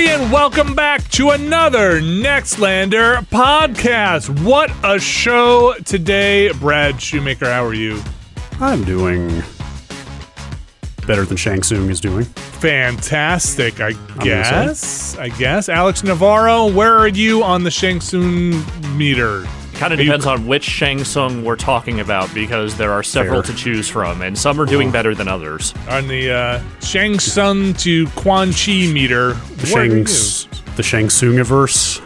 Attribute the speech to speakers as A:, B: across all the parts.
A: everybody, and welcome back to another Nextlander podcast. What a show today, Brad Shoemaker. How are you?
B: I'm doing better than Shang Tsung is doing.
A: Fantastic, I guess. I guess. Alex Navarro, where are you on the Shang Tsung meter?
C: Kind of
A: Are you-
C: depends on which Shang Tsung we're talking about because there are several
B: Fair.
C: to choose from, and some are doing better than others.
A: On the uh, Shang Tsung to Quan Chi meter.
B: The
A: where are you?
B: Shang the Shang Tsungiverse.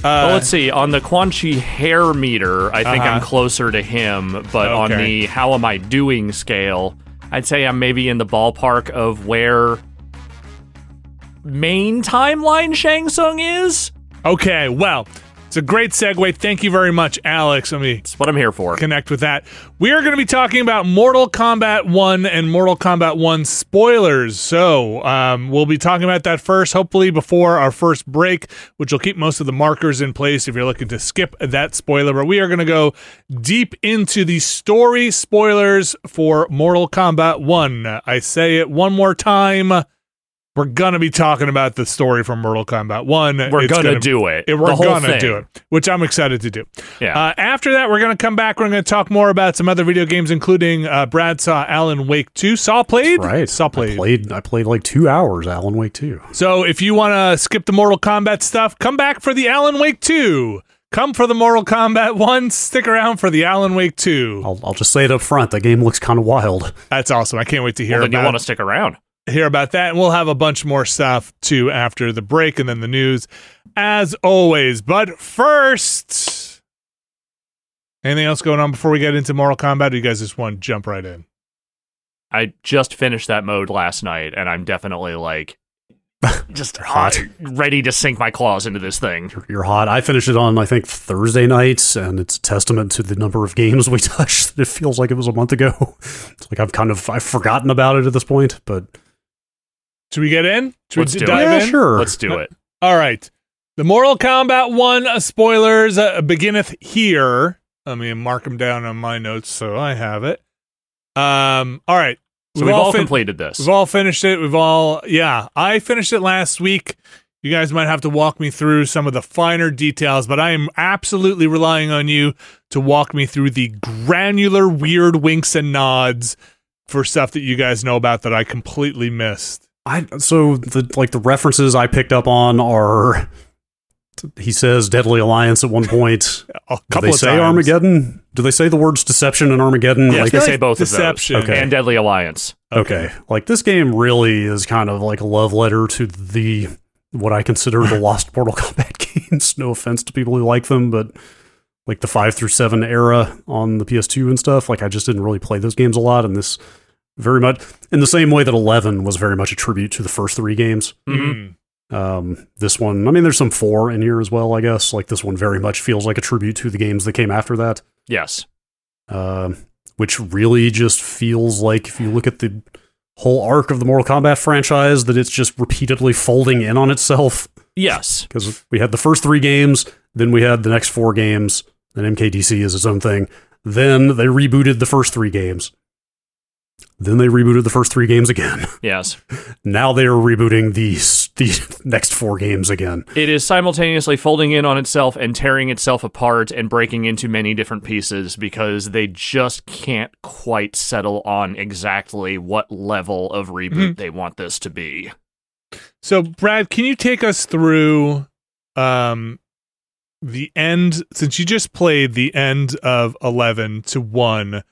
C: well,
A: Uh,
C: let's see. On the Quan Chi hair meter, I think I'm
A: Uh-huh.
C: closer to him, but on the how am I doing scale, I'd say I'm maybe in the ballpark of where main timeline Shang Tsung is.
A: okay, well, it's a great segue. Thank you very much, Alex. Let me
C: That's what I'm here for.
A: connect with that. We are going to be talking about Mortal Kombat 1 and Mortal Kombat 1 spoilers. So, um, we'll be talking about that first, hopefully before our first break, which will keep most of the markers in place if you're looking to skip that spoiler. But we are going to go deep into the story spoilers for Mortal Kombat 1. I say it one more time. We're going to be talking about the story from Mortal Kombat 1.
C: We're
A: It's
C: gonna, do it.
A: we're gonna
C: thing.
A: do it, which I'm excited to do.
C: Yeah.
A: Uh, after that, we're gonna come back. We're gonna talk more about some other video games, including uh, Brad saw Alan Wake 2. Saw played,
B: Right.
A: Saw
B: I
A: played.
B: played I played like two hours Alan Wake 2.
A: So if you want to skip the Mortal Kombat stuff, come back for the Alan Wake 2. Come for the Mortal Kombat 1. Stick around for the Alan Wake 2.
B: I'll, I'll just say it up front. The game looks kind of wild.
A: That's awesome. I can't wait to hear
C: well, then you want to stick around.
A: Hear about that. And we'll have a bunch more stuff too after the break and then the news, as always. But first, anything else going on before we get into Mortal Kombat? Or you guys just want to jump right in?
C: I just finished that mode last night, and I'm definitely like just
B: Hot.
C: ready to sink my claws into this thing.
B: You're, you're hot. I finished it on I think Thursday nights, and it's a testament to the number of games we touched. It feels like it was a month ago. It's like I've kind of I've forgotten about it at this point, but
A: Should we get in? Should
C: Let's
A: we
C: do
A: dive
B: yeah,
A: in?
B: sure.
C: Let's do it.
A: All right. The Mortal Kombat 1 uh, spoilers uh, beginneth here. Let me mark them down on my notes so I have it. Um. All right.
C: So we've all
A: fin-
C: completed this.
A: We've all finished it. We've all, yeah. I finished it last week. You guys might have to walk me through some of the finer details, but I am absolutely relying on you to walk me through the granular, weird winks and nods for stuff that you guys know about that I completely missed.
B: I so the like the references I picked up on are he says Deadly Alliance at one point.
A: A
B: Do they
A: of
B: say
A: times.
B: Armageddon? Do they say the words deception and Armageddon?
C: Yes,
B: like,
C: they say both
A: deception.
C: of those.
B: Okay.
C: And Deadly Alliance.
B: okay. Like this game really is kind of like a love letter to the what I consider the lost Mortal Kombat games. No offense to people who like them, but like the five through seven era on the PS2 and stuff. Like I just didn't really play those games a lot, and this very much in the same way that Eleven was very much a tribute to the first three games.
A: Mm.
B: Um, this one, I mean, there's some four in here as well, I guess. Like this one very much feels like a tribute to the games that came after that.
C: Yes.
B: Uh, which really just feels like if you look at the whole arc of the Mortal Kombat franchise, that it's just repeatedly folding in on itself.
C: Yes.
B: Because we had the first three games, then we had the next four games, and MKDC is its own thing. Then they rebooted the first three games. Then they rebooted the first three games again.
C: Yes.
B: Now they are rebooting the the next four games again.
C: It is simultaneously folding in on itself and tearing itself apart and breaking into many different pieces because they just can't quite settle on exactly what level of reboot they want this to be.
A: So, Brad, can you take us through um, the end? Since you just played the end of 11 to 1,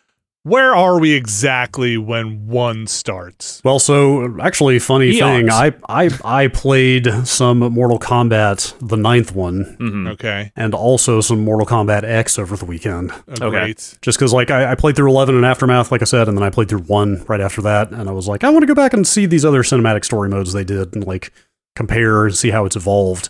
A: where are we exactly when 1 starts?
B: Well, so actually, funny
C: Eons.
B: thing, I I I played some Mortal Kombat, the ninth one,
C: hmm
A: Okay.
B: and also some Mortal Kombat X over the weekend.
A: Oh,
C: Okay.
A: Great.
B: Just because, like, I, I played through eleven and aftermath, like I said, and then I played through one right after that, and I was like, I want to go back and see these other cinematic story modes they did, and like compare and see how it's evolved.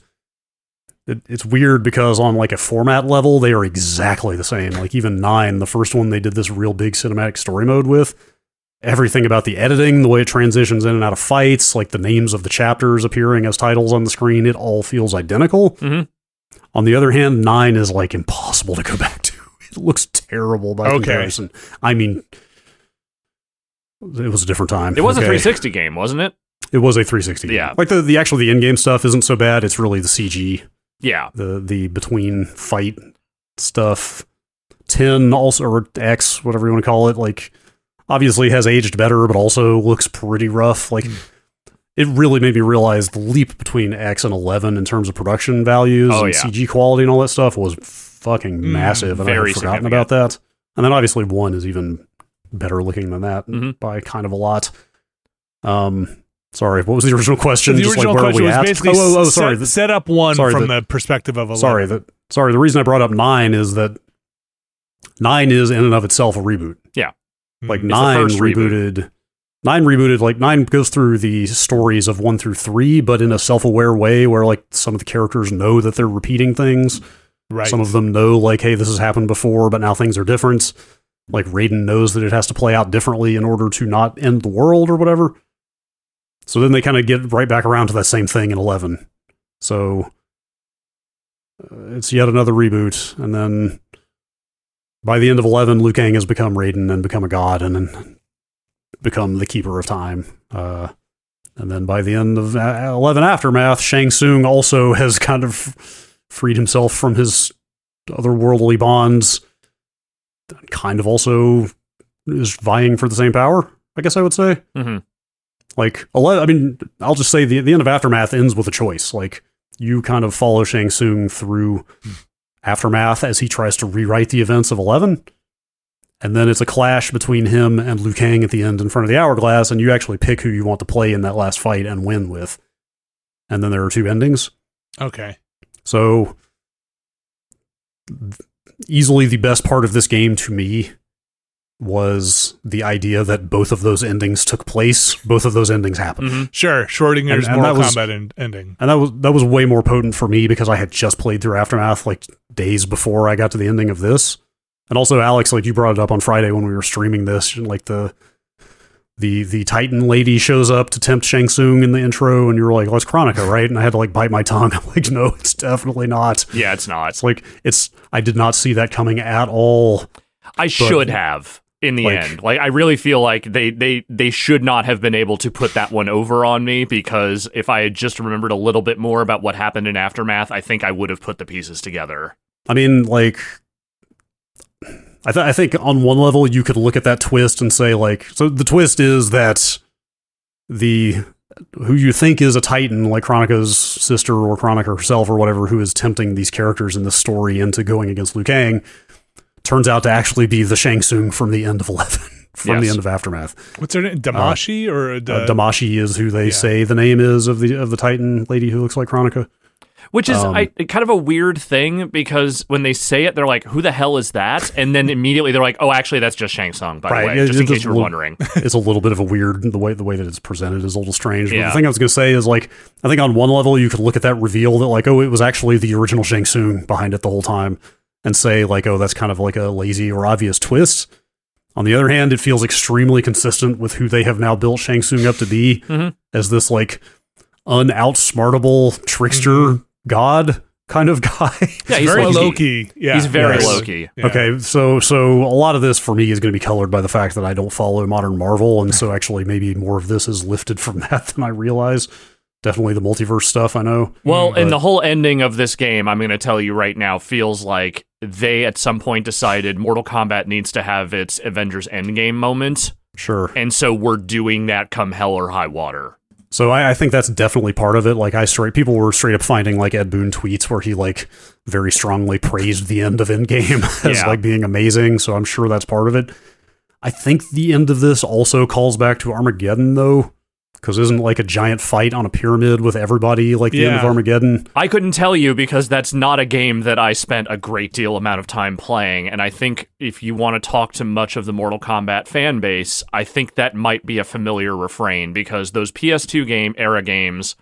B: It, it's weird because on like a format level, they are exactly the same. Like even nine, the first one they did this real big cinematic story mode with. Everything about the editing, the way it transitions in and out of fights, like the names of the chapters appearing as titles on the screen, it all feels identical.
C: Mhm.
B: On the other hand, nine is like impossible to go back to. It looks terrible by
A: Okay.
B: comparison. I mean, it was a different time.
C: It was a 360 game, wasn't it?
B: It was a 360.
C: Yeah.
B: like the the actual the in game stuff isn't so bad. It's really the CG,
C: Yeah.
B: the the between fight stuff. Ten also or X, whatever you want to call it, like obviously has aged better, but also looks pretty rough. Like it really made me realize the leap between X and Eleven in terms of production values
C: Oh,
B: and
C: yeah.
B: CG quality and all that stuff was fucking
A: Mm,
B: massive, and I
C: very
B: had forgotten about that. And then obviously one is even better looking than that
C: Mhm.
B: by kind of a lot. Um, sorry, what was the original question?
A: the
B: Just
A: original
B: like where
A: question
B: are we
A: was
B: at?
A: basically
B: oh, oh, oh,
A: set,
B: sorry, the-
A: set up one
B: sorry,
A: from
B: the-
A: the perspective of a.
B: sorry, the, sorry. The reason I brought up nine is that nine is in and of itself a reboot. Yeah, like
A: Mhm.
C: the
B: nine
C: first reboot.
B: rebooted. Nine rebooted. Like nine goes through the stories of one through three, but in a self-aware way, where like some of the characters know that they're repeating things.
A: right.
B: Some of them know, like, hey, this has happened before, but now things are different. Like Raiden knows that it has to play out differently in order to not end the world or whatever. So then they kind of get right back around to that same thing in eleven. So uh, it's yet another reboot, and then by the end of eleven, Liu Kang has become Raiden and become a god, and then become the keeper of time. Uh, and then by the end of uh, eleven aftermath, Shang Tsung also has kind of freed himself from his otherworldly bonds. Kind of also is vying for the same power. I guess I would say.
C: hmm
B: Like, 11, I mean, I'll just say the the end of Aftermath ends with a choice. Like, you kind of follow Shang Tsung through Aftermath as he tries to rewrite the events of 11. And then it's a clash between him and Liu Kang at the end in front of the hourglass, and you actually pick who you want to play in that last fight and win with. And then there are two endings.
A: okay.
B: So, easily the best part of this game to me was the idea that both of those endings took place. Both of those endings happened.
C: hmm
A: Sure. Schrodinger's
B: And- and
A: Mortal
B: that was-
A: Kombat en- ending.
B: And that was that was way more potent for me because I had just played through Aftermath like days before I got to the ending of this. And also Alex, like you brought it up on Friday when we were streaming this, and like the the the Titan lady shows up to tempt Shang Tsung in the intro, and you were like, "Oh, it's Kronika, right?" And I had to like bite my tongue. I'm like, "No, it's definitely not."
C: Yeah, it's not.
B: It's like it's I did not see that coming at all.
C: I should have in the
B: Like-
C: end. Like I really feel like they they they should not have been able to put that one over on me because if I had just remembered a little bit more about what happened in aftermath, I think I would have put the pieces together.
B: I mean, like, I, th- I think on one level you could look at that twist and say, like, so the twist is that the who you think is a Titan, like Kronika's sister or Kronika herself or whatever, who is tempting these characters in this story into going against Liu Kang, turns out to actually be the Shang Tsung from the end of Eleven, from the end of Aftermath.
A: What's her name? Damashi or
B: Uh,
A: uh,
B: Damashi is who they
A: yeah.
B: say the name is of the of the Titan lady who looks like Kronika.
C: Which is
B: Um,
C: I, kind of a weird thing because when they say it, they're like, "Who the hell is that?" And then immediately they're like, "Oh, actually, that's just Shang Tsung." By
B: Right,
C: the way,
B: yeah,
C: just in case
B: just
C: you were
B: look-
C: wondering.
B: it's a little bit of a weird the way the way that it's presented is a little strange. But
C: Yeah.
B: the thing I was going to say is like I think on one level you could look at that reveal that like oh it was actually the original Shang Tsung behind it the whole time and say like oh that's kind of like a lazy or obvious twist. On the other hand, it feels extremely consistent with who they have now built Shang Tsung up to be
C: Mhm.
B: as this like unoutsmartable trickster god kind of guy.
C: Yeah, he's
A: very
C: Loki.
A: Loki. Yeah,
C: He's very
B: Yes.
C: Loki.
A: Yeah.
B: Okay, so so a lot of this for me is going to be colored by the fact that I don't follow modern Marvel, and so actually maybe more of this is lifted from that than I realize. Definitely the multiverse stuff. I know.
C: Well,
B: but-
C: and the whole ending of this game, I'm going to tell you right now, feels like they at some point decided Mortal Kombat needs to have its Avengers Endgame moment,
B: Sure.
C: and so we're doing that come hell or high water.
B: So I, I think that's definitely part of it. Like I straight people were straight up finding like Ed Boon tweets where he like very strongly praised the end of Endgame as
C: Yeah.
B: like being amazing. So I'm sure that's part of it. I think the end of this also calls back to Armageddon though, because isn't like a giant fight on a pyramid with everybody like the end of Armageddon?
C: I couldn't tell you because that's not a game that I spent a great deal amount of time playing. And I think if you want to talk to much of the Mortal Kombat fan base, I think that might be a familiar refrain because those PS2 game era games,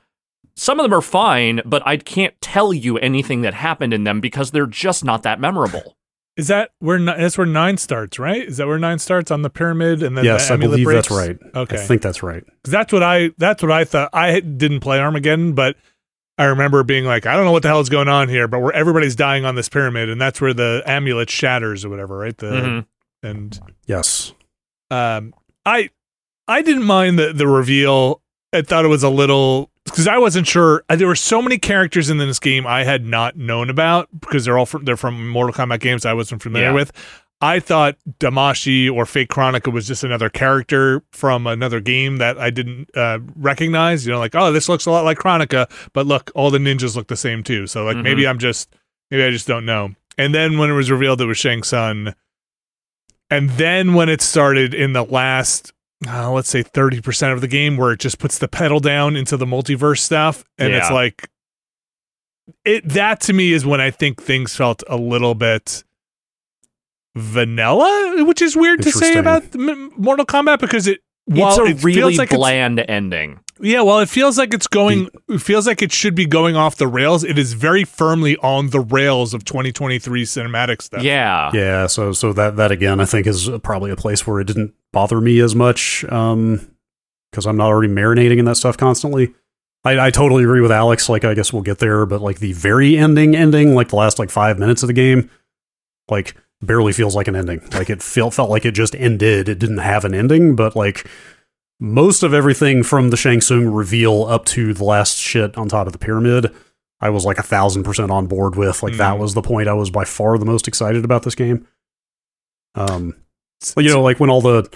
C: some of them are fine, but I can't tell you anything that happened in them because they're just not that memorable.
A: Is that where that's where nine starts? Right? Is that where nine starts on the pyramid and then
B: yes,
A: the
B: I believe
A: breaks?
B: that's right.
A: Okay,
B: I think that's right.
A: that's what I that's what I thought. I didn't play Armageddon, but I remember being like, I don't know what the hell is going on here, but where everybody's dying on this pyramid, and that's where the amulet shatters or whatever, right? The
C: Mhm.
A: and
B: Yes.
A: um, I I didn't mind the the reveal I thought it was a little because I wasn't sure. uh, There were so many characters in this game I had not known about because they're all from they're from Mortal Kombat games I wasn't familiar
C: Yeah.
A: with. I thought Damashi or Fake Kronika was just another character from another game that I didn't uh, recognize. You know, like oh, this looks a lot like Kronika, but look, all the ninjas look the same too. So like maybe I'm just maybe I just don't know. And then when it was revealed it was Shang Tsung, and then when it started in the last uh, let's say 30% of the game where it just puts the pedal down into the multiverse stuff. And it's like it that to me is when i think things felt a little bit vanilla which is weird to say about mortal kombat because it while
C: it's a
A: it
C: really
A: feels like
C: bland ending.
A: Yeah well it feels like it's going it feels like it should be going off the rails it is very firmly on the rails of 2023 cinematic stuff
C: Yeah.
B: Yeah, so so that that again, I think is probably a place where it didn't bother me as much um because I'm not already marinating in that stuff constantly. I, I totally agree with Alex. Like, I guess we'll get there, but like the very ending, ending, like the last like five minutes of the game, like barely feels like an ending. Like it felt felt like it just ended. It didn't have an ending, but like most of everything from the Shang Tsung reveal up to the last shit on top of the pyramid, I was like a thousand percent on board with. Like that
A: Mm.
B: was the point I was by far the most excited about this game. Um, you know, like when all the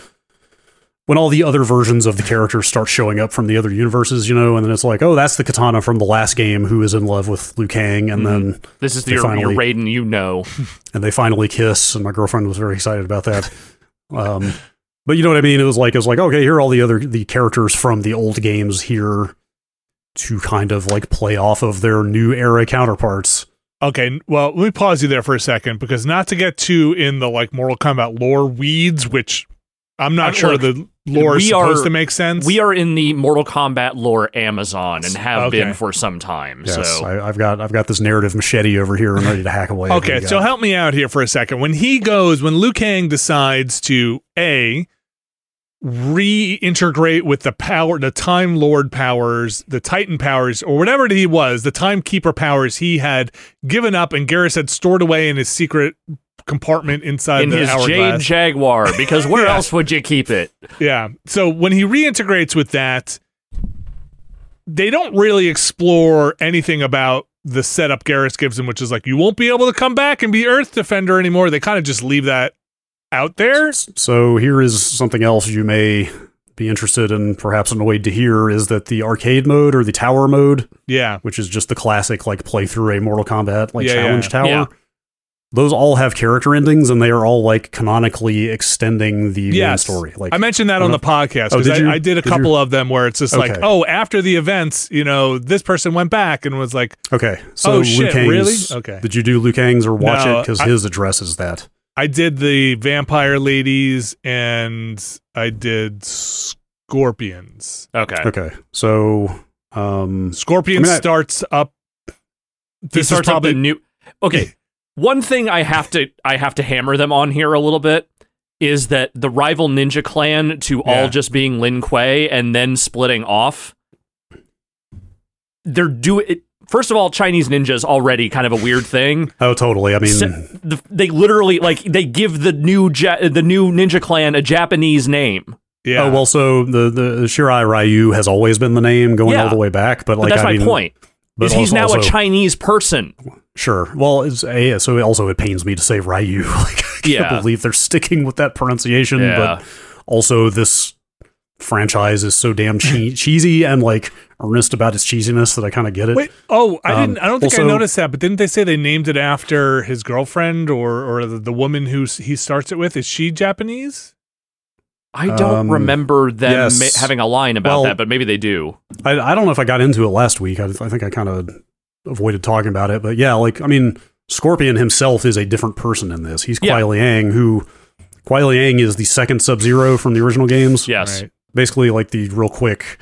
B: when all the other versions of the characters start showing up from the other universes, you know, and then it's like, oh, that's the Kitana from the last game who is in love with Liu Kang, and then
C: This is your,
B: finally-
C: your Raiden you know.
B: and they finally kiss, and my girlfriend was very excited about that. Um, but you know what I mean? It was like it was like okay, here are all the other the characters from the old games here to kind of like play off of their new era counterparts.
A: Okay, well, let me pause you there for a second because not to get too in the like Mortal Kombat lore weeds, which I'm not
C: Uh,
A: sure
C: look,
A: the lore is
C: we
A: supposed
C: are-
A: to make sense.
C: We are in the Mortal Kombat lore Amazon and have
A: Okay.
C: been for some time.
B: Yes,
C: so
B: I, I've got I've got this narrative machete over here and ready to hack away.
A: Okay, so
B: got?
A: help me out here for a second. When he goes, when Liu Kang decides to a reintegrate with the power, the Time Lord powers, the Titan powers, or whatever he was, the Timekeeper powers he had given up and Geras had stored away in his secret compartment inside
C: in
A: the
C: his Jade
A: hourglass.
C: Jaguar, because where
A: Yeah.
C: else would you keep it?
A: Yeah. So when he reintegrates with that, they don't really explore anything about the setup Geras gives him, which is like you won't be able to come back and be Earth Defender anymore. They kind of just leave that out there.
B: So here is something else you may be interested in, perhaps annoyed to hear, is that the arcade mode or the tower mode,
A: Yeah.
B: which is just the classic like play through a Mortal Kombat like
A: Yeah, yeah.
B: challenge tower.
C: Yeah.
B: Those all have character endings, and they are all like canonically extending the main story. Like
A: I mentioned that on the podcast
B: Oh,
A: because
B: did?
A: I, I did a
B: Did you?
A: couple of them where it's just like, oh, after the events, you know, this person went back and was like,
B: okay, so
A: Oh,
B: Liu
A: shit,
B: Kang's,
A: really? Okay.
B: Did you do Liu Kang's or watch
A: No,
B: it because his address is that?
A: I did the vampire ladies and I did scorpions.
C: Okay.
B: Okay, so um,
A: Scorpion
B: I mean, I-
A: starts up.
C: He
A: This is
C: starts up the new. Okay, one thing I have to I have to hammer them on here a little bit is that the rival ninja clan to
A: Yeah.
C: all just being Lin Kuei and then splitting off. They're doing it. First of all, Chinese ninjas already kind of a weird thing.
B: oh, totally. I mean,
C: Se- the, they literally like they give the new ja- the new ninja clan a Japanese name.
A: yeah.
B: Oh well, so the the Shirai Ryu has always been the name going
C: Yeah.
B: all the way back, but
C: But
B: like
C: that's
B: I
C: my
B: mean,
C: point.
B: but
C: Is he's
B: also-
C: now a Chinese person.
B: Sure. Well, it's, uh, yeah, so also it pains me to say Ryu. like, I can't
C: Yeah.
B: believe they're sticking with that pronunciation,
C: Yeah.
B: but also this franchise is so damn che- cheesy and like earnest about its cheesiness that I kind of get it.
A: Wait. Oh, I
B: Um,
A: didn't. I don't think I noticed that. But didn't they say they named it after his girlfriend or or the, the woman who he starts it with? Is she Japanese?
C: I don't
B: Um,
C: remember them
B: yes.
C: ma- having a line about
B: Well-
C: that, but maybe they do.
B: I, I don't know if I got into it last week. I, I think I kind of avoided talking about it, but yeah, like I mean, Scorpion himself is a different person in this. He's
C: Yeah.
B: Kuai Liang, who Kuai Liang is the second Sub Zero from the original games.
C: Yes.
A: Right.
B: basically like the real quick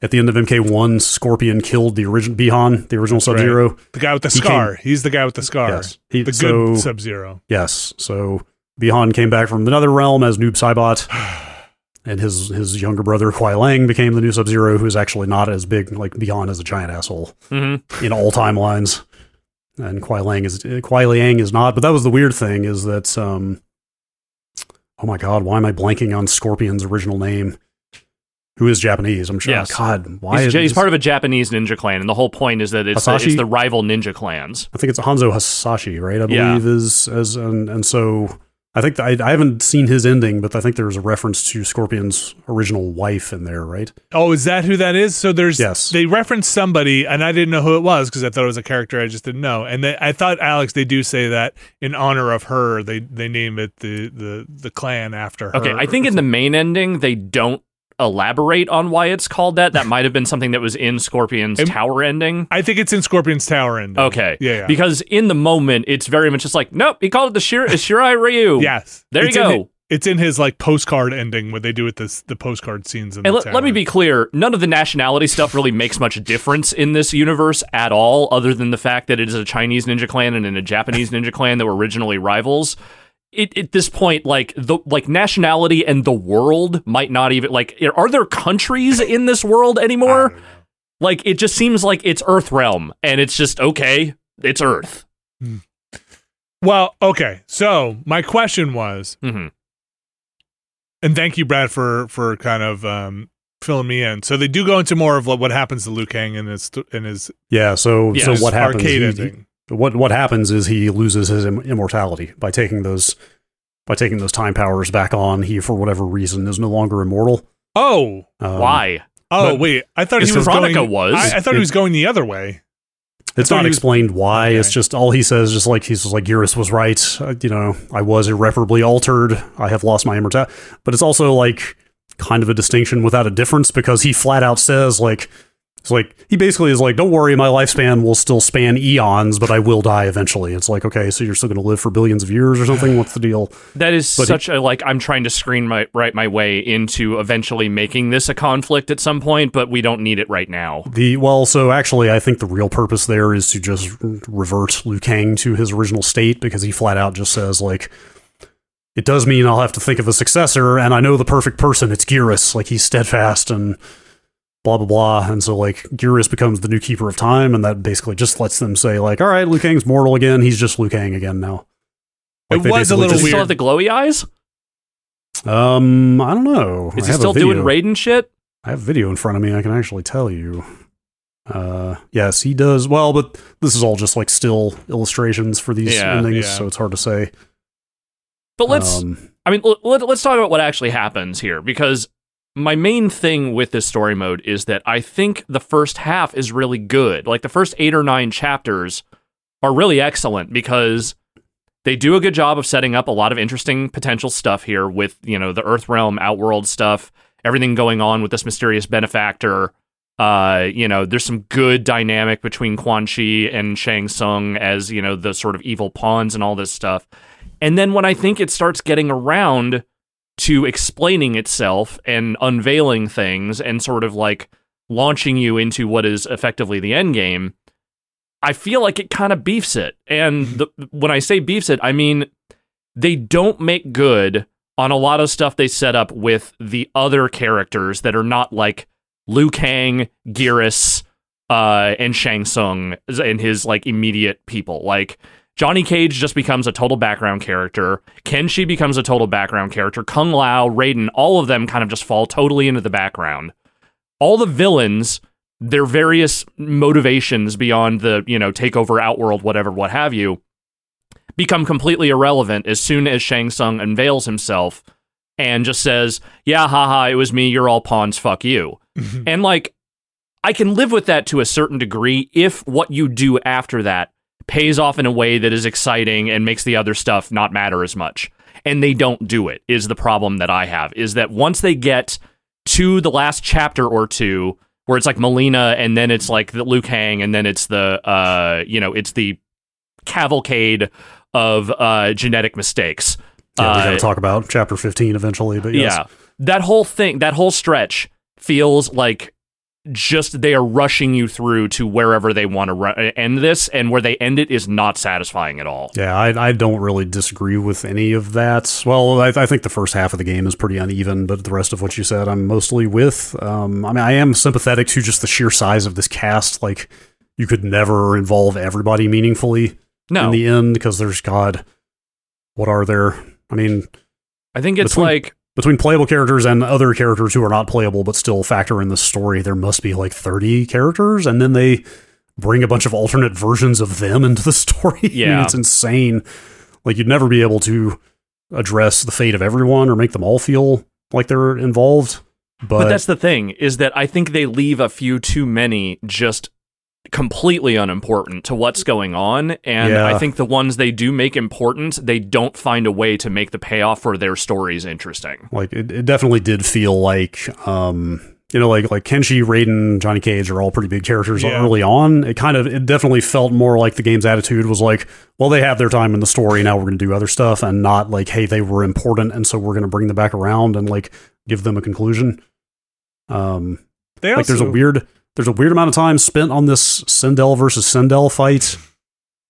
B: at the end of MK1, Scorpion killed the original Bihan, the original Sub Zero.
A: The guy with the
B: He
A: scar. He's the guy with the scar.
B: Yes, he,
A: The
B: so
A: good Sub Zero.
B: yes, so Bihan came back from another realm as Noob Saibot, and his his younger brother Kuai Liang became the new Sub Zero, who is actually not as big like Bihan is a giant asshole
C: hmm
B: in all timelines, and Kuai Liang is Kuai Liang is not. But that was the weird thing is that um, oh my god, why am I blanking on Scorpion's original name? who is Japanese. I'm sure.
C: Yes.
B: God, why?
C: He's,
B: is,
C: he's part of a Japanese ninja clan, and the whole point is that it's the, it's the rival ninja clans.
B: I think it's Hanzo Hasashi, right? I
C: Yeah.
B: believe is as and and so I think I, I haven't seen his ending, but I think there's a reference to Scorpion's original wife in there, right?
A: Oh, is that who that is? So there's
B: Yes.
A: they referenced somebody, and I didn't know who it was because I thought it was a character I just didn't know. And they, I thought Alex, they do say that in honor of her, they they name it the the the clan after her.
C: Okay, I think in the main ending they don't elaborate on why it's called that. That might have been something that was in Scorpion's tower ending.
A: I think it's in Scorpion's Tower ending.
C: Okay,
A: Yeah, yeah.
C: Because in the moment, it's very much just like, nope, he called it the Shir- uh, Shirai Ryu.
A: yes,
C: There you
A: It's in
C: go.
A: it's in his like postcard ending where they do it this the postcard scenes in
C: And
A: the
C: let, let me be clear, none of the nationality stuff really makes much difference in this universe at all, other than the fact that it is a Chinese ninja clan and in a Japanese ninja clan that were originally rivals. It, at this point, like the like nationality and the world might not even like are there countries in this world anymore? Like it just seems like it's Earth realm, and it's just okay, it's Earth.
A: Well, okay. So my question was,
C: hmm
A: and thank you, Brad, for for kind of um, filling me in. So they do go into more of what, what happens to Liu Kang in his in his,
B: Yeah. So
C: Yeah,
B: so what happens?
A: arcade
B: he-
A: ending.
B: What what happens is he loses his Im- immortality by taking those by taking those time powers back on. He, for whatever reason, is no longer immortal.
A: Oh,
B: Um,
C: Why?
A: oh, wait. I thought he was
C: Veronica
A: going.
C: was.
A: I, I thought he was going the other way.
B: It's not
A: he was-
B: explained why. It's just all he says. Just like he's just like Eurus was right. Uh, you know, I was irreparably altered. I have lost my immortality. But it's also like kind of a distinction without a difference because he flat out says like it's like he basically is like, don't worry, my lifespan will still span eons, but I will die eventually. It's like okay, so you're still going to live for billions of years or something. What's the deal?
C: That is
B: But
C: such a like I'm trying to screen my write my way into eventually making this a conflict at some point, but we don't need it right now.
B: The well, so actually, I think the real purpose there is to just revert Liu Kang to his original state because he flat out just says like, it does mean I'll have to think of a successor, and I know the perfect person. It's Geras. Like he's steadfast and blah blah blah, and so like Geras becomes the new keeper of time, and that basically just lets them say like, all right, Liu Kang's mortal again. He's just Liu Kang again now. Like,
A: It was a little
C: Does he
A: weird.
C: still have the glowy eyes?
B: Um, I don't know.
C: Is
B: I
C: he still doing. Raiden shit?
B: I have video in front of me. I can actually tell you. Uh, yes, he does. Well, but this is all just like still illustrations for these
C: Yeah,
B: endings,
A: yeah.
B: so it's hard to say.
C: But let's
B: Um,
C: I mean, let, let, us talk about what actually happens here because my main thing with this story mode is that I think the first half is really good. Like the first eight or nine chapters are really excellent because they do a good job of setting up a lot of interesting potential stuff here with, you know, the Earth Realm, Outworld stuff, everything going on with this mysterious benefactor. Uh, you know, there's some good dynamic between Quan Chi and Shang Tsung as, you know, the sort of evil pawns and all this stuff. And then when I think it starts getting around to explaining itself and unveiling things and sort of like launching you into what is effectively the end game, I feel like it kind of beefs it. And the, when I say beefs it, I mean they don't make good on a lot of stuff they set up with the other characters that are not like Liu Kang, Geras, uh, and Shang Tsung and his like immediate people. Like Johnny Cage just becomes a total background character. Kenshi becomes a total background character. Kung Lao, Raiden, all of them kind of just fall totally into the background. All the villains, their various motivations beyond the, you know, take over Outworld, whatever, what have you, become completely irrelevant as soon as Shang Tsung unveils himself and just says, Yeah, haha, it was me, you're all pawns, fuck you. and like, I can live with that to a certain degree if what you do after that pays off in a way that is exciting and makes the other stuff not matter as much. And they don't do it, is the problem that I have. Is that once they get to the last chapter or two, where it's like Mileena and then it's like the Liu Kang and then it's the, uh, you know, it's the cavalcade of uh, genetic mistakes.
B: yeah, we
C: Uh,
B: got to talk about chapter fifteen eventually, but yes.
C: yeah. That whole thing, that whole stretch feels like just they are rushing you through to wherever they want to ru- end this, and where they end it is not satisfying at all.
B: Yeah, I, I don't really disagree with any of that. Well, I, I think the first half of the game is pretty uneven, but the rest of what you said, I'm mostly with. Um, I mean, I am sympathetic to just the sheer size of this cast. Like, you could never involve everybody meaningfully
C: No,
B: in the end because there's God. What are there? I mean,
C: I think it's
B: between-
C: like
B: between playable characters and other characters who are not playable but still factor in the story, there must be like 30 characters, and then they bring a bunch of alternate versions of them into the story. I mean,
C: Yeah.
B: it's insane. Like you'd never be able to address the fate of everyone or make them all feel like they're involved. But,
C: But that's the thing is that I think they leave a few too many just completely unimportant to what's going on and
B: Yeah.
C: I think the ones they do make important they don't find a way to make the payoff for their stories interesting.
B: like it, it definitely did feel like um you know like like Kenshi, Raiden, Johnny Cage are all pretty big characters
A: Yeah.
B: early on. It kind of it definitely felt more like the game's attitude was like, well, they have their time in the story, now we're going to do other stuff and not like, hey, they were important and so we're going to bring them back around and like give them a conclusion. Um
A: They
B: like
A: also,
B: there's a weird there's a weird amount of time spent on this Sindel versus Sindel fight,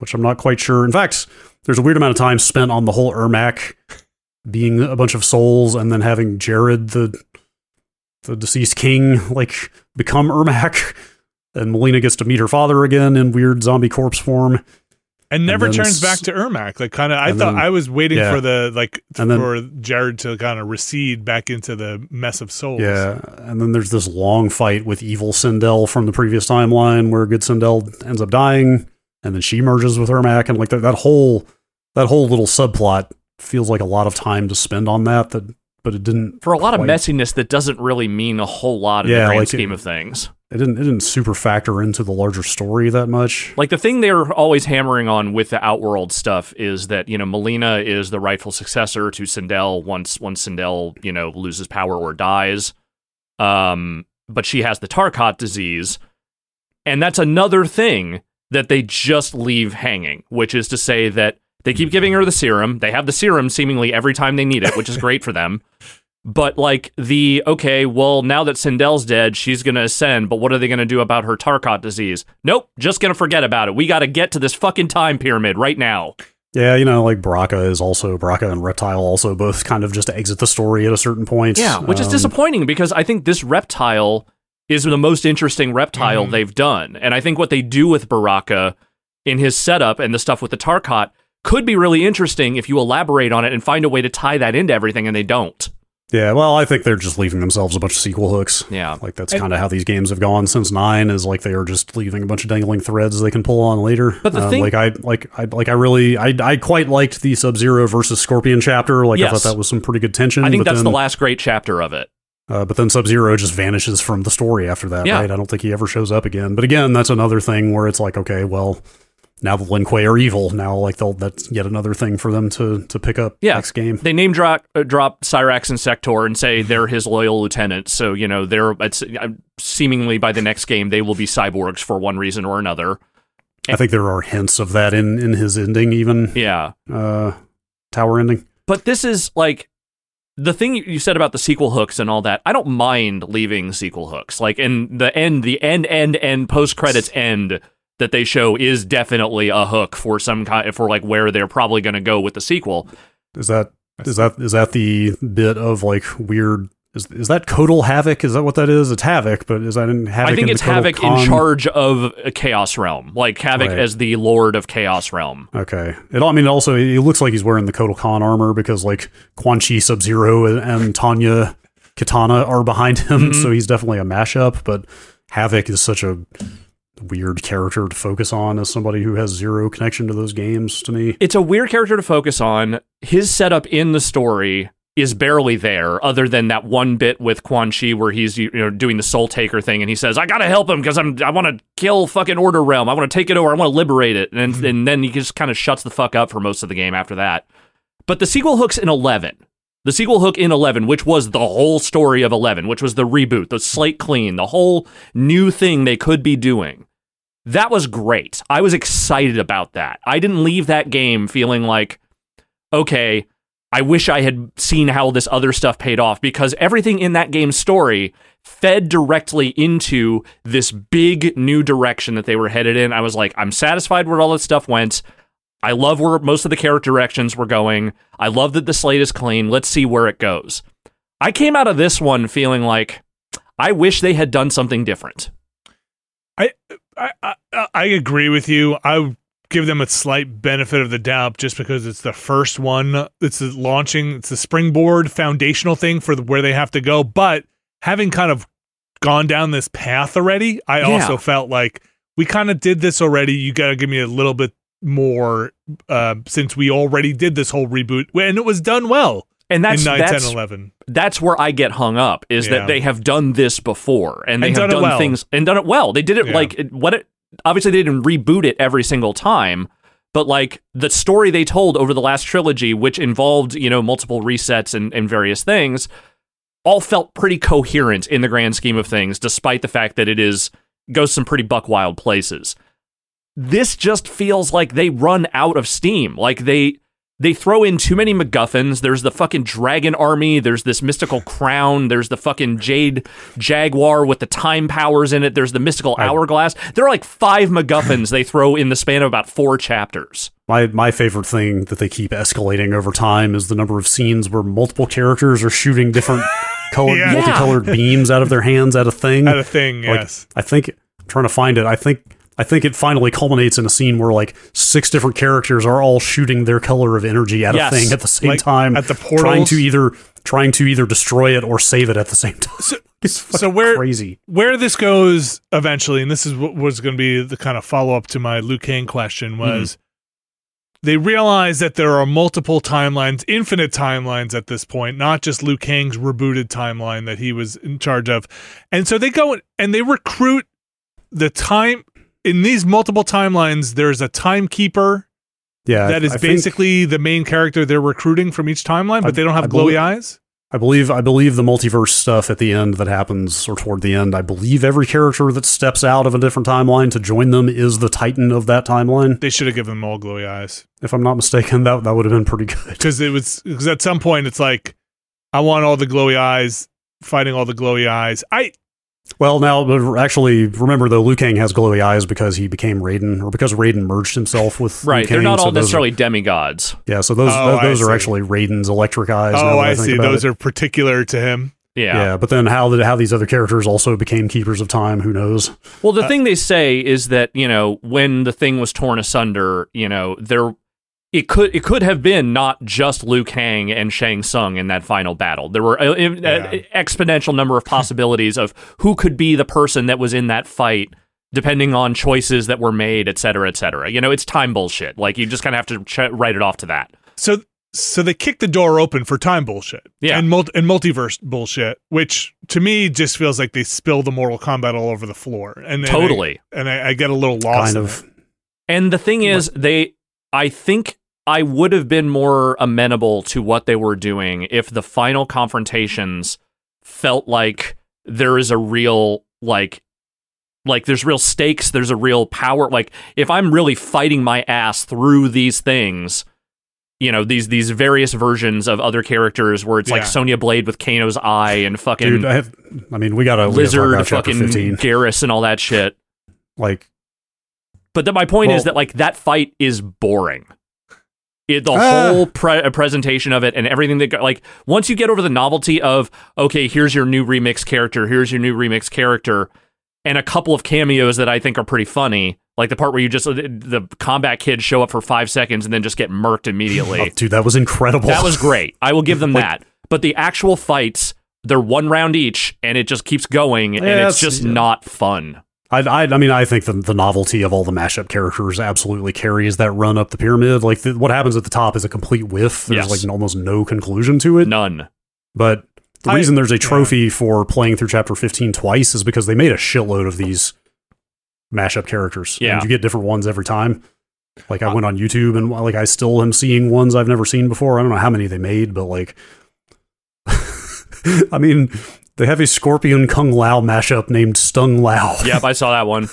B: which I'm not quite sure. In fact, there's a weird amount of time spent on the whole Ermac being a bunch of souls and then having Jerrod the the deceased king like become Ermac. And Mileena gets to meet her father again in weird zombie corpse form.
A: And never
B: then
A: turns back to Ermac. Like kind of, I thought
B: then-
A: I was waiting
B: yeah.
A: for the like
B: And then-
A: for Jerrod to kind of recede back into the mess of souls.
B: Yeah, and then there's this long fight with evil Sindel from the previous timeline where good Sindel ends up dying, and then she merges with Ermac, and like that, that whole that whole little subplot feels like a lot of time to spend on that. That, but it didn't.
C: For a lot of messiness that doesn't really mean a whole lot in
B: Yeah,
C: the grand
B: like it-
C: scheme of things.
B: It didn't. It didn't super factor into the larger story that much.
C: Like the thing they're always hammering on with the Outworld stuff is that you know Mileena is the rightful successor to Sindel once once Sindel you know loses power or dies, um, but she has the Tarkat disease, and that's another thing that they just leave hanging, which is to say that they keep giving her the serum. They have the serum seemingly every time they need it, which is great for them. But like the okay, well now that Sindel's dead, she's gonna ascend. But what are they gonna do about her Tarkat disease? Nope, just gonna forget about it. We got to get to this fucking time pyramid right now.
B: Yeah, you know, like Baraka is also Baraka and Reptile also both kind of just exit the story at a certain point.
C: Yeah, which is
B: Um,
C: disappointing because I think this reptile is the most interesting reptile
A: Mhm.
C: they've done, and I think what they do with Baraka in his setup and the stuff with the Tarkat could be really interesting if you elaborate on it and find a way to tie that into everything, and they don't.
B: Yeah, well, I think they're just leaving themselves a bunch of sequel hooks.
C: Yeah.
B: Like that's kind of how these games have gone since nine. Is like they are just leaving a bunch of dangling threads they can pull on later.
C: But the
B: Um,
C: thing-
B: like I like I like I really I I quite liked the Sub Zero versus Scorpion chapter. Like I
C: Yes.
B: thought that was some pretty good tension.
C: I think
B: but
C: that's
B: then,
C: the last great chapter of it.
B: Uh, but then Sub Zero just vanishes from the story after that.
C: Yeah.
B: Right? I don't think he ever shows up again. But again, that's another thing where it's like, okay, well. Now the Lin Kuei are evil. Now, like they'll that's yet another thing for them to to pick up
C: Yeah.
B: next game.
C: They name drop uh, drop Cyrax and Sector and say they're his loyal lieutenants. So you know they're it's uh, seemingly by the next game they will be cyborgs for one reason or another.
B: I think there are hints of that in in his ending, even
C: Yeah,
B: uh, tower ending.
C: but this is like the thing you- you said about the sequel hooks and all that. I don't mind leaving sequel hooks. Like in the end, the end, end, end, post credits end that they show is definitely a hook for some kind for like where they're probably going to go with the sequel.
B: Is that is that is that the bit of like weird? Is is that Kotal Havoc? Is that what that is? It's Havoc, but is that in Havoc?
C: I think
B: in
C: it's
B: the Kotal
C: Havoc in charge of a Chaos Realm, like Havoc
B: Right.
C: as the Lord of Chaos Realm.
B: Okay. It, I mean, also it looks like he's wearing the Kotal Khan armor because like Quan Chi Sub Zero and, and Tanya Kitana are behind him,
C: Mhm.
B: so he's definitely a mashup. But Havoc is such a weird character to focus on as somebody who has zero connection to those games. To me,
C: It's a weird character to focus on. His setup in the story is barely there, other than that one bit with Quan Chi where he's you know doing the Soul Taker thing, and he says, "I gotta help him because I'm I want to kill fucking Order Realm. I want to take it over. I want to liberate it." And mm-hmm. and then he just kind of shuts the fuck up for most of the game after that. But the sequel hooks in eleven. The sequel hook in 11, which was the whole story of 11, which was the reboot, the slate clean, the whole new thing they could be doing. That was great. I was excited about that. I didn't leave that game feeling like, okay, I wish I had seen how this other stuff paid off because everything in that game's story fed directly into this big new direction that they were headed in. I was like, I'm satisfied where all this stuff went. I love where most of the character directions were going. I love that the slate is clean. Let's see where it goes. I came out of this one feeling like I wish they had done something different.
A: I, I I agree with you. I give them a slight benefit of the doubt just because it's the first one. It's the launching, it's the springboard foundational thing for the, where they have to go. But having kind of gone down this path already, I
C: Yeah.
A: also felt like we kind of did this already. You got to give me a little bit more uh, since we already did this whole reboot and it was done well
C: And that's
A: in 9,
C: that's
A: 10, 11.
C: that's where I get hung up is
A: Yeah.
C: that they have done this before and they
A: And
C: have
A: done
C: done
A: well.
C: things and done it well. They did it
A: Yeah.
C: like what it obviously they didn't reboot it every single time, but like the story they told over the last trilogy, which involved you know multiple resets and, and various things, all felt pretty coherent in the grand scheme of things, despite the fact that it is goes some pretty buck wild places. This just feels like they run out of steam. Like they they throw in too many MacGuffins. There's the fucking dragon army. There's this mystical crown. There's the fucking jade jaguar with the time powers in it. There's the mystical hourglass. There are like five MacGuffins they throw in the span of about four chapters.
B: My my favorite thing that they keep escalating over time is the number of scenes where multiple characters are shooting different colored,
A: Yeah.
B: multicolored beams out of their hands at a thing.
A: Had a thing,
B: Like,
A: yes.
B: I think I'm trying to find it. I think I think it finally culminates in a scene where like six different characters are all shooting their color of energy at
C: Yes.
B: a thing at the same
A: Like,
B: time,
A: at the
B: trying to either trying to either destroy it or save it at the same time.
A: So,
B: It's
A: so where
B: crazy.
A: where this goes eventually, and this is what was going to be the kind of follow up to my Liu Kang question mm-hmm. was. They realize that there are multiple timelines, infinite timelines at this point, not just Liu Kang's rebooted timeline that he was in charge of. And so they go and they recruit the time in these multiple timelines. There's a timekeeper
B: Yeah,
A: that is
B: I
A: basically the main character they're recruiting from each timeline, but
B: I-
A: they don't have
B: I
A: glowy
B: believe-
A: eyes.
B: I believe I believe the multiverse stuff at the end that happens or toward the end. I believe every character that steps out of a different timeline to join them is the Titan of that timeline.
A: They should have given them all glowy eyes.
B: If I'm not mistaken, that that would have been pretty good.
A: because it was because at some point it's like I want all the glowy eyes fighting all the glowy eyes. I
B: Well, now actually, remember though, Liu Kang has glowy eyes because he became Raiden, or because Raiden merged himself with Liu
C: Right. They're not
B: so
C: all
B: those are-
C: necessarily demigods.
B: yeah, so those
A: Oh,
B: th-
A: I
B: those are actually Raiden's electric eyes.
A: oh
B: that
A: I see those
B: it.
A: are particular to him.
C: Yeah.
B: Yeah, but then how did how these other characters also became keepers of time? Who knows?
C: Well,
A: Uh,
C: the thing they say is that you know when the thing was torn asunder, you know there it could it could have been not just Liu Kang and Shang Tsung in that final battle. There were uh, an uh,
A: Yeah.
C: exponential number of possibilities of who could be the person that was in that fight. Depending on choices that were made, et cetera, et cetera. You know, it's time bullshit. Like, you just kind of have to ch- write it off to that.
A: So so they kick the door open for time bullshit.
C: Yeah.
A: and multi- and multiverse bullshit, which to me just feels like they spill the Mortal Kombat all over the floor. And, and I-
C: Totally.
A: and I, I get a little lost.
B: kind of.
A: it.
C: And the thing is, they, I think I would have been more amenable to what they were doing if the final confrontations felt like there is a real, like, like there's real stakes, there's a real power. Like, if I'm really fighting my ass through these things, you know, these these various versions of other characters where it's like
A: Yeah.
C: Sonya Blade with Kano's eye and fucking
B: Dude, I have. I mean, we we gotta
C: Lizard, fucking. Geras, and all that shit.
B: Like,
C: But then my point is that like that fight is boring. It, the
B: Ah.
C: whole pre- uh, presentation of it and everything that like once you get over the novelty of okay, here's your new remix character, here's your new remix character, and a couple of cameos that I think are pretty funny, like the part where you just the combat kids show up for five seconds and then just get murked immediately.
B: oh, dude, that was incredible.
C: that was great. I will give them
B: Like-
C: that. But the actual fights, they're one round each, and it just keeps going, and
B: Yeah,
C: it's
B: it's-
C: just not fun.
B: I, I, I mean, I think the, the novelty of all the mashup characters absolutely carries that run up the pyramid. Like, the, what happens at the top is a complete whiff. There's
C: Yes.
B: like almost no conclusion to it.
C: None.
B: But the
A: I-
B: reason there's a
A: yeah.
B: trophy for playing through chapter 15 twice is because they made a shitload of these mashup characters.
C: Yeah.
B: And you get different ones every time. Like, I uh, went on YouTube and, like, I still am seeing ones I've never seen before. I don't know how many they made, but, like, I mean, they have a Scorpion Kung Lao mashup named Stung Lao.
C: Yep, I saw that one.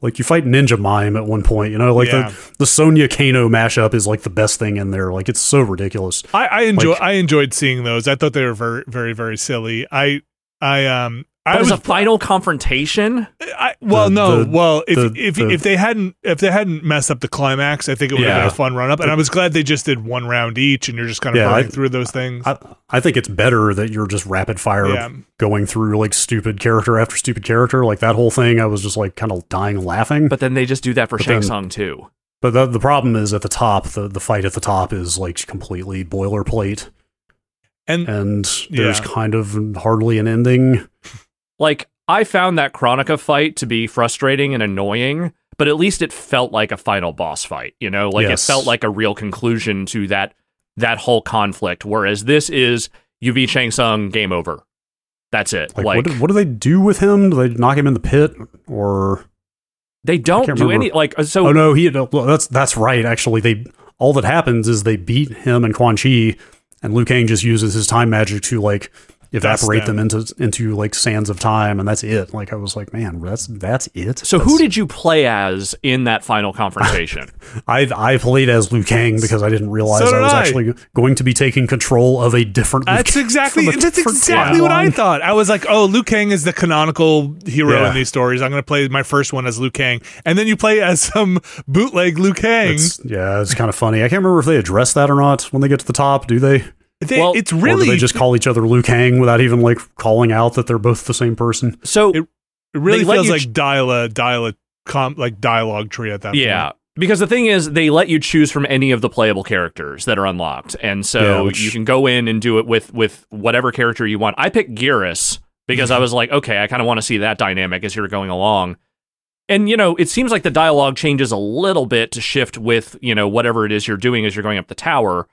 B: like you fight Ninja Mime at one point, you know, like
A: Yeah.
B: the the Sonya Kano mashup is like the best thing in there. Like it's so ridiculous.
A: I, I enjoy
B: Like-
A: I enjoyed seeing those. I thought they were very very very silly. I I um I
C: But as
A: was
C: a final confrontation,
A: I, well,
B: The-
A: no.
B: the-
A: well, if
B: the-
A: if
B: the-
A: if they hadn't if they hadn't messed up the climax, I think it would have been a fun run up. And I was glad they just did one round each, and you're just kind of
B: Yeah,
A: running
B: I-
A: through those things.
B: I I think it's better that you're just rapid fire
A: yeah,
B: going through like stupid character after stupid character. Like that whole thing, I was just like kind of dying laughing.
C: but then they just do that for
B: But
C: Shang
B: then-
C: Tsung too.
B: But the the problem is at the top, the the fight at the top is like completely boilerplate,
A: And
B: and there's
A: Yeah.
B: kind of hardly an ending.
C: Like I found that Kronika fight to be frustrating and annoying, but at least it felt like a final boss fight, you know? Like
B: Yes.
C: it felt like a real conclusion to that that whole conflict whereas this is you beat Shang Tsung game over. That's it.
B: Like,
C: Like,
B: what, do- what do they do with him? Do they knock him in the pit or?
C: they don't do
B: remember.
C: any like uh, so
B: Oh no, he. That's that's right. Actually, they all that happens is they beat him and Quan Chi, and Liu Kang just uses his time magic to like evaporate
A: them.
B: them. into into like sands of time, and that's it. Like I was like, man, that's that's it.
C: So who did you play as in that final confrontation?
B: I I played as Liu Kang because I didn't realize
A: So
B: I was
A: I.
B: actually going to be taking control of a different.
A: That's exactly that's exactly what I thought. I was like, oh, Liu Kang is the canonical hero
B: Yeah.
A: in these stories. I'm going to play my first one as Liu Kang, and then you play as some bootleg Liu Kang.
B: It's, yeah, it's kind of funny. I can't remember if they address that or not when they get to the top. Do they?
A: They-
C: Well,
A: it's
B: or do
A: really
B: they just call each other Liu Kang without even like calling out that they're both the same person?
C: So
A: It- it really feels like
C: ch-
A: dial a dial a com, like dialogue tree at that
C: Yeah.
A: point.
C: Because the thing is, they let you choose from any of the playable characters that are unlocked, and so
B: Yeah, which-
C: you can go in and do it with with whatever character you want. I picked Geras because I was like, okay, I kind of want to see that dynamic as you're going along. And you know, it seems like the dialogue changes a little bit to shift with you know whatever it is you're doing as you're going up the tower.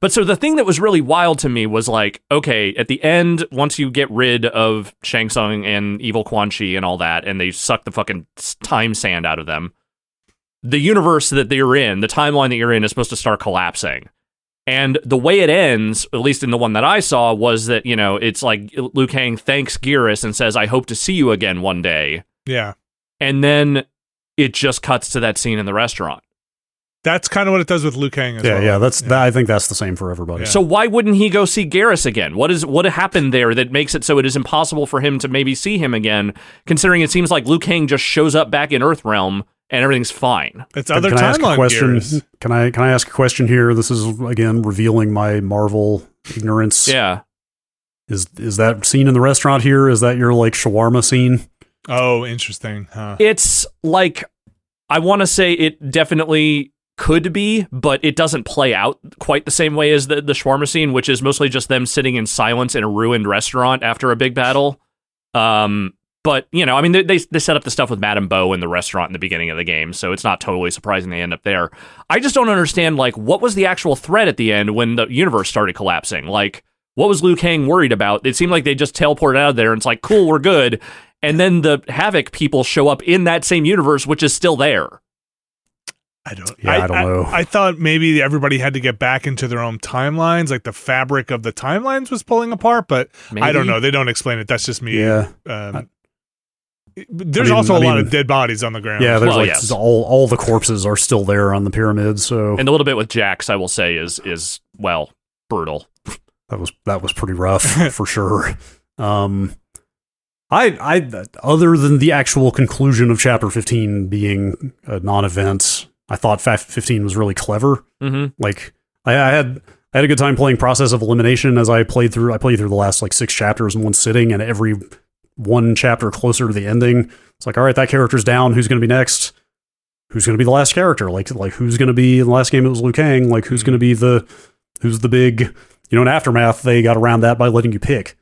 C: But so the thing that was really wild to me was like, okay, at the end, once you get rid of Shang Tsung and Evil Quan Chi and all that, and they suck the fucking time sand out of them, the universe that they're in, the timeline that you're in, is supposed to start collapsing. And the way it ends, at least in the one that I saw, was that, you know, it's like Liu Kang thanks Geras and says, I hope to see you again one day.
A: Yeah.
C: And then it just cuts to that scene in the restaurant.
A: That's kind of what it does with Liu Kang as
B: Yeah,
A: well.
B: yeah. Yeah, that's That, I think that's the same for everybody.
A: Yeah.
C: So why wouldn't he go see Geras again? What is what happened there that makes it so it is impossible for him to maybe see him again? Considering it seems like Liu Kang just shows up back in Earthrealm and everything's fine.
A: It's
B: Can-
A: other
B: can I ask a
A: timeline
B: question?
A: gears.
B: Can I can I ask a question here? This is again revealing my Marvel ignorance.
C: Yeah,
B: Is is that scene in the restaurant here? Is that your like shawarma scene?
A: Oh, interesting. Huh.
C: it's like I want to say it definitely could be, but it doesn't play out quite the same way as the the shawarma scene, which is mostly just them sitting in silence in a ruined restaurant after a big battle. Um, but you know, I mean, they they, they set up the stuff with Madame Bo in the restaurant in the beginning of the game, so it's not totally surprising they end up there. I just don't understand like what was the actual threat at the end when the universe started collapsing, like. What was Liu Kang worried about? It seemed like they just teleported out of there and it's like, cool, we're good. And then the Havik people show up in that same universe, which is still there.
A: I don't.
B: Yeah, I don't know.
A: I, thought maybe everybody had to get back into their own timelines, like the fabric of the timelines was pulling apart. But I don't know. They don't explain it. That's just me.
B: Yeah,
A: Um, there's
B: I mean-
A: also a
B: I
A: lot of dead bodies on the ground.
B: yeah. There's
C: Well,
B: like
C: yes.
B: all all the corpses are still there on the pyramid. So
C: And the little bit with Jax, I will say, is is well brutal.
B: that was that was pretty rough for sure. Um, I I other than the actual conclusion of chapter 15 being a non-event, I thought Fa- 15 was really clever.
C: Mm-hmm.
B: Like I, I had I had a good time playing Process of Elimination as I played through. I played through the last like six chapters in one sitting, and every one chapter closer to the ending, it's like, all right, that character's down. Who's going to be next? Who's going to be the last character? Like like who's going to be in the last game? It was Liu Kang. Like who's going to be the who's the big you know in aftermath they got around that by letting you pick.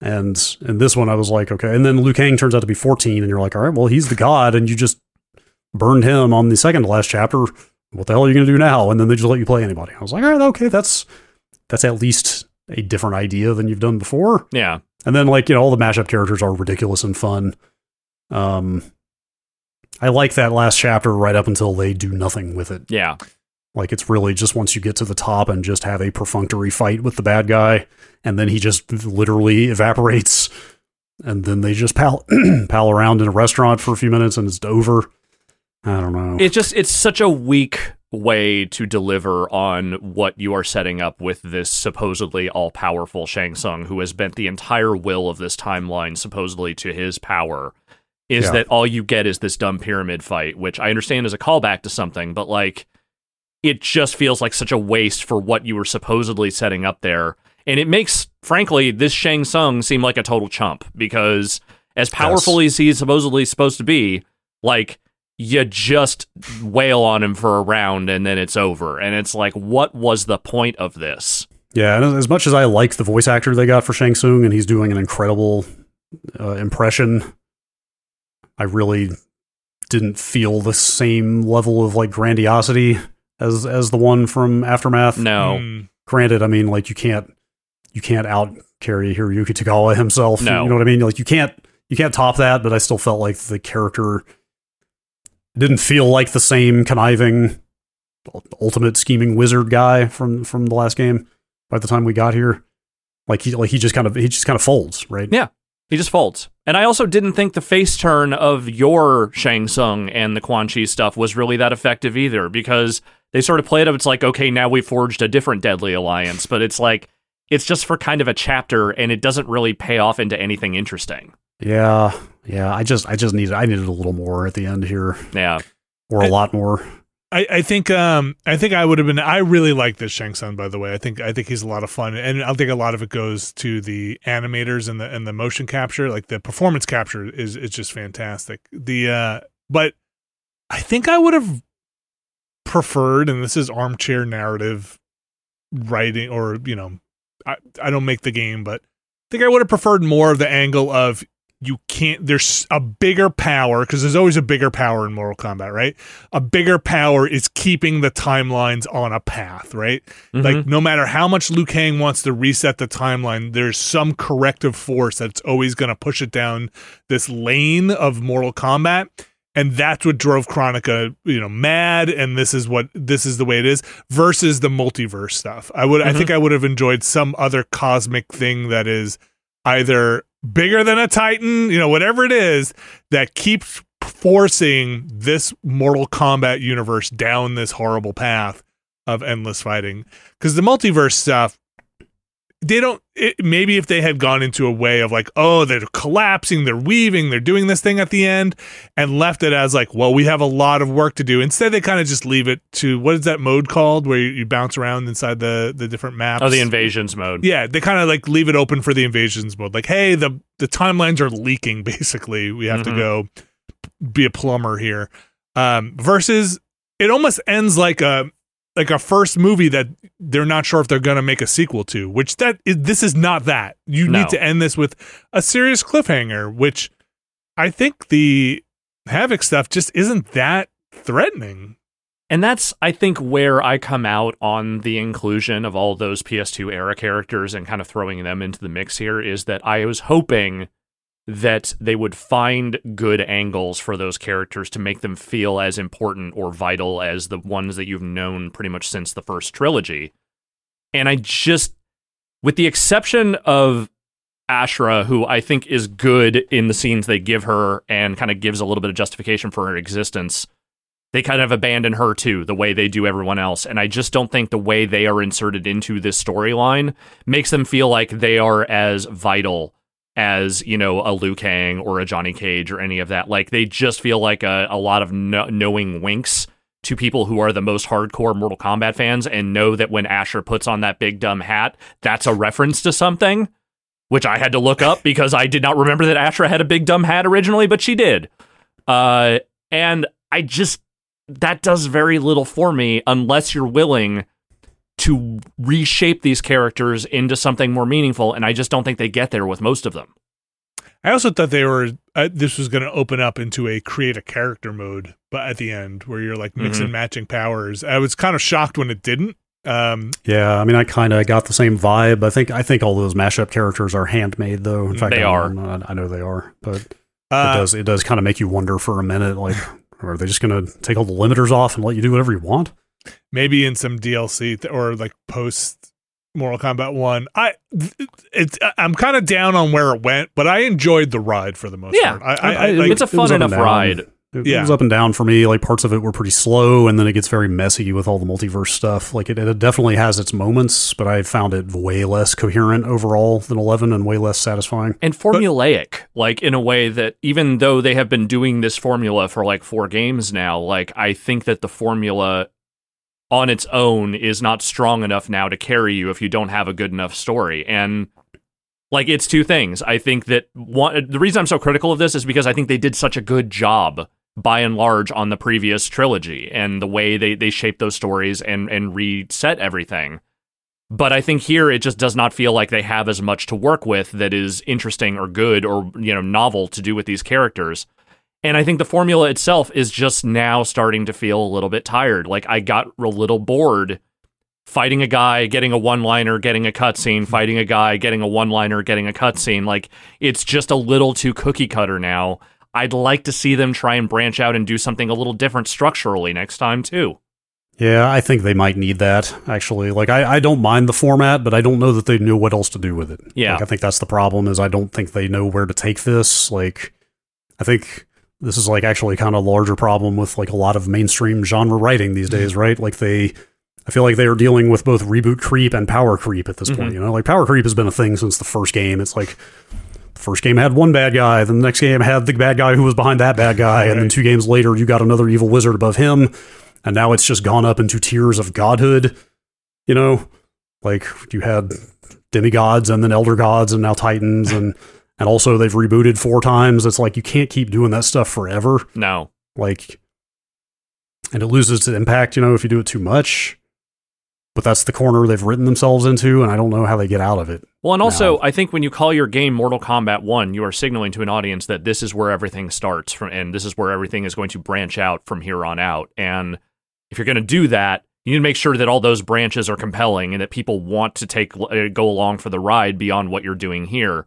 B: And in this one, I was like, okay. And then Liu Kang turns out to be 14, and you're like, all right, well, he's the god, and you just burned him on the second to last chapter what the hell are you going to do now? And then they just let you play anybody. I was like, all right, okay, that's that's at least a different idea than you've done before.
C: Yeah.
B: And then like you know, all the mashup characters are ridiculous and fun. Um, I like that last chapter right up until they do nothing with it.
C: Yeah.
B: Like it's really just once you get to the top and just have a perfunctory fight with the bad guy, and then he just literally evaporates, and then they just pal pal around in a restaurant for a few minutes and it's over. I don't know.
C: It's just it's such a weak way to deliver on what you are setting up with this supposedly all powerful Shang Tsung who has bent the entire will of this timeline supposedly to his power. Is
B: Yeah.
C: that all you get is this dumb pyramid fight, which I understand is a callback to something, but like it just feels like such a waste for what you were supposedly setting up there. And it makes, frankly, this Shang Tsung seem like a total chump because as powerful as he's supposedly supposed to be, like you just wail on him for a round and then it's over. And it's like, what was the point of this?
B: Yeah, and as much as I like the voice actor they got for Shang Tsung, and he's doing an incredible uh, impression, I really didn't feel the same level of like grandiosity as as the one from Aftermath.
C: No.
A: Mm.
B: Granted, I mean, like you can't you can't out Cary Hiroyuki Tagawa himself.
C: No.
B: You know what I mean? Like you can't you can't top that, but I still felt like the character didn't feel like the same conniving ultimate scheming wizard guy from from the last game by the time we got here. Like he like he just kind of he just kind of folds, right?
C: Yeah. He just folds. And I also didn't think the face turn of your Shang Tsung and the Quan Chi stuff was really that effective either, because they sort of played up. It's like, okay, now we forged a different deadly alliance, but it's like it's just for kind of a chapter, and it doesn't really pay off into anything interesting.
B: Yeah. Yeah. I just I just needed I needed a little more at the end here.
C: Yeah,
B: Or a
A: I-
B: lot more.
A: I, I think um I think I would have been I really like this Shang Tsung by the way. I think I think he's a lot of fun and I think a lot of it goes to the animators and the and the motion capture. Like the performance capture is is just fantastic. The uh but I think I would have preferred and this is armchair narrative writing or you know I, I don't make the game but I think I would have preferred more of the angle of you can't there's a bigger power because there's always a bigger power in Mortal Kombat, right? A bigger power is keeping the timelines on a path, right? Like mm-hmm. no matter how much Liu Kang wants to reset the timeline, there's some corrective force that's always going to push it down this lane of Mortal Kombat. And that's what drove Kronika, you know, mad. And this is what this is the way it is versus the multiverse stuff. I would, I mm-hmm. think, I would have enjoyed some other cosmic thing that is either bigger than a Titan, you know, whatever it is that keeps forcing this Mortal Kombat universe down this horrible path of endless fighting. Because the multiverse stuff, they don't. It, maybe if they had gone into a way of like, oh, they're collapsing, they're weaving, they're doing this thing at the end, and left it as like, well, we have a lot of work to do. Instead, they kind of just leave it to what is that mode called, where you, you bounce around inside the the different maps.
C: Oh, the invasions mode.
A: Yeah, they kind of like leave it open for the invasions mode. Like, hey, the the timelines are leaking. Basically, we have
C: Mhm.
A: to go be a plumber here. Um, versus, it almost ends like a like a first movie that they're not sure if they're going to make a sequel to. Which that is, this is not that. You
C: No.
A: need to end this with a serious cliffhanger. Which I think the Havik stuff just isn't that threatening.
C: And that's, I think, where I come out on the inclusion of all those PS2 era characters and kind of throwing them into the mix here is that I was hoping that they would find good angles for those characters to make them feel as important or vital as the ones that you've known pretty much since the first trilogy. And I just, with the exception of Ashrah, who I think is good in the scenes they give her and kind of gives a little bit of justification for her existence they kind of abandon her too, the way they do everyone else. And I just don't think the way they are inserted into this storyline makes them feel like they are as vital as, you know, a Liu Kang or a Johnny Cage or any of that. Like they just feel like a, a lot of kno- knowing winks to people who are the most hardcore Mortal Kombat fans and know that when Ashrah puts on that big dumb hat, that's a reference to something, which I had to look up because I did not remember that Ashrah had a big dumb hat originally, but she did. Uh, and I just that does very little for me unless you're willing to reshape these characters into something more meaningful and I just don't think they get there with most of them.
A: I also thought they were uh, this was going to open up into a create a character mode, but at the end where you're like mix
C: Mhm.
A: and matching powers. I was kind of shocked when it didn't. Um,
B: Yeah, I mean, I kind of got the same vibe. I think I think all those mashup characters are handmade, though. In fact,
C: They
B: I
C: are.
B: know- I know they are, but it
A: uh,
B: does it does kind of make you wonder for a minute, like, are they just going to take all the limiters off and let you do whatever you want?
A: Maybe in some DLC th- or like post Mortal Kombat One. I it's I'm kind of down on where it went, but I enjoyed the ride for the most
C: Yeah.
A: part. I, I,
B: I-
A: I, like,
C: it's a fun
B: up and
C: enough ride.
B: It,
A: Yeah.
B: it was up and down for me. Like parts of it were pretty slow, and then it gets very messy with all the multiverse stuff. Like it, it definitely has its moments, but I found it way less coherent overall than Eleven, and way less satisfying.
C: and formulaic like in a way that even though they have been doing this formula for like four games now like i think that the formula on its own is not strong enough now to carry you if you don't have a good enough story and like it's two things i think that one the reason i'm so critical of this is because i think they did such a good job by and large on the previous trilogy and the way they they shape those stories and and reset everything. But I think here it just does not feel like they have as much to work with that is interesting or good or you know novel to do with these characters. And I think the formula itself is just now starting to feel a little bit tired. Like I got a little bored fighting a guy, getting a one liner, getting a cutscene, fighting a guy, getting a one liner, getting a cutscene. Like it's just a little too cookie cutter now. I'd like to see them try and branch out and do something a little different structurally next time too.
B: Yeah, I think they might need that actually. Like, I, I don't mind the format, but I don't know that they know what else to do with it.
C: Yeah.
B: like, I think that's the problem. Is I don't think they know where to take this. Like, I think this is like actually kind of a larger problem with like a lot of mainstream genre writing these mm-hmm. days, right? Like they. I feel like they are dealing with both reboot creep and power creep at this mm-hmm. point. You know, like power creep has been a thing since the first game. It's like the first game had one bad guy, then the next game had the bad guy who was behind that bad guy, and then two games later you got another evil wizard above him, and now it's just gone up into tiers of godhood. You know, like you had demigods and then elder gods and now titans and and also they've rebooted four times. It's like you can't keep doing that stuff forever.
C: No.
B: Like, and it loses its impact. You know, if you do it too much. But that's the corner they've written themselves into, and I don't know how they get out of it.
C: Well, and also, I think when you call your game Mortal Kombat 1, you are signaling to an audience that this is where everything starts from and this is where everything is going to branch out from here on out. And if you're going to do that, you need to make sure that all those branches are compelling and that people want to take uh, go along for the ride beyond what you're doing here.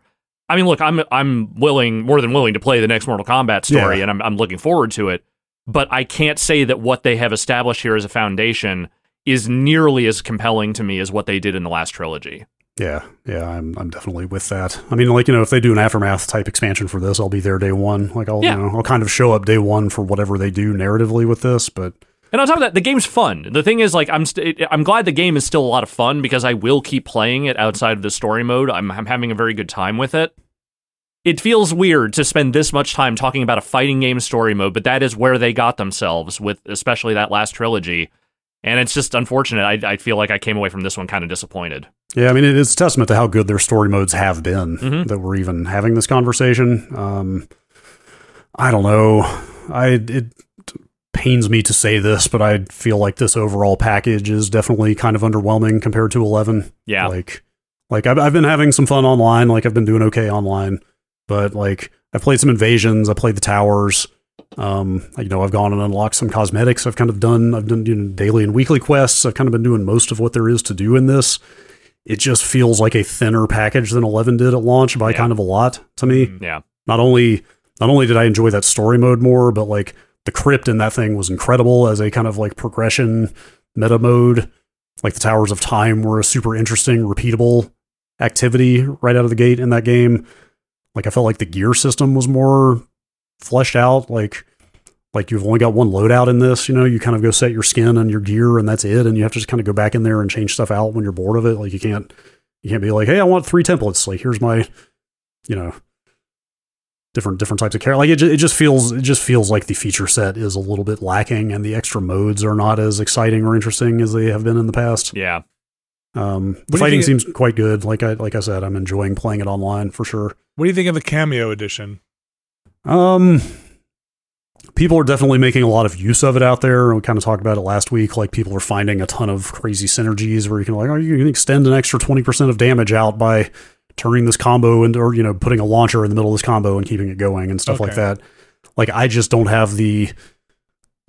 C: I mean, look, I'm I'm willing, more than willing to play the next Mortal Kombat story
B: Yeah.
C: and I'm I'm looking forward to it, but I can't say that what they have established here as a foundation is nearly as compelling to me as what they did in the last trilogy.
B: Yeah, yeah, I'm I'm definitely with that. I mean, like you know, if they do an aftermath type expansion for this, I'll be there day one. Like I'll
C: Yeah.
B: you know I'll kind of show up day one for whatever they do narratively with this. But
C: And on top of that, the game's fun. The thing is, like, I'm st- I'm glad the game is still a lot of fun because I will keep playing it outside of the story mode. I'm, I'm having a very good time with it. It feels weird to spend this much time talking about a fighting game story mode, but that is where they got themselves with, especially that last trilogy. And it's just unfortunate. I, I feel like I came away from this one kind of disappointed.
B: yeah, I mean, it is a testament to how good their story modes have been
C: Mhm.
B: that we're even having this conversation. Um, I don't know. I it pains me to say this, but I feel like this overall package is definitely kind of underwhelming compared to Eleven.
C: Yeah.
B: Like, like I've, I've been having some fun online. Like I've been doing okay online, but like I've played some invasions. I played the towers. Um, you know, I've gone and unlocked some cosmetics. I've kind of done, I've done you know, daily and weekly quests. I've kind of been doing most of what there is to do in this. It just feels like a thinner package than 11 did at launch by
C: Yeah.
B: kind of a lot to me.
C: yeah.
B: Not only, not only did I enjoy that story mode more, but like the crypt in that thing was incredible as a kind of like progression meta mode. Like the Towers of Time were a super interesting, repeatable activity right out of the gate in that game. Like I felt like the gear system was more fleshed out. Like like you've only got one loadout in this, you know, you kind of go set your skin and your gear and that's it. And you have to just kind of go back in there and change stuff out when you're bored of it. Like you can't you can't be like, hey, I want three templates. Like here's my you know different different types of character. Like it, ju- it just feels it just feels like the feature set is a little bit lacking, and the extra modes are not as exciting or interesting as they have been in the past.
C: Yeah.
B: Um, the fighting
A: think
B: seems quite good. Like I like I said, I'm enjoying playing it online for sure.
A: What do you think of the cameo edition?
B: Um, people are definitely making a lot of use of it out there. We kind of talked about it last week. Like people are finding a ton of crazy synergies where you can like, oh, you can extend an extra twenty percent of damage out by turning this combo into, or you know, putting a launcher in the middle of this combo and keeping it going and stuff like that. Like I just don't have the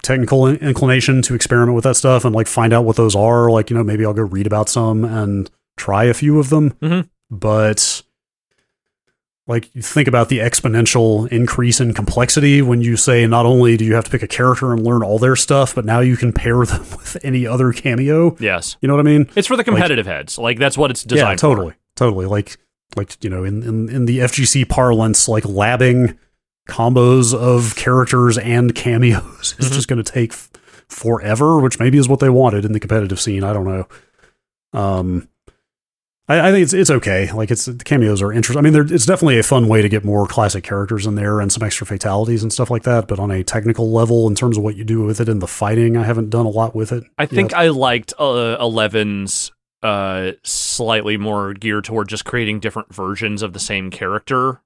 B: technical inclination to experiment with that stuff and like find out what those are. Like you know, maybe I'll go read about some and try a few of them.
C: Mhm.
B: But like you think about the exponential increase in complexity when you say not only do you have to pick a character and learn all their stuff, but now you can pair them with any other cameo.
C: Yes.
B: You know what I mean?
C: It's for the competitive heads. Like that's what it's designed
B: yeah, totally, totally. Like, like you know, in, in in the FGC parlance, like labbing combos of characters and cameos is
C: Mhm.
B: just going to take f- forever, which maybe is what they wanted in the competitive scene. I don't know. Um, I, I think it's it's okay. Like it's the cameos are interesting. I mean, it's definitely a fun way to get more classic characters in there and some extra fatalities and stuff like that. But on a technical level, in terms of what you do with it in the fighting, I haven't done a lot with it.
C: I think
B: yet.
C: I liked uh, 11's uh, slightly more geared toward just creating different versions of the same character.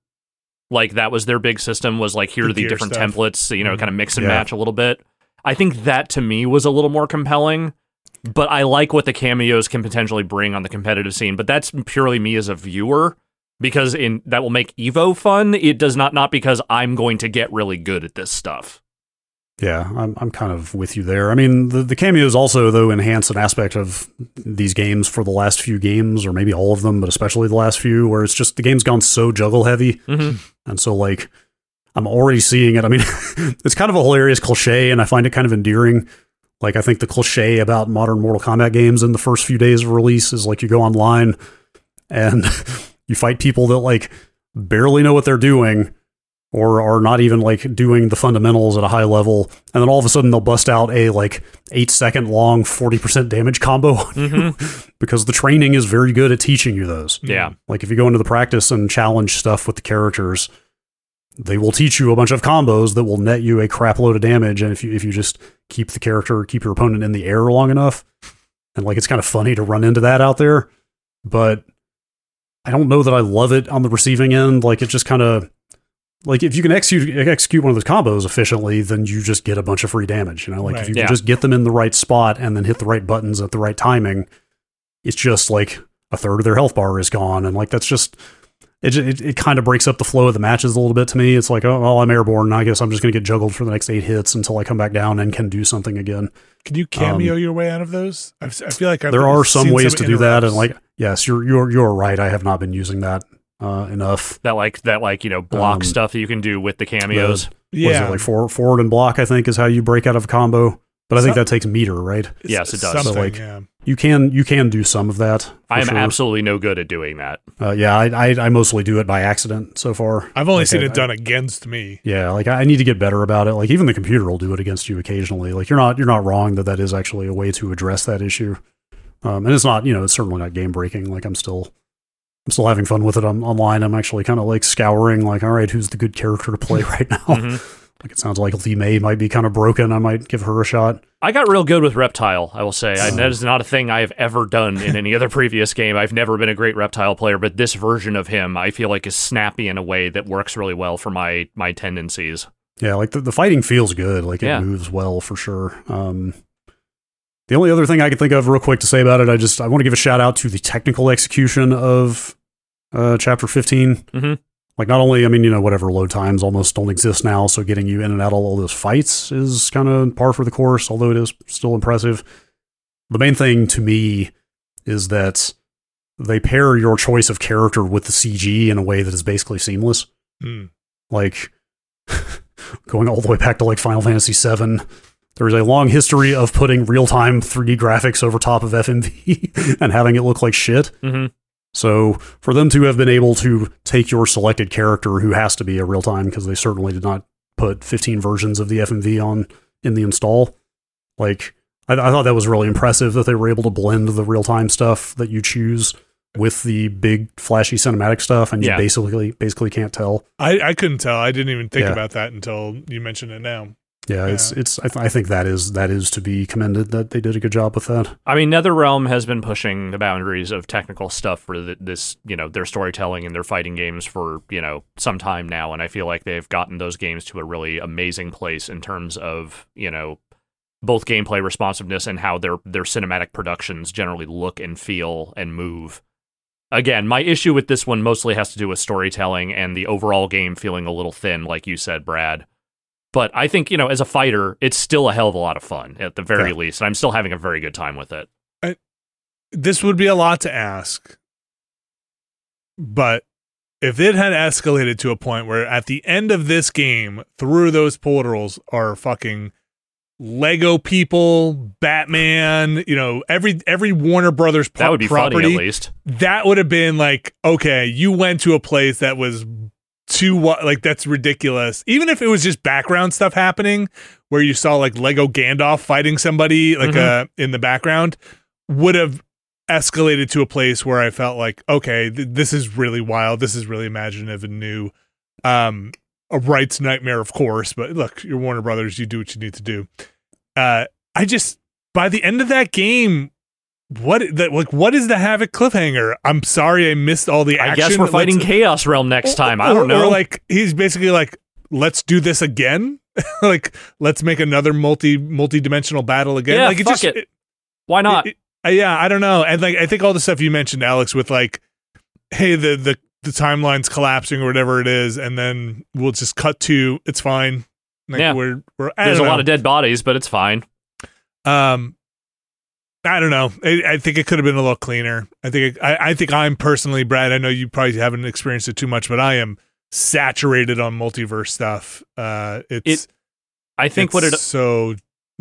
C: Like that was their big system was like here
A: The
C: are the different
A: stuff.
C: templates, you know,
A: Mhm.
C: kind of mix and
B: Yeah.
C: match a little bit. I think that to me was a little more compelling. But I like what the cameos can potentially bring on the competitive scene. But that's purely me as a viewer because in that will make Evo fun. It does not not because I'm going to get really good at this stuff.
B: Yeah, I'm I'm kind of with you there. I mean, the the cameos also though enhance an aspect of these games for the last few games, or maybe all of them, but especially the last few, where it's just the game's gone so juggle heavy,
C: Mhm.
B: and so like I'm already seeing it. I mean, it's kind of a hilarious cliche, and I find it kind of endearing. Like I think the cliche about modern Mortal Kombat games in the first few days of release is like you go online and you fight people that like barely know what they're doing or are not even like doing the fundamentals at a high level and then all of a sudden they'll bust out a like 8 second long 40% damage combo on you. Mm-hmm. Because the training is very good at teaching you those.
C: Yeah.
B: like if you go into the practice and challenge stuff with the characters they will teach you a bunch of combos that will net you a crap load of damage and if you if you just keep the character keep your opponent in the air long enough and like it's kind of funny to run into that out there but i don't know that i love it on the receiving end. Like it just kind of like if you can execute execute one of those combos efficiently then you just get a bunch of free damage you know like
A: Right.
B: if you
C: Yeah.
B: can just get them in the right spot and then hit the right buttons at the right timing it's just like a third of their health bar is gone and like that's just it, it, it kind of breaks up the flow of the matches a little bit to me. It's like, oh, well, I'm airborne. I guess I'm just going to get juggled for the next eight hits until I come back down and can do something again.
A: Can you cameo your way out of those? I've, I feel like I've
B: Um, there are some
A: seen
B: ways to do that, and like, yes, you're you're you're right. I have not been using that uh, enough.
C: That like that like you know block
B: Um,
C: stuff that you can do with the cameos.
B: What is
A: yeah,
B: it like forward, forward and block? I think is how you break out of a combo. But I think
A: Some-
B: that takes meter, right?
C: Yes, it does.
B: So, like,
A: yeah.
B: You can you can do some of that.
C: I am
B: sure.
C: absolutely no good at doing that.
B: Uh, yeah, I, I I mostly do it by accident so far.
A: I've only
B: Like,
A: seen
B: I-
A: it done against me.
B: Yeah, like I I need to get better about it. Like even the computer will do it against you occasionally. Like you're not you're not wrong that that is actually a way to address that issue. Um, and it's not you know it's certainly not game breaking. Like I'm still I'm still having fun with it on, online. I'm actually kind of like scouring like all right who's the good character to play right now.
C: Mhm.
B: Like it sounds like Li Mei might be kind of broken. I might give her a shot.
C: I got real good with Reptile, I will say. I, that is not a thing I have ever done in any other previous game. I've never been a great Reptile player, but this version of him I feel like is snappy in a way that works really well for my my tendencies.
B: Yeah, like the, the fighting feels good. Like it
C: Yeah.
B: moves well for sure. Um, the only other thing I can think of real quick to say about it, I just I want to give a shout out to the technical execution of uh, chapter 15.
C: Mhm.
B: Like not only, I mean, you know, whatever load times almost don't exist now, so getting you in and out of all those fights is kind of par for the course, although it is still impressive. The main thing to me is that they pair your choice of character with the CG in a way that is basically seamless
A: Hmm.
B: like going all the way back to like Final Fantasy VII. There is a long history of putting real time 3D graphics over top of FMV and having it look like shit.
C: hmm
B: So for them to have been able to take your selected character, who has to be a real time because they certainly did not put 15 versions of the FMV on in the install, like I, I thought that was really impressive that they were able to blend the real time stuff that you choose with the big flashy cinematic stuff, and you basically basically can't tell.
A: I, I couldn't tell. I didn't even think
B: Yeah.
A: about that until you mentioned it now.
B: Yeah, it's it's. I, th- I think that is that is to be commended that they did a good job with that.
C: I mean, NetherRealm has been pushing the boundaries of technical stuff for th this, you know, their storytelling and their fighting games for, you know, some time now. And I feel like they've gotten those games to a really amazing place in terms of, you know, both gameplay responsiveness and how their their cinematic productions generally look and feel and move. Again, my issue with this one mostly has to do with storytelling and the overall game feeling a little thin, like you said, Brad. But I think, you know, as a fighter, it's still a hell of a lot of fun at the very
B: Yeah.
C: least. And I'm still having a very good time with it.
A: This would be a lot to ask, but if it had escalated to a point where at the end of this game, through those portals are fucking Lego people, Batman, you know, every every Warner Brothers pro-
C: That would be
A: property,
C: funny at least.
A: that would have been like, okay, you went to a place that was too like that's ridiculous. Even if it was just background stuff happening, where you saw like Lego Gandalf fighting somebody like
C: Mhm.
A: uh in the background, would have escalated to a place where I felt like, okay, th- this is really wild. This is really imaginative and new. Um, a rights nightmare, of course, but look, you're Warner Brothers. You do what you need to do. Uh, I just by the end of that game, what the, like what is the Havik cliffhanger? I'm sorry I missed all the action I
C: guess we're fighting Chaos Realm next time. I don't know.
A: Or like he's basically like, let's do this again. like let's make another multi multi dimensional battle again.
C: Yeah,
A: like
C: fuck it. Why not?
A: it- uh, yeah, I don't know. And like I think all the stuff you mentioned, Alex, with like, hey, the the the timeline's collapsing or whatever it is, and then we'll just cut to it's fine. Like
C: Yeah.
A: we're we're
C: There's a lot of dead bodies, but it's fine.
A: Um, I don't know. I, I think it could have been a little cleaner. I think I, I think I'm personally, Brad. I know you probably haven't experienced it too much, but I am saturated on multiverse stuff. Uh, it's
C: I think what it
A: so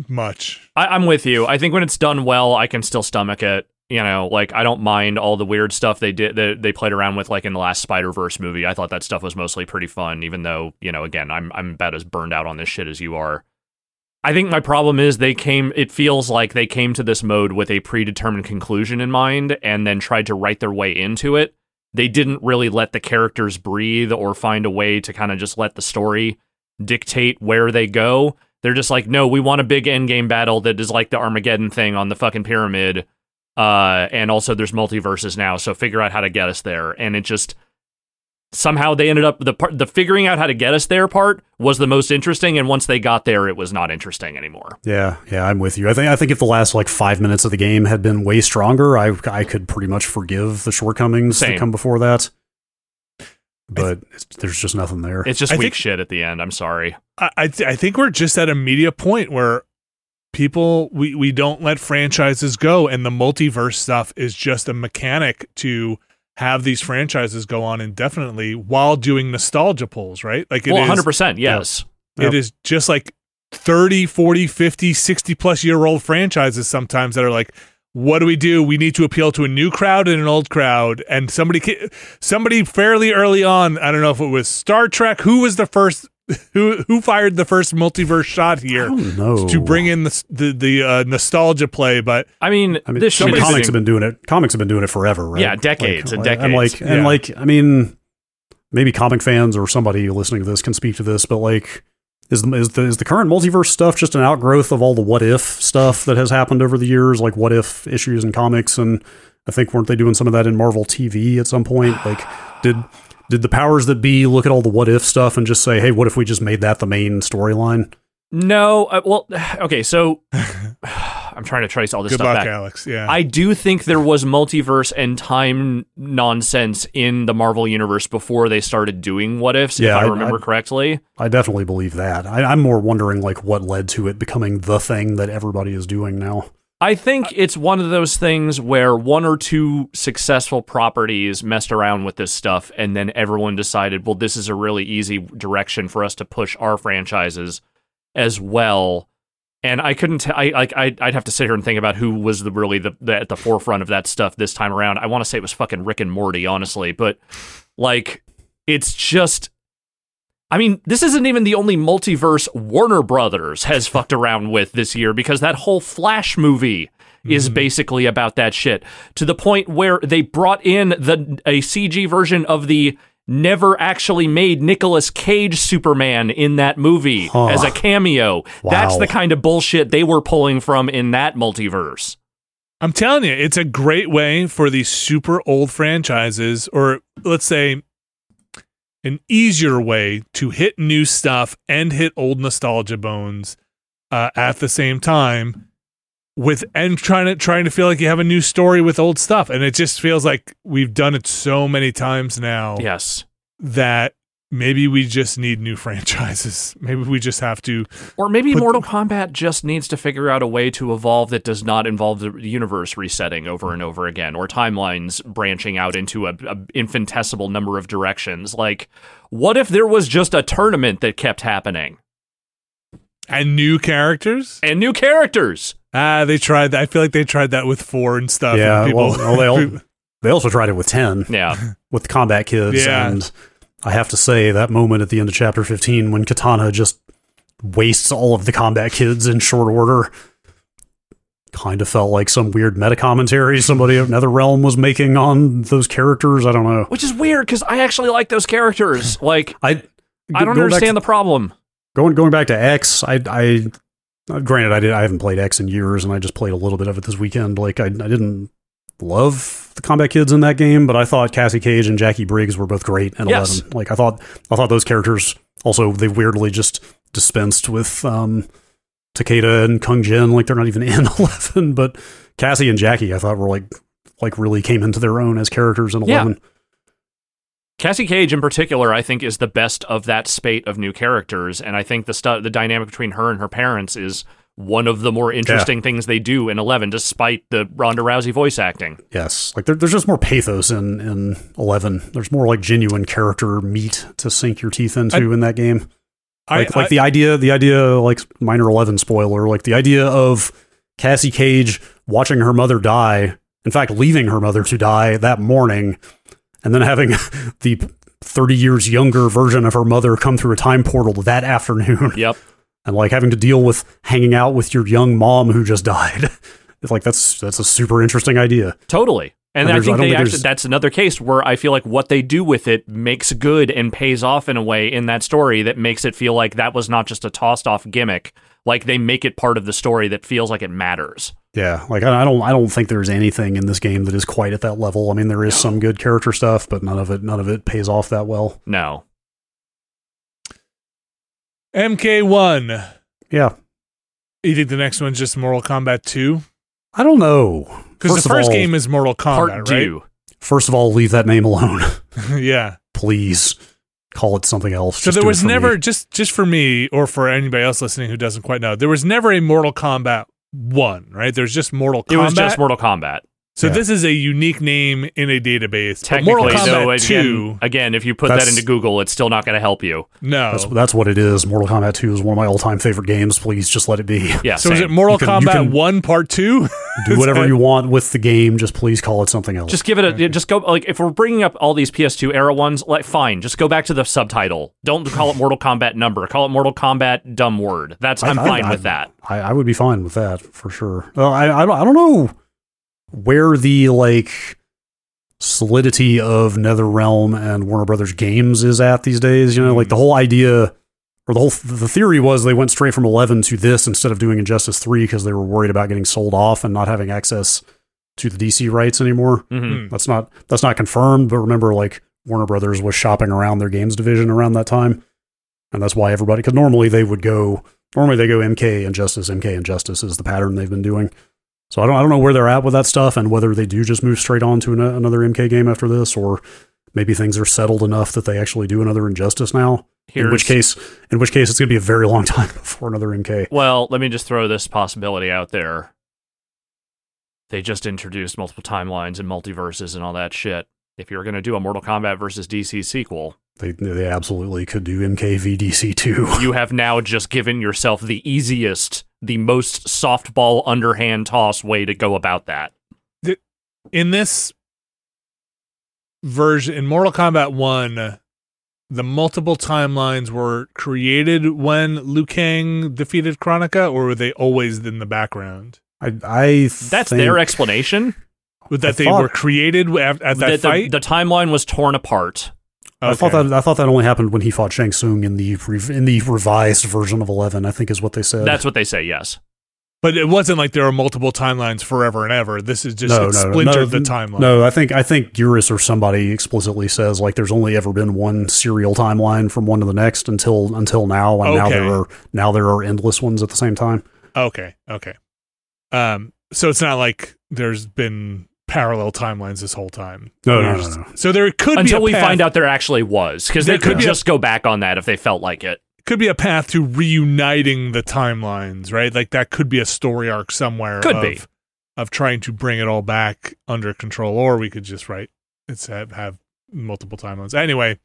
A: much.
C: I, I'm with you. I think when it's done well, I can still stomach it. You know, like I don't mind all the weird stuff they did that they played around with, like in the last Spider Verse movie. I thought that stuff was mostly pretty fun, even though you know, again, I'm I'm about as burned out on this shit as you are. I think my problem is they came. It feels like they came to this mode with a predetermined conclusion in mind, and then tried to write their way into it. They didn't really let the characters breathe or find a way to kind of just let the story dictate where they go. They're just like, no, we want a big end game battle that is like the Armageddon thing on the fucking pyramid. Uh, and also there's multiverses now, so figure out how to get us there. And it just somehow they ended up the part the figuring out how to get us there part was the most interesting. And once they got there, it was not interesting anymore.
B: Yeah, yeah, I'm with you. I think I think if the last like five minutes of the game had been way stronger, I I could pretty much forgive the shortcomings
C: Same.
B: that come before that. But it's, there's just nothing there.
C: It's just
A: I
C: weak
A: think-
C: shit at the end. I'm sorry.
A: I I, th- I think we're just at a media point where people we we don't let franchises go, and the multiverse stuff is just a mechanic to have these franchises go on indefinitely while doing nostalgia pulls, right? Like it
C: well,
A: is-
C: 100. percent Yes.
A: it is just like 30 40 50 60 plus year old franchises sometimes that are like what do we do we need to appeal to a new crowd and an old crowd and somebody somebody fairly early on i don't know if it was star trek who was the first who who fired the first multiverse shot
B: I
A: here
B: don't know.
A: to bring in the the, the uh, nostalgia play but
C: I mean,
B: I mean,
C: this
B: I mean, comics
C: in-
B: have been doing it. Comics have been doing it forever, right?
C: Yeah, decades and
B: like, And
C: decades.
B: like, and like, I mean, maybe comic fans or somebody listening to this can speak to this, but like, is the, is the is the current multiverse stuff just an outgrowth of all the what if stuff that has happened over the years, like what if issues in comics? And I think weren't they doing some of that in Marvel TV at some point? Like, did did the powers that be look at all the what if stuff and just say, hey, what if we just made that the main storyline?
C: No, uh, well, okay, so I'm trying to trace all this
A: good
C: stuff
A: luck
C: back.
A: alex yeah
C: I do think there was multiverse and time nonsense in the Marvel universe before they started doing what ifs, if
B: Yeah,
C: I
B: I-
C: remember
B: I-
C: correctly.
B: I definitely believe that. I, I'm more wondering like what led to it becoming the thing that everybody is doing now.
C: I think it's one of those things where one or two successful properties messed around with this stuff, and then everyone decided, well, this is a really easy direction for us to push our franchises as well. And I couldn't. T- I like. I'd, I'd have to sit here and think about who was the really the, the at the forefront of that stuff this time around. I want to say it was fucking Rick and Morty, honestly, but like, it's just. I mean, this isn't even the only multiverse Warner Brothers has fucked around with this year because that whole Flash movie is mm-hmm. basically about that shit to the point where they brought in the a CG version of the never actually made Nicolas Cage Superman in that movie
B: Huh.
C: as a cameo. That's the kind of bullshit they were pulling from in that multiverse.
A: I'm telling you, it's a great way for these super old franchises, or let's say an easier way to hit new stuff and hit old nostalgia bones uh, at the same time with and trying to trying to feel like you have a new story with old stuff and it just feels like we've done it so many times now
C: Yes.
A: that maybe we just need new franchises maybe we just have to
C: Or maybe
A: But-
C: Mortal Kombat just needs to figure out a way to evolve that does not involve the universe resetting over and over again, or timelines branching out into a, a infinitesimal number of directions. Like, what if there was just a tournament that kept happening
A: and new characters
C: and new characters?
A: ah they tried that i feel like they tried that with four and stuff
B: yeah,
A: and people,
B: well, well, they all, they also tried it with ten
C: Yeah,
B: with Kombat Kids,
A: Yeah.
B: and I have to say that moment at the end of chapter fifteen when Kitana just wastes all of the Kombat Kids in short order. Kind of felt like some weird meta commentary somebody of NetherRealm was making on those characters. I don't know.
C: which is weird because I actually like those characters. Like,
B: I
C: I don't understand
B: to-
C: the problem.
B: going going back to X, I I granted, I did. I haven't played X in years, and I just played a little bit of it this weekend. Like I, I didn't love the combat kids in that game, but I thought Cassie Cage and Jacqui Briggs were both great in
C: Yes.
B: Eleven. Like I thought, I thought those characters also they weirdly just dispensed with um, Takeda and Kung Jin. Like they're not even in Eleven, but Cassie and Jackie, I thought were like like really came into their own as characters in
C: Yeah.
B: Eleven.
C: Cassie Cage in particular, I think, is the best of that spate of new characters, and I think the stu- the dynamic between her and her parents is one of the more interesting things they do in Eleven, despite the Ronda Rousey voice acting.
B: Yes, like there, there's just more pathos in in Eleven. There's more like genuine character meat to sink your teeth into in that game. Like,
A: I,
B: like the idea, the idea, like minor Eleven spoiler, like the idea of Cassie Cage watching her mother die. In fact, leaving her mother to die that morning, and then having the 30 years younger version of her mother come through a time portal that afternoon,
C: Yep.
B: And like having to deal with hanging out with your young mom who just died. It's like that's that's a super interesting idea.
C: Totally. And
B: And
C: I think
B: I
C: they
B: think
C: actually, that's another case where I feel like what they do with it makes good and pays off in a way in that story that makes it feel like that was not just a tossed off gimmick. Like they make it part of the story that feels like it matters.
B: Yeah, like I, I don't I don't think there's anything in this game that is quite at that level. I mean, there is some good character stuff, but none of it none of it pays off that well.
C: No.
A: MK1.
B: Yeah,
A: You think the next one's just Mortal Kombat 2?
B: I don't know.
A: Because the first
B: all-
A: game is Mortal
C: Part
A: Kombat, right?
C: two.
B: First of all, leave that name alone,
A: yeah.
B: please. Call it something else.
A: So
B: Just
A: there was
B: for me.
A: never just just for me or for anybody else listening who doesn't quite know. There was never a Mortal Kombat 1, right? There's just Mortal Kombat.
C: It was just Mortal Kombat.
A: So
B: Yeah.
A: this is a unique name in a database.
C: Technically,
A: Mortal Kombat
C: though,
A: 2,
C: again, again, if you put that into Google, it's still not going to help you.
A: no.
B: That's, that's what it is. Mortal Kombat 2 is one of my all time favorite games. Please just let it be.
C: Yeah.
A: so is it Mortal
B: You
A: Kombat
B: can-
A: 1 Part 2?
B: Do whatever you want with the game. Just please call it something else.
C: Just give it a just go like if we're bringing up all these PS2 era ones, like fine, just go back to the subtitle. Don't call it Mortal Kombat number. Call it Mortal Kombat dumb word. That's I'm
B: I- I-
C: fine
B: I-
C: with that.
B: I, I would be fine with that for sure. Uh, I, I, I don't know where the like solidity of NetherRealm and Warner Brothers games is at these days. You know, like the whole idea or the whole the theory was they went straight from 11 to this instead of doing Injustice 3 because they were worried about getting sold off and not having access to the DC rights anymore.
C: Mhm.
A: Hmm.
B: That's not that's not confirmed, but remember like Warner Brothers was shopping around their games division around that time. And that's why everybody cuz normally they would go normally they go MK Injustice, MK Injustice is the pattern they've been doing. So I don't I don't know where they're at with that stuff and whether they do just move straight on to an, another MK game after this or maybe things are settled enough that they actually do another Injustice now. in which case in which case it's going to be a very long time before another MK.
C: Well, let me just throw this possibility out there. They just introduced multiple timelines and multiverses and all that shit. If you're going to do a Mortal Kombat versus DC sequel,
B: They they absolutely could do MK VDC 2.
C: you have now just given yourself the easiest, the most softball underhand toss way to go about that.
A: in this version in Mortal Kombat 1 the multiple timelines were created when Liu Kang defeated Kronika or were they always in the background
B: I I
C: That's
B: think-
C: their explanation.
A: that
B: I
A: they
B: thought-
A: were created at, at that
C: The, the,
A: fight
C: the timeline was torn apart.
B: I thought that I thought that only happened when he fought Shang Tsung in the in the revised version of Eleven. I think is what they said.
C: That's what they say, yes.
A: but it wasn't like there are multiple timelines forever and ever this is just
B: no, no, no,
A: splintered
B: no,
A: the timeline
B: No, I think I think Geras or somebody explicitly says like there's only ever been one serial timeline from one to the next until until now, and now there are now there are endless ones at the same time.
A: okay okay um so it's not like there's been parallel timelines this whole time
B: No, no, no, no.
A: so there could
C: Until
A: be a
C: we
A: path-
C: find out there actually was, because they could
A: could be a-
C: just go back on that if they felt like it.
A: could be a path to reuniting the timelines, right? Like that could be a story arc somewhere.
C: Could
A: of,
C: be.
A: of trying to bring it all back under control, or we could just write it's have, have multiple timelines. Anyway,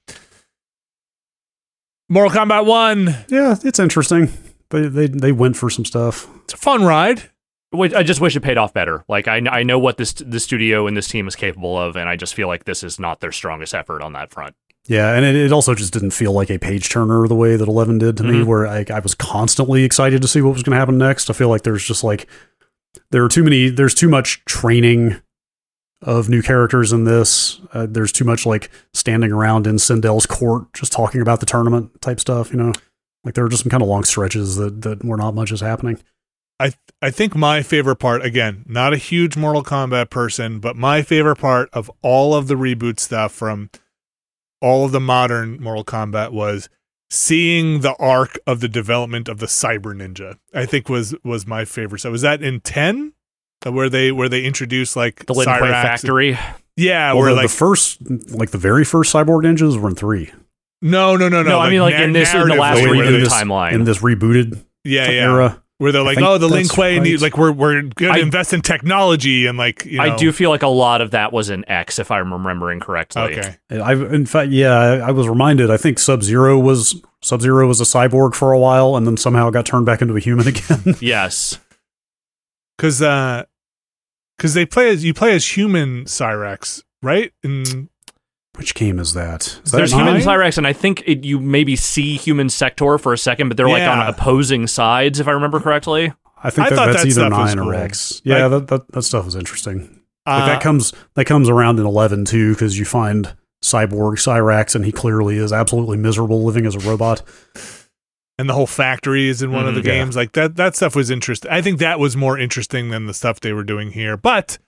A: Mortal Kombat One,
B: Yeah, it's interesting. They they they went for some stuff.
A: it's a fun ride.
C: I just wish it paid off better. Like I, I know what this the studio and this team is capable of, and I just feel like this is not their strongest effort on that front.
B: Yeah, and it, it also just didn't feel like a page turner the way that Eleven did to me,
C: Mhm.
B: where I, I was constantly excited to see what was going to happen next. I feel like there's just like there are too many, there's too much training of new characters in this. Uh, there's too much like standing around in Sindel's court just talking about the tournament type stuff, you know. Like there are just some kind of long stretches that that were not much is happening.
A: I I think my favorite part, again, not a huge Mortal Kombat person, but my favorite part of all of the reboot stuff from all of the modern Mortal Kombat was seeing the arc of the development of the Cyber Ninja. I think was was my favorite. So was that in ten, where they where they introduced like
C: The Lin Kuei
A: Cyrax?
C: factory.
A: Yeah,
B: Well,
A: where
B: the,
A: like
B: the first, like the very first cyborg ninjas were in three.
A: no no no no.
C: No, I mean like in this in the last
A: way
B: in
A: where
C: reboot timeline.
B: in this rebooted
A: yeah yeah
B: era.
A: Where they're like oh the Lin
B: that's
A: Kuei need,
B: right.
A: like we're we're gonna
C: I-
A: invest in technology and like you know,
C: I do feel like a lot of that was in X, if I'm remembering correctly.
A: okay
B: I, in fact, yeah, I, I was reminded. I think Sub Zero was Sub Zero was a cyborg for a while, and then somehow got turned back into a human again.
C: Yes.
A: because uh because they play as you play as human Cyrax, right and
B: Which game is that? Is
C: There's
B: that
C: human
B: nine?
C: And I think it, you maybe see human Sektor for a second, but they're like on opposing sides, if I remember correctly.
B: I think
A: I
B: that,
A: thought
B: that's
A: that
B: either
A: stuff was
B: nine or
A: cool.
B: X. Yeah,
A: Like-
B: that, that that stuff was interesting. Like
A: uh,
B: that comes that comes around in eleven too, because you find Cyborg Cyrax, and he clearly is absolutely miserable living as a robot.
A: and the whole factory is in one of the
B: Mhm. Yeah.
A: games like that that stuff was interesting i think that was more interesting than the stuff they were doing here but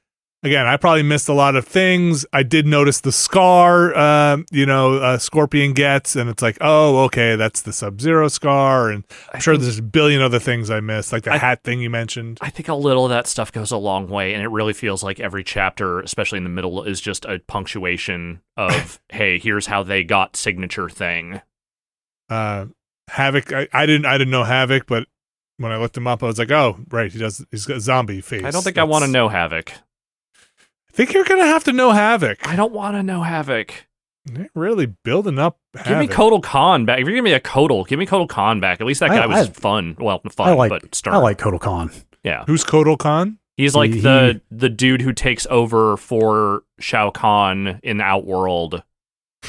A: again i probably missed a lot of things i did notice the scar uh, you know uh, scorpion gets and it's like oh okay that's the sub zero scar and i'm sure there's a billion other things i missed like the
C: I-
A: hat thing you mentioned
C: I think a little of that stuff goes a long way, and it really feels like every chapter, especially in the middle, is just a punctuation of, hey, here's how they got signature thing.
A: uh Havik I, I didn't i didn't know Havik but when i looked him up i was like oh right he does he's got a zombie face
C: I don't think I want to know Havik.
A: I think you're gonna have to know Havik
C: I don't want to know Havik.
A: They're really building up.
C: Give me
A: Havik.
C: Kotal Khan back. If you're giving me a Kotal, give me Kotal Khan back. At least that
B: I-
C: guy was
B: I-
C: fun. Well, fun,
B: I like
C: but stern.
B: I like Kotal Khan.
C: yeah.
A: Who's Kotal Khan?
C: He's like
B: He-
C: the the dude who takes over for Shao Kahn in Outworld,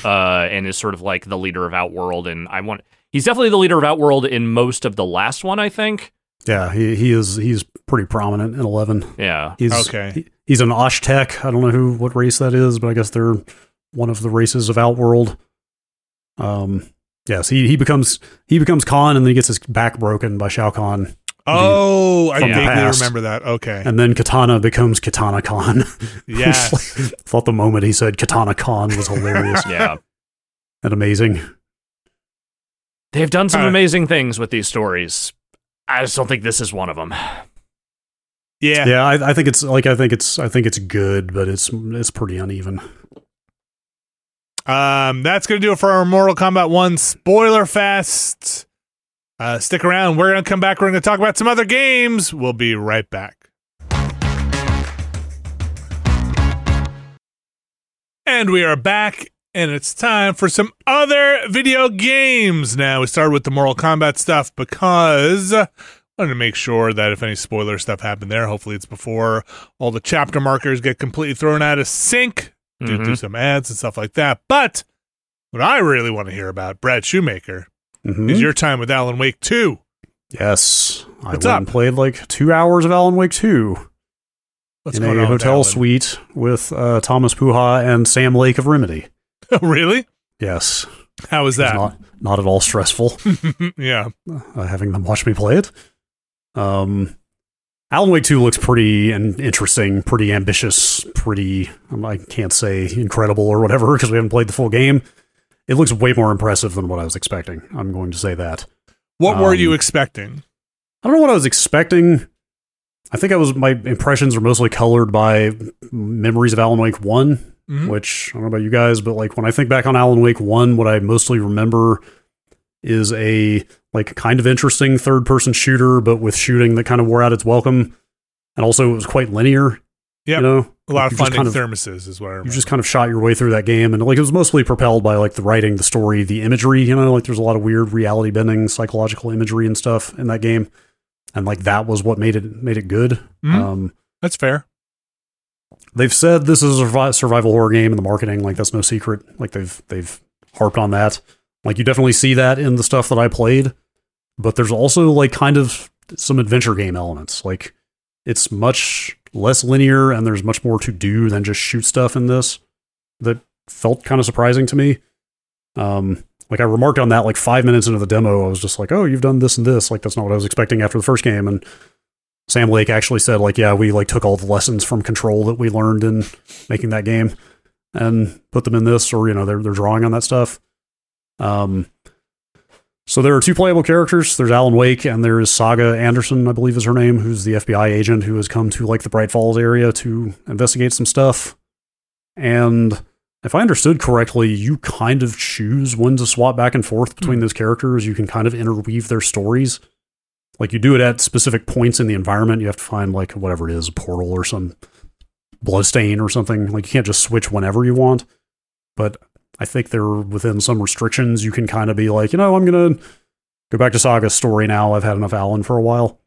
C: uh, and is sort of like the leader of Outworld. And I want he's definitely the leader of Outworld in most of the last one, I think.
B: Yeah, he he is he's pretty prominent in eleven.
C: Yeah,
B: He's
A: Okay.
B: he- he's an Osh-Tekk. I don't know who what race that is, but I guess they're one of the races of Outworld. Um, yes, he he becomes he becomes Khan, and then he gets his back broken by Shao Kahn,
A: Oh, I vaguely
B: past.
A: remember that. Okay.
B: and then Kitana becomes Kitana Khan.
A: Yes.
B: thought the moment he said Kitana Khan was hilarious
C: yeah.
B: and amazing.
C: They've done some
A: Uh,
C: amazing things with these stories. I just don't think this is one of them.
A: Yeah.
B: Yeah, I, I think it's like I think it's I think it's good, but it's it's pretty uneven.
A: Um, that's gonna do it for our Mortal Kombat One spoiler fest. Uh, stick around. We're gonna come back. We're gonna talk about some other games. We'll be right back. And we are back, and it's time for some other video games. Now we started with the Mortal Kombat stuff because wanted to make sure that if any spoiler stuff happened there, hopefully it's before all the chapter markers get completely thrown out of sync due to
C: Mhm.
A: some ads and stuff like that. But what I really want to hear about, Brad Shoemaker,
B: Mhm.
A: is your time with Alan Wake 2.
B: Yes, I
A: What's
B: went
A: up?
B: and played like two hours of Alan Wake Two
A: What's
B: in
A: going
B: a
A: on with
B: hotel
A: Alan?
B: suite with uh, Thomas Puha and Sam Lake of Remedy.
A: really?
B: Yes,
A: How was
B: it's
A: that?
B: not not at all stressful
A: yeah.
B: uh, having them watch me play it. Um, Alan Wake Two looks pretty and interesting, pretty ambitious, pretty. um, I can't say incredible or whatever because we haven't played the full game. It looks way more impressive than what I was expecting. I'm going to say that.
A: What were you
B: Um,
A: expecting?
B: I don't know what I was expecting. I think I was my impressions are mostly colored by memories of Alan Wake One,
A: Mhm.
B: which I don't know about you guys, but like when I think back on Alan Wake One, what I mostly remember is a like kind of interesting third person shooter, but with shooting that kind of wore out its welcome, and also it was quite linear.
A: Yeah,
B: You know,
A: A lot
B: Like,
A: of finding
B: kind of-
A: thermoses is what I
B: you just kind of shot your way through that game, and like it was mostly propelled by like the writing, the story, the imagery. You know, like there's a lot of weird reality bending, psychological imagery and stuff in that game, and like that was what made it made it good.
A: Mhm.
B: Um,
A: That's fair.
B: they've said this is a survival horror game in the marketing, like that's no secret. Like they've they've harped on that. Like you definitely see that in the stuff that I played, but there's also like kind of some adventure game elements. Like it's much less linear and there's much more to do than just shoot stuff in this that felt kind of surprising to me. Um, Like I remarked on that like five minutes into the demo. I was just like, "Oh, you've done this and this." Like that's not what I was expecting after the first game. And Sam Lake actually said, "Like, yeah, we like took all the lessons from Control that we learned in making that game and put them in this, or you know, they're they're drawing on that stuff." Um, so there are two playable characters. There's Alan Wake and there is Saga Anderson, I believe is her name, who's the FBI agent who has come to like the Bright Falls area to investigate some stuff. And if I understood correctly, you kind of choose when to swap back and forth between those characters. You can kind of interweave their stories. Like you do it at specific points in the environment. You have to find like whatever it is, a portal or some bloodstain or something. Like you can't just switch whenever you want. But I think they're within some restrictions. You can kind of be like, you know, I'm gonna go back to Saga's story now. I've had enough Alan for a while.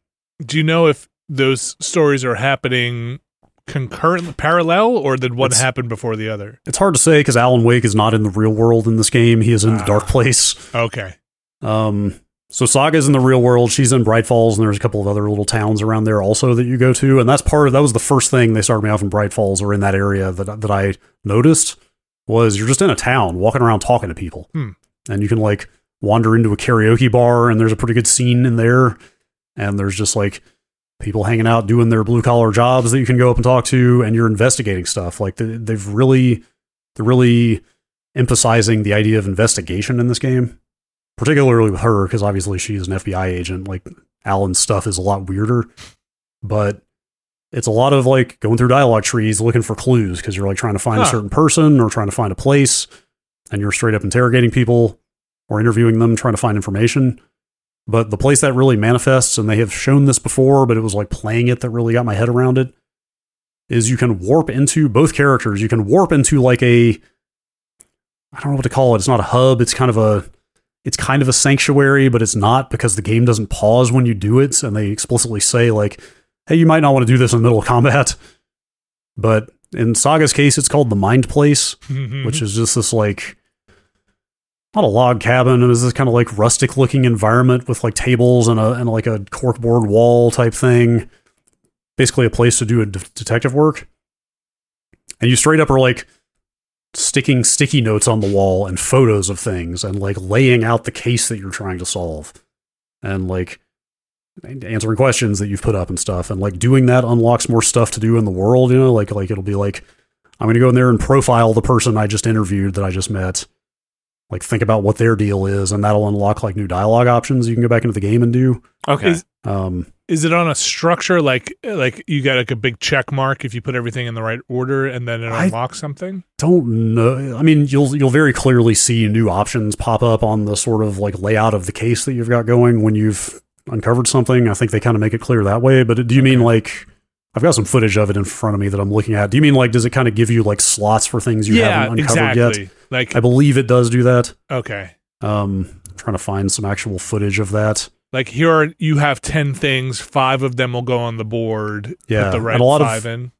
A: Do you know if those stories are happening concurrent, parallel, or did one
B: It's-
A: happen before the other?
B: It's hard to say because Alan Wake is not in the real world in this game. He is in the
A: Ah.
B: dark place.
A: Okay.
B: Um, so Saga's in the real world. She's in Bright Falls, and there's a couple of other little towns around there also that you go to. And that's part of that was the first thing they started me off in Bright Falls or in that area that that I noticed was you're just in a town walking around talking to people,
A: Hmm.
B: and you can like wander into a karaoke bar, and there's a pretty good scene in there, and there's just like people hanging out doing their blue collar jobs that you can go up and talk to, and you're investigating stuff. Like they, they've really, they're really emphasizing the idea of investigation in this game particularly with her because obviously she's an FBI agent. Like Alan's stuff is a lot weirder, but it's a lot of like going through dialogue trees looking for clues because you're like trying to find a certain person or trying to find a place, and you're straight up interrogating people or interviewing them, trying to find information. But the place that really manifests, and they have shown this before, but it was like playing it that really got my head around it, is you can warp into both characters. You can warp into like a I don't know what to call it. It's not a hub. It's kind of a it's kind of a sanctuary, but it's not because the game doesn't pause when you do it, and they explicitly say like, "Hey, you might not want to do this in the middle of combat." But in Saga's case, it's called the Mind Place,
A: Mhm.
B: which is just this like not a log cabin. It was this kind of like rustic looking environment with like tables and a and like a corkboard wall type thing. Basically, a place to do a de- detective work. And you straight up are like sticking sticky notes on the wall and photos of things and like laying out the case that you're trying to solve and like answering questions that you've put up and stuff and like doing that unlocks more stuff to do in the world you know like like it'll be like i'm going to go in there and profile the person i just interviewed that i just met like think about what their deal is and that'll unlock like new dialogue options you can go back into the game and do
C: Okay.
A: Is-
B: um
A: Is it on a structure like like you got like a big check mark if you put everything in the right order and then it
B: I-
A: unlocks something?
B: don't know. I mean, you'll you'll very clearly see new options pop up on the sort of like layout of the case that you've got going when you've uncovered something. I think they kind of make it clear that way. But do you mean like I've got some footage of it in front of me that I'm looking at? Do you mean like does it kind of give you like slots for things you
A: yeah,
B: haven't uncovered
A: exactly.
B: yet?
A: Like
B: I believe it does do that.
A: okay.
B: Um, I'm trying to find some actual footage of that.
A: Like here are you have ten things, five of them will go on the board.
B: Yeah,
A: the right
B: and a lot of-
A: five in.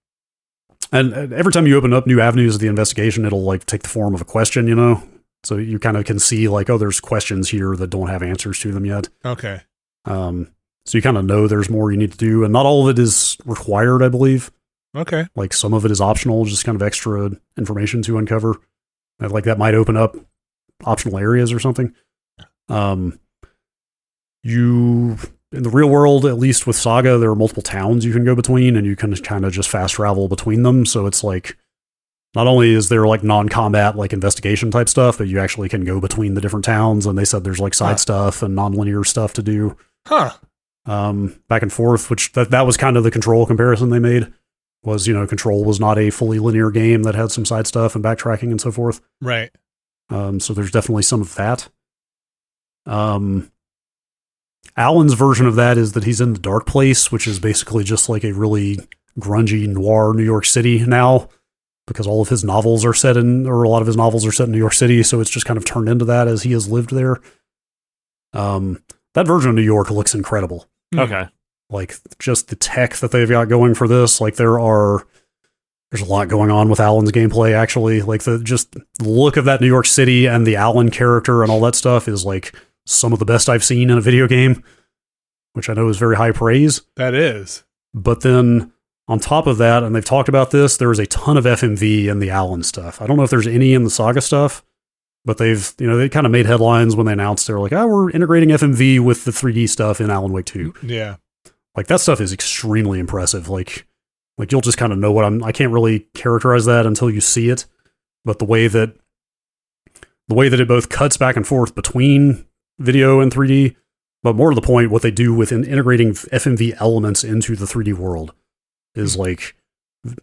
B: And every time you open up new avenues of the investigation, it'll like take the form of a question, you know. So you kind of can see like, oh, there's questions here that don't have answers to them yet.
A: Okay.
B: Um, so you kind of know there's more you need to do, and not all of it is required, I believe.
A: Okay.
B: Like some of it is optional, just kind of extra information to uncover. And, like that might open up optional areas or something. Um, you in the real world, at least with Saga, there are multiple towns you can go between, and you can kind of just fast travel between them. So it's like not only is there like non-combat like investigation type stuff, but you actually can go between the different towns. And they said there's like side stuff and non-linear stuff to do
A: Huh.
B: um, back and forth, which that, that was kind of the control comparison they made. Was you know, control was not a fully linear game that had some side stuff and backtracking and so forth.
A: Right.
B: Um, so there's definitely some of that. Um, Alan's version of that is that he's in the dark place, which is basically just like a really grungy noir New York City now, because all of his novels are set in, or a lot of his novels are set in New York City. So it's just kind of turned into that as he has lived there. Um, that version of New York looks incredible. Hmm.
C: Okay.
B: like just the tech that they've got going for this like there are there's a lot going on with alan's gameplay actually. Like the just the look of that new york city and the alan character and all that stuff is like some of the best i've seen in a video game which i know is very high praise.
A: That is.
B: but then on top of that and they've talked about this there is a ton of fmv in the alan stuff. I don't know if there's any in the saga stuff but they've you know they kind of made headlines when they announced they were like, oh, we're integrating FMV with the 3D stuff in Alan Wake 2.
A: Yeah.
B: Like that stuff is extremely impressive. Like like you'll just kind of know what I'm. I can't really characterize that until you see it, but the way that the way that it both cuts back and forth between video and 3D, but more to the point, what they do with integrating FMV elements into the 3D world is hmm. like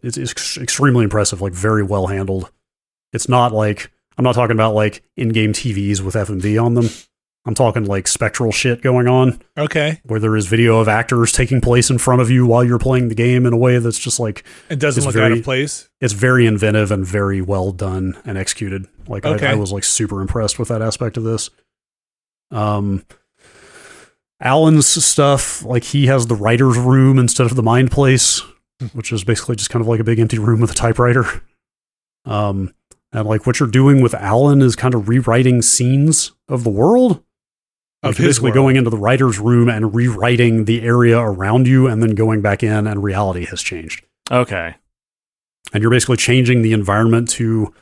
B: it's, it's extremely impressive. Like very well handled. It's not like I'm not talking about like in-game TVs with FMV on them. I'm talking like spectral shit going on
A: Okay.
B: where there is video of actors taking place in front of you while you're playing the game in a way that's just like
A: It doesn't look out of place.
B: it's very inventive and very well done and executed. Like
A: Okay.
B: I, I was like super impressed with that aspect of this. Um, Alan's stuff, like he has the writer's room instead of the mind place, which is basically just kind of like a big empty room with a typewriter. Um, and like what you're doing with Alan is kind of rewriting scenes of the world.
A: Of
B: Like you're basically
A: world.
B: going into the writer's room and rewriting the area around you and then going back in and reality has changed
C: Okay.
B: and you're basically changing the environment to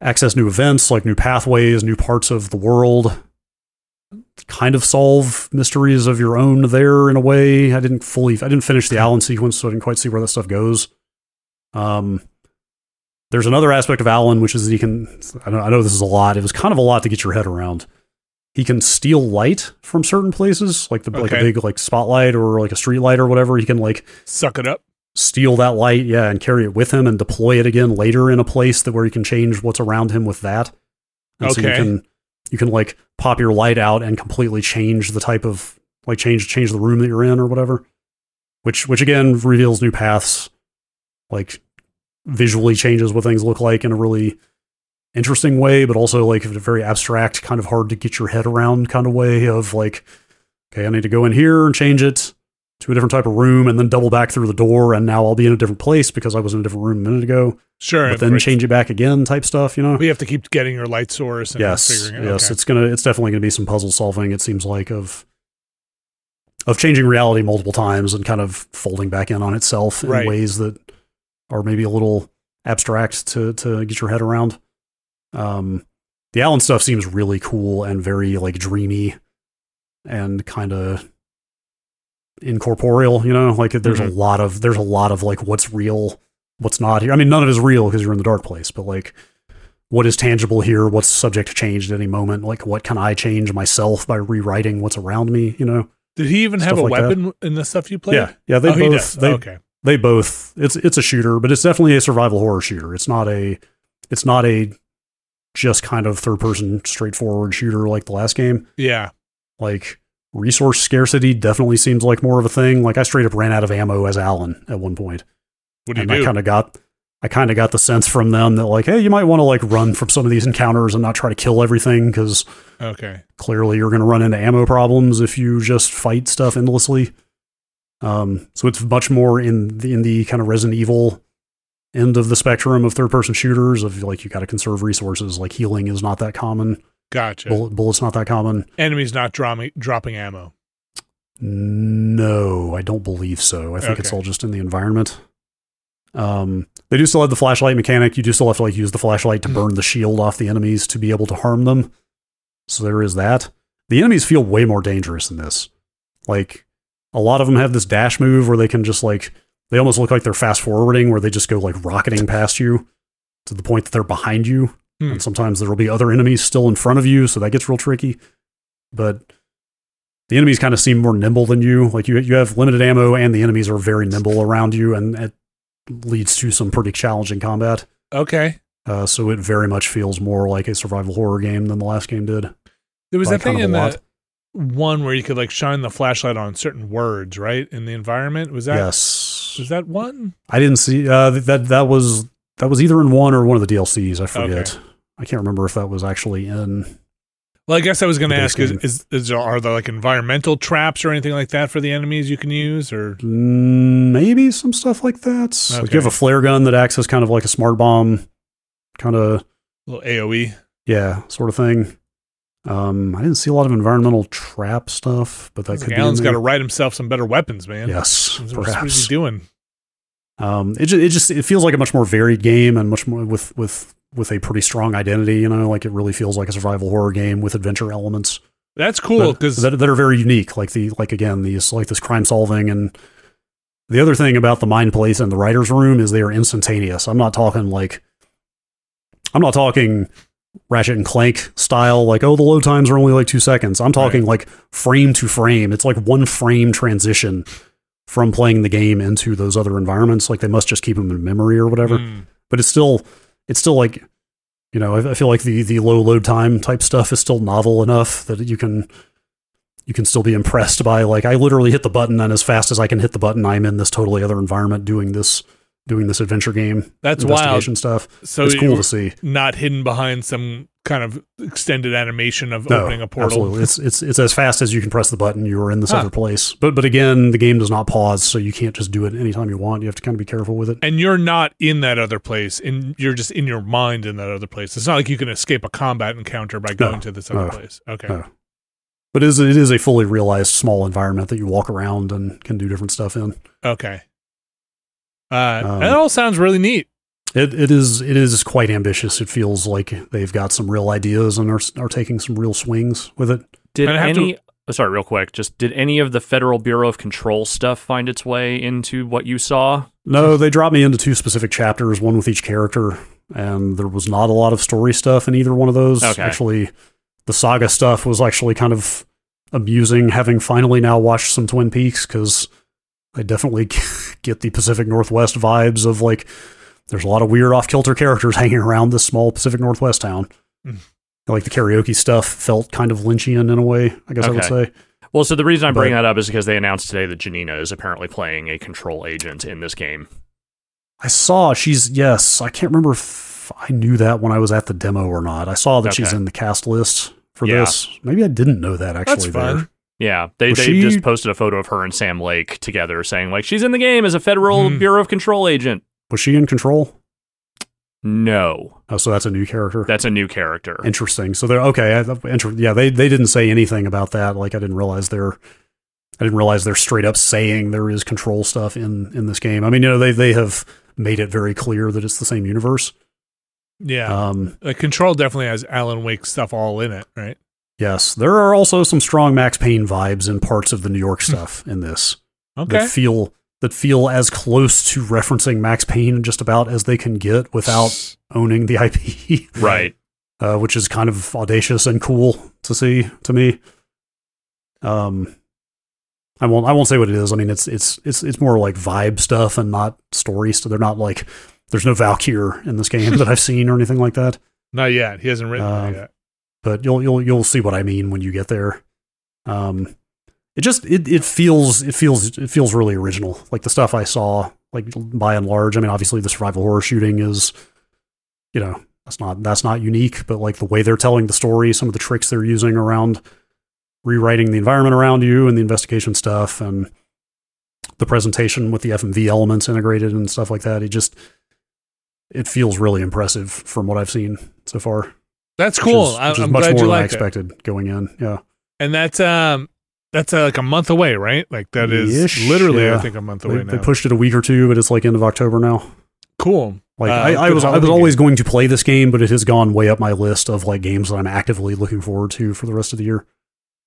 B: access new events like new pathways new parts of the world kind of solve mysteries of your own there in a way i didn't fully i didn't finish the alan sequence so i didn't quite see where that stuff goes um there's another aspect of alan which is that he can I know, I know this is a lot it was kind of a lot to get your head around he can steal light from certain places like the like a big like spotlight or like a street light or whatever he can like
A: Suck it up.
B: steal that light, yeah, and carry it with him and deploy it again later in a place that where he can change what's around him with that. And so you can you can like pop your light out and completely change the type of like change change the room that you're in or whatever. Which which again reveals new paths, like visually changes what things look like in a really interesting way, but also like a very abstract, kind of hard to get your head around kind of way of like, okay, I need to go in here and change it to a different type of room and then double back through the door and now I'll be in a different place because I was in a different room a minute ago.
A: Sure.
B: But then
A: but
B: change it back again type stuff, you know?
A: We have to keep getting your light source and
B: Yes.
A: figuring it
B: Yes.
A: okay.
B: It's gonna it's definitely gonna be some puzzle solving, it seems like, of of changing reality multiple times and kind of folding back in on itself in
A: Right.
B: ways that are maybe a little abstract to to get your head around. Um the Alan stuff seems really cool and very like dreamy and kind of incorporeal, you know? Like there's a lot of there's a lot of like what's real, what's not here. I mean, none of it is real because you're in the dark place, but like what is tangible here, what's subject to change at any moment, like what can I change myself by rewriting what's around me, you know?
A: Did he even have a
B: like that.
A: weapon in the stuff you played?
B: Yeah. Yeah, they
A: oh,
B: both they
A: okay.
B: They both it's it's a shooter, but it's definitely a survival horror shooter. It's not a it's not a just kind of third person straightforward shooter like the last game.
A: Yeah.
B: Like resource scarcity definitely seems like more of a thing. Like I straight up ran out of ammo as Alan at one point.
A: What do you
B: and I kind of got I kind of got the sense from them that like, hey, you might want to like run from some of these encounters and not try to kill everything because
A: okay.
B: clearly you're going to run into ammo problems if you just fight stuff endlessly. Um, so it's much more in the, in the kind of Resident Evil end of the spectrum of third person shooters of like you got to conserve resources. Like healing is not that common.
A: Gotcha.
B: Bullet, bullets not that common.
A: Enemies not dropping dropping ammo.
B: No, I don't believe so. I think it's all just in the environment. Um, they do still have the flashlight mechanic. You do still have to like use the flashlight to burn the shield off the enemies to be able to harm them. So there is that. The enemies feel way more dangerous in this. Like a lot of them have this dash move where they can just like they almost look like they're fast forwarding where they just go like rocketing past you to the point that they're behind you.
A: Hmm.
B: And sometimes there will be other enemies still in front of you, so that gets real tricky. But the enemies kind of seem more nimble than you. Like you, you have limited ammo, and the enemies are very nimble around you, and it leads to some pretty challenging combat.
A: Okay.
B: Uh, so it very much feels more like a survival horror game than the last game did.
A: There was that thing in the. One where you could like shine the flashlight on certain words, right? In the environment. Was that
B: yes,
A: was that one?
B: I didn't see uh, that. That was that was either in one or one of the DLCs. I forget.
A: Okay.
B: I can't remember if that was actually in.
A: Well, I guess I was going to ask: is, is is there, are there like environmental traps or anything like that for the enemies you can use? Or
B: Mm, maybe some stuff like that. Like you have a flare gun that acts as kind of like a smart bomb, kind of
A: little AOE?
B: yeah, sort of thing. Um, I didn't see a lot of environmental trap stuff, but that
A: Like
B: could be. in
A: Alan's got to write himself some better weapons, man.
B: Yes,
A: What's- What is he doing?
B: Um, it just, it just it feels like a much more varied game and much more with with with a pretty strong identity. You know, like it really feels like a survival horror game with adventure elements
A: That's cool
B: that,
A: because
B: that, that are very unique. Like the like again these like this crime solving and the other thing about the mind place and the writers room is they are instantaneous. I'm not talking like I'm not talking Ratchet and Clank style like oh the load times are only like two seconds. I'm talking like frame to frame. It's like one frame transition from playing the game into those other environments. Like they must just keep them in memory or whatever
A: Mm,
B: but it's still it's still like you know I, I feel like the the low load time type stuff is still novel enough that you can you can still be impressed by like I literally hit the button and as fast as I can hit the button I'm in this totally other environment doing this doing this adventure game
A: that's wild.
B: investigation stuff.
A: So
B: it's cool to see.
A: not hidden behind some kind of extended animation of
B: No,
A: opening a portal.
B: absolutely. It's it's it's as fast as you can press the button. You are in this
A: Huh.
B: other place. But but again, the game does not pause, so you can't just do it anytime you want. You have to kind of be careful with it.
A: And you're not in that other place, and you're just in your mind in that other place. It's not like you can escape a combat encounter by going to this other
B: no,
A: place. Okay.
B: no. But it is it is a fully realized small environment that you walk around and can do different stuff in.
A: Okay. Uh,
B: Um,
A: that all sounds really neat.
B: It it is it is quite ambitious. It feels like they've got some real ideas and are are taking some real swings with it.
C: Did
A: And I have to-
C: any? oh, sorry, real quick. Just did any of the Federal Bureau of Control stuff find its way into what you saw?
B: No, they dropped me into two specific chapters, one with each character, and there was not a lot of story stuff in either one of those.
C: Okay.
B: Actually, the saga stuff was actually kind of amusing, having finally now watched some Twin Peaks because I definitely get the Pacific Northwest vibes of like there's a lot of weird off kilter characters hanging around this small Pacific Northwest town.
A: Mm.
B: Like the karaoke stuff felt kind of Lynchian in a way, I guess I would say.
C: Well, so the reason I'm
B: But-
C: bringing that up is because they announced today that Janina is apparently playing a control agent in this game.
B: I saw she's yes. I can't remember if I knew that when I was at the demo or not. I saw that she's in the cast list for
C: Yeah.
B: this. Maybe I didn't know that actually.
A: That's fun.
B: there.
C: Yeah, they
B: Was
C: they
B: she-
C: just posted a photo of her and Sam Lake together, saying like she's in the game as a Federal
A: Hmm.
C: Bureau of Control agent.
B: Was she in control?
C: No,
B: Oh, so that's a new character.
C: that's a new character.
B: Interesting. So they're okay. I, inter- yeah, they they didn't say anything about that. Like I didn't realize they're. I didn't realize they're straight up saying there is control stuff in in this game. I mean, you know, they they have made it very clear that it's the same universe.
A: Yeah.
B: Um,
A: like Control definitely has Alan Wake stuff all in it, right?
B: Yes, there are also some strong Max Payne vibes in parts of the New York stuff in this.
A: Okay.
B: that feel that feel as close to referencing Max Payne just about as they can get without owning the IP,
C: right.
B: uh, which is kind of audacious and cool to see to me. Um, I won't I won't say what it is. I mean, it's it's it's it's more like vibe stuff and not story. So they're not like there's no Valkyr in this game that I've seen or anything like that.
A: Not yet. He hasn't written that yet.
B: But you'll you'll you'll see what I mean when you get there. Um, it just it, it feels it feels it feels really original. Like the stuff I saw, like by and large. I mean, obviously the survival horror shooting is, you know, that's not that's not unique. But like the way they're telling the story, some of the tricks they're using around rewriting the environment around you and the investigation stuff and the presentation with the FMV elements integrated and stuff like that. It just it feels really impressive from what I've seen so far.
A: That's
B: which
A: cool.
B: is-
A: I,
B: which is
A: I'm
B: much
A: glad
B: more than I
A: like it.
B: expected going in. Yeah,
A: And that's um that's uh, like a month away, right? Like that is
B: Ish,
A: literally, I think, a month away
B: they
A: now.
B: pushed it a week or two, but it's like end of October now.
A: cool.
B: Like
A: Uh,
B: I, I was, I was always going to play this game, but it has gone way up my list of like games that I'm actively looking forward to for the rest of the year.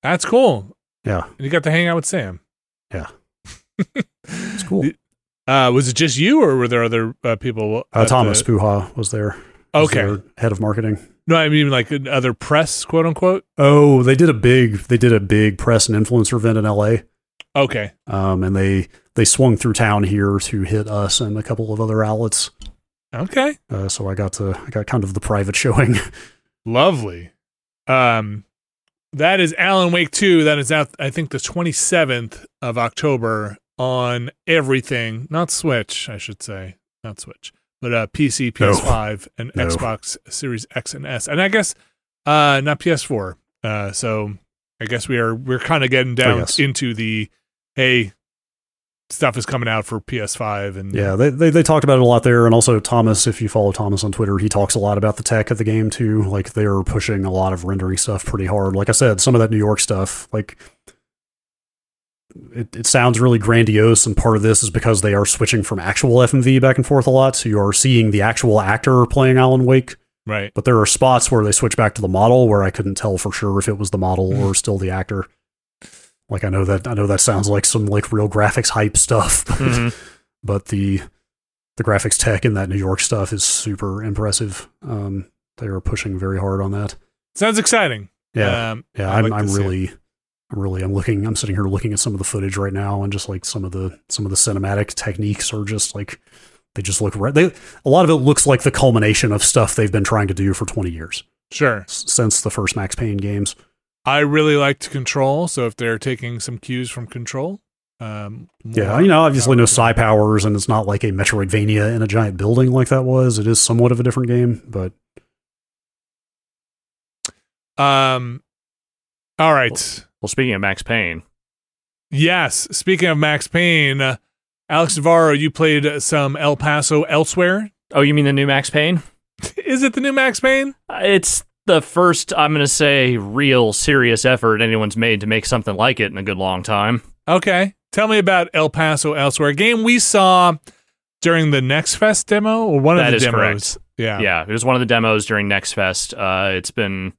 A: That's cool.
B: Yeah,
A: And you got to hang out with Sam.
B: Yeah. it's cool.
A: Uh, was it just you, or were there other uh, people?
B: Uh, Thomas
A: the-
B: Puha was there. Was
A: okay.
B: their head of marketing.
A: No, I mean like other press, quote unquote.
B: Oh, they did a big, they did a big press and influencer event in L.A.
A: Okay.
B: Um, and they they swung through town here to hit us and a couple of other outlets.
A: Okay.
B: Uh, so I got to, I got kind of the private showing.
A: Lovely. Um, that is Alan Wake 2. That is out, I think, the 27th of October on everything, not Switch, I should say, not Switch, but uh, PC, PS5, and
B: No.
A: Xbox Series X and S, and I guess uh, not PS4. Uh, so I guess we are we're kind of getting down into the hey stuff is coming out for PS5 and
B: Yeah, they, they they talked about it a lot there, and also Thomas. If you follow Thomas on Twitter, he talks a lot about the tech of the game too. Like they're pushing a lot of rendering stuff pretty hard. Like I said, some of that New York stuff, like it, it sounds really grandiose, and part of this is because they are switching from actual FMV back and forth a lot. So you are seeing the actual actor playing Alan Wake
A: Right.
B: But there are spots where they switch back to the model where I couldn't tell for sure if it was the model
A: Mm.
B: or still the actor. Like I know that I know that sounds like some like real graphics hype stuff, but,
C: Mhm.
B: but the the graphics tech in that New York stuff is super impressive. Um, they are pushing very hard on that.
A: Sounds exciting.
B: Yeah,
A: Um,
B: yeah. I'm,
A: like
B: I'm
A: it.
B: Really, I'm really, I'm looking. I'm sitting here looking at some of the footage right now, and just like some of the some of the cinematic techniques are just like they just look. right. they a lot of it looks like the culmination of stuff they've been trying to do for 20 years
A: Sure.
B: s- since the first Max Payne games.
A: I really liked Control, so if they're taking some cues from Control, um,
B: Yeah, you know, obviously no
A: power to them.
B: psi powers, and it's not like a Metroidvania in a giant building like that was. It is somewhat of a different game, but
A: Um, all right.
C: Well, speaking of Max Payne,
A: Yes. Speaking of Max Payne, uh, Alex Navarro, you played some El Paso elsewhere.
C: oh, you mean the new Max Payne?
A: Is it the new Max Payne?
C: Uh, It's the first, I'm going to say, real serious effort anyone's made to make something like it in a good long time.
A: Okay. Tell me about El Paso elsewhere. A game we saw during the Next Fest demo or one
C: That
A: of the
C: is
A: demos. Yeah.
C: Yeah, it was one of the demos during Next Fest. Uh, it's been,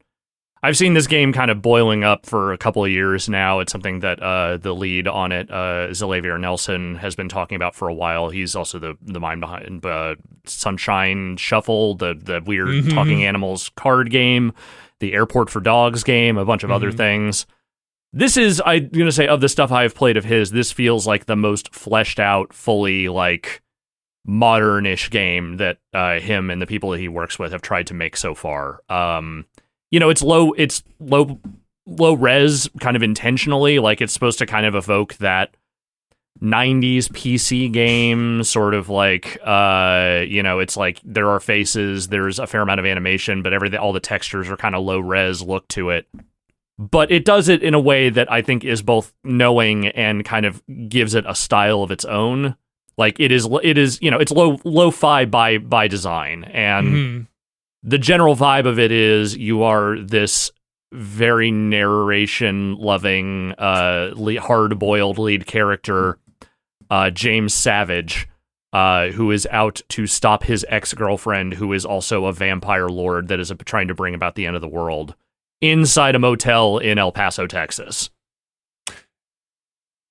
C: I've seen this game kind of boiling up for a couple of years now. It's something that uh, the lead on it, uh, Xalavier Nelson, has been talking about for a while. He's also the the mind behind uh, Sunshine Shuffle, the the weird
A: Mhm.
C: talking animals card game, the Airport for Dogs game, a bunch of other
A: Mhm.
C: things. This is, I'm gonna say, of the stuff I've played of his, this feels like the most fleshed out, fully like modernish game that uh, him and the people that he works with have tried to make so far. Um, you know, it's low, it's low, low res, kind of intentionally. Like it's supposed to kind of evoke that 90s PC game, sort of like, uh, you know, it's like there are faces, there's a fair amount of animation, but everything, all the textures are kind of low res look to it. But it does it in a way that I think is both knowing and kind of gives it a style of its own. Like it is, it is, you know, it's low, lo-fi by by design, and
A: Mhm.
C: The general vibe of it is you are this very narration loving uh hard-boiled lead character uh James Savage uh who is out to stop his ex-girlfriend who is also a vampire lord that is trying to bring about the end of the world inside a motel in El Paso Texas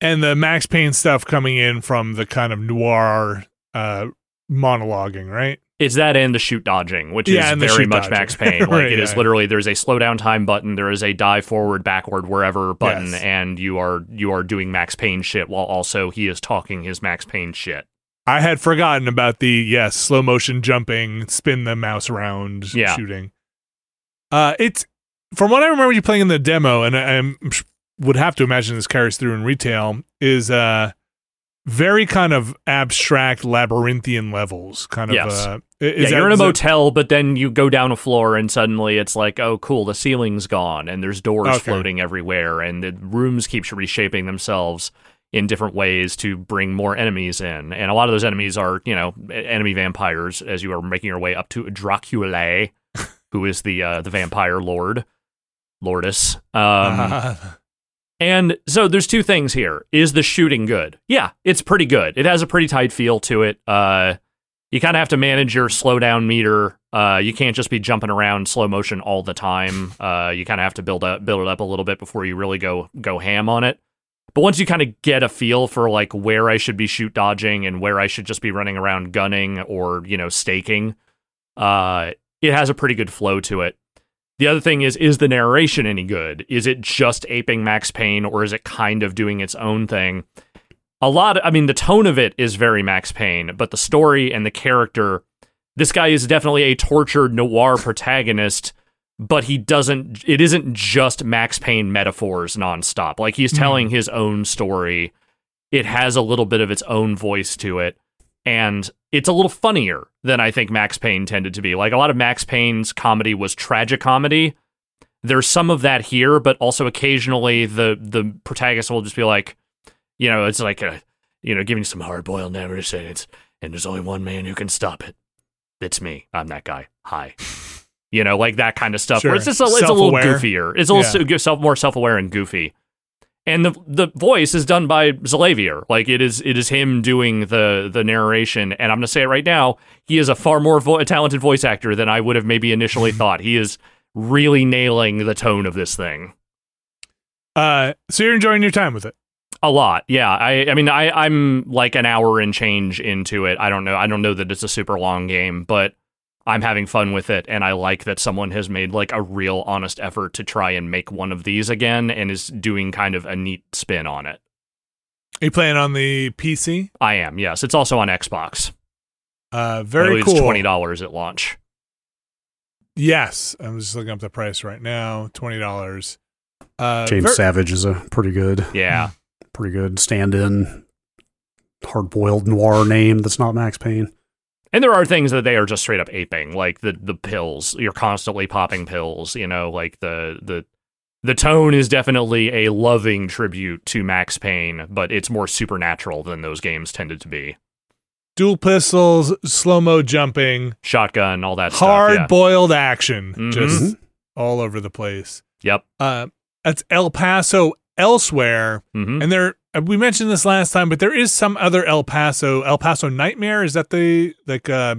A: And the Max Payne stuff coming in from the kind of noir uh, monologuing, right?
C: It's that and the shoot dodging, which
A: Yeah,
C: is very much
A: dodging.
C: Max Payne. Like
A: Right,
C: it is
A: yeah.
C: literally there's a slow down time button, there is a dive forward, backward, wherever button,
A: Yes.
C: and you are you are doing Max Payne shit while also he is talking his Max Payne shit.
A: I had forgotten about the yes slow motion jumping, spin the mouse around,
C: Yeah.
A: shooting. Uh, it's from what I remember you playing in the demo, and I, I would have to imagine this carries through in retail. Is uh very kind of abstract labyrinthian levels, kind of.
C: Yes.
A: Uh,
C: yeah, you're in a
A: that-
C: motel, but then you go down a floor and suddenly it's like, oh, cool, the ceiling's gone and there's doors
A: Okay.
C: floating everywhere and the rooms keep reshaping themselves in different ways to bring more enemies in. And a lot of those enemies are, you know, enemy vampires as you are making your way up to Dracula, who is the uh, the vampire lord, Lordis. Um, and so there's two things here. Is the shooting good? Yeah, it's pretty good. It has a pretty tight feel to it. Uh, you kind of have to manage your slowdown meter. Uh, you can't just be jumping around slow motion all the time. Uh, you kind of have to build up build it up a little bit before you really go go ham on it. But once you kind of get a feel for like where I should be shoot dodging and where I should just be running around gunning or you know staking, uh, it has a pretty good flow to it. The other thing is, is the narration any good? Is it just aping Max Payne or is it kind of doing its own thing? A lot, I mean, the tone of it is very Max Payne, but the story and the character, this guy is definitely a tortured noir protagonist, but he doesn't, it isn't just Max Payne metaphors nonstop. Like he's
A: Mhm.
C: telling his own story. It has a little bit of its own voice to it and it's a little funnier than I think Max Payne tended to be. Like a lot of Max Payne's comedy was tragic comedy. There's some of that here, but also occasionally the the protagonist will just be like, you know, it's like a, you know, giving some hard boiled narration. It's and there's only one man who can stop it. It's me. I'm that guy. Hi. You know, like that kind of stuff.
A: Sure.
C: Where it's just a, it's a little goofier. It's a little
A: Yeah.
C: self more self aware and goofy. And the the voice is done by Xalavier. Like it is it is him doing the the narration. And I'm gonna say it right now, he is a far more vo- talented voice actor than I would have maybe initially thought. He is really nailing the tone of this thing.
A: Uh, so you're enjoying your time with it.
C: A lot, yeah. I, I mean, I, I'm like an hour and change into it. I don't know. I don't know that it's a super long game, but I'm having fun with it, and I like that someone has made like a real honest effort to try and make one of these again, and is doing kind of a neat spin on it.
A: Are you playing on the PC?
C: I am, yes. It's also on Xbox.
A: Uh, very cool.
C: It's twenty dollars at launch.
A: Yes, I'm just looking up the price right now. Twenty dollars. Uh,
B: James
A: ver-
B: Savage is a pretty good,
C: Yeah,
B: pretty good stand-in, hard-boiled noir name that's not Max Payne.
C: And there are things that they are just straight up aping, like the the pills. You're constantly popping pills. You know, like the the the tone is definitely a loving tribute to Max Payne, but it's more supernatural than those games tended to be.
A: dual pistols, slow mo jumping,
C: Shotgun, all that
A: hard boiled action,
C: Mhm.
A: just all over the place.
C: Yep.
A: Uh, that's El Paso elsewhere,
C: hmm
A: and there uh, we mentioned this last time, but there is some other El Paso El Paso Nightmare. Is that the like? Uh,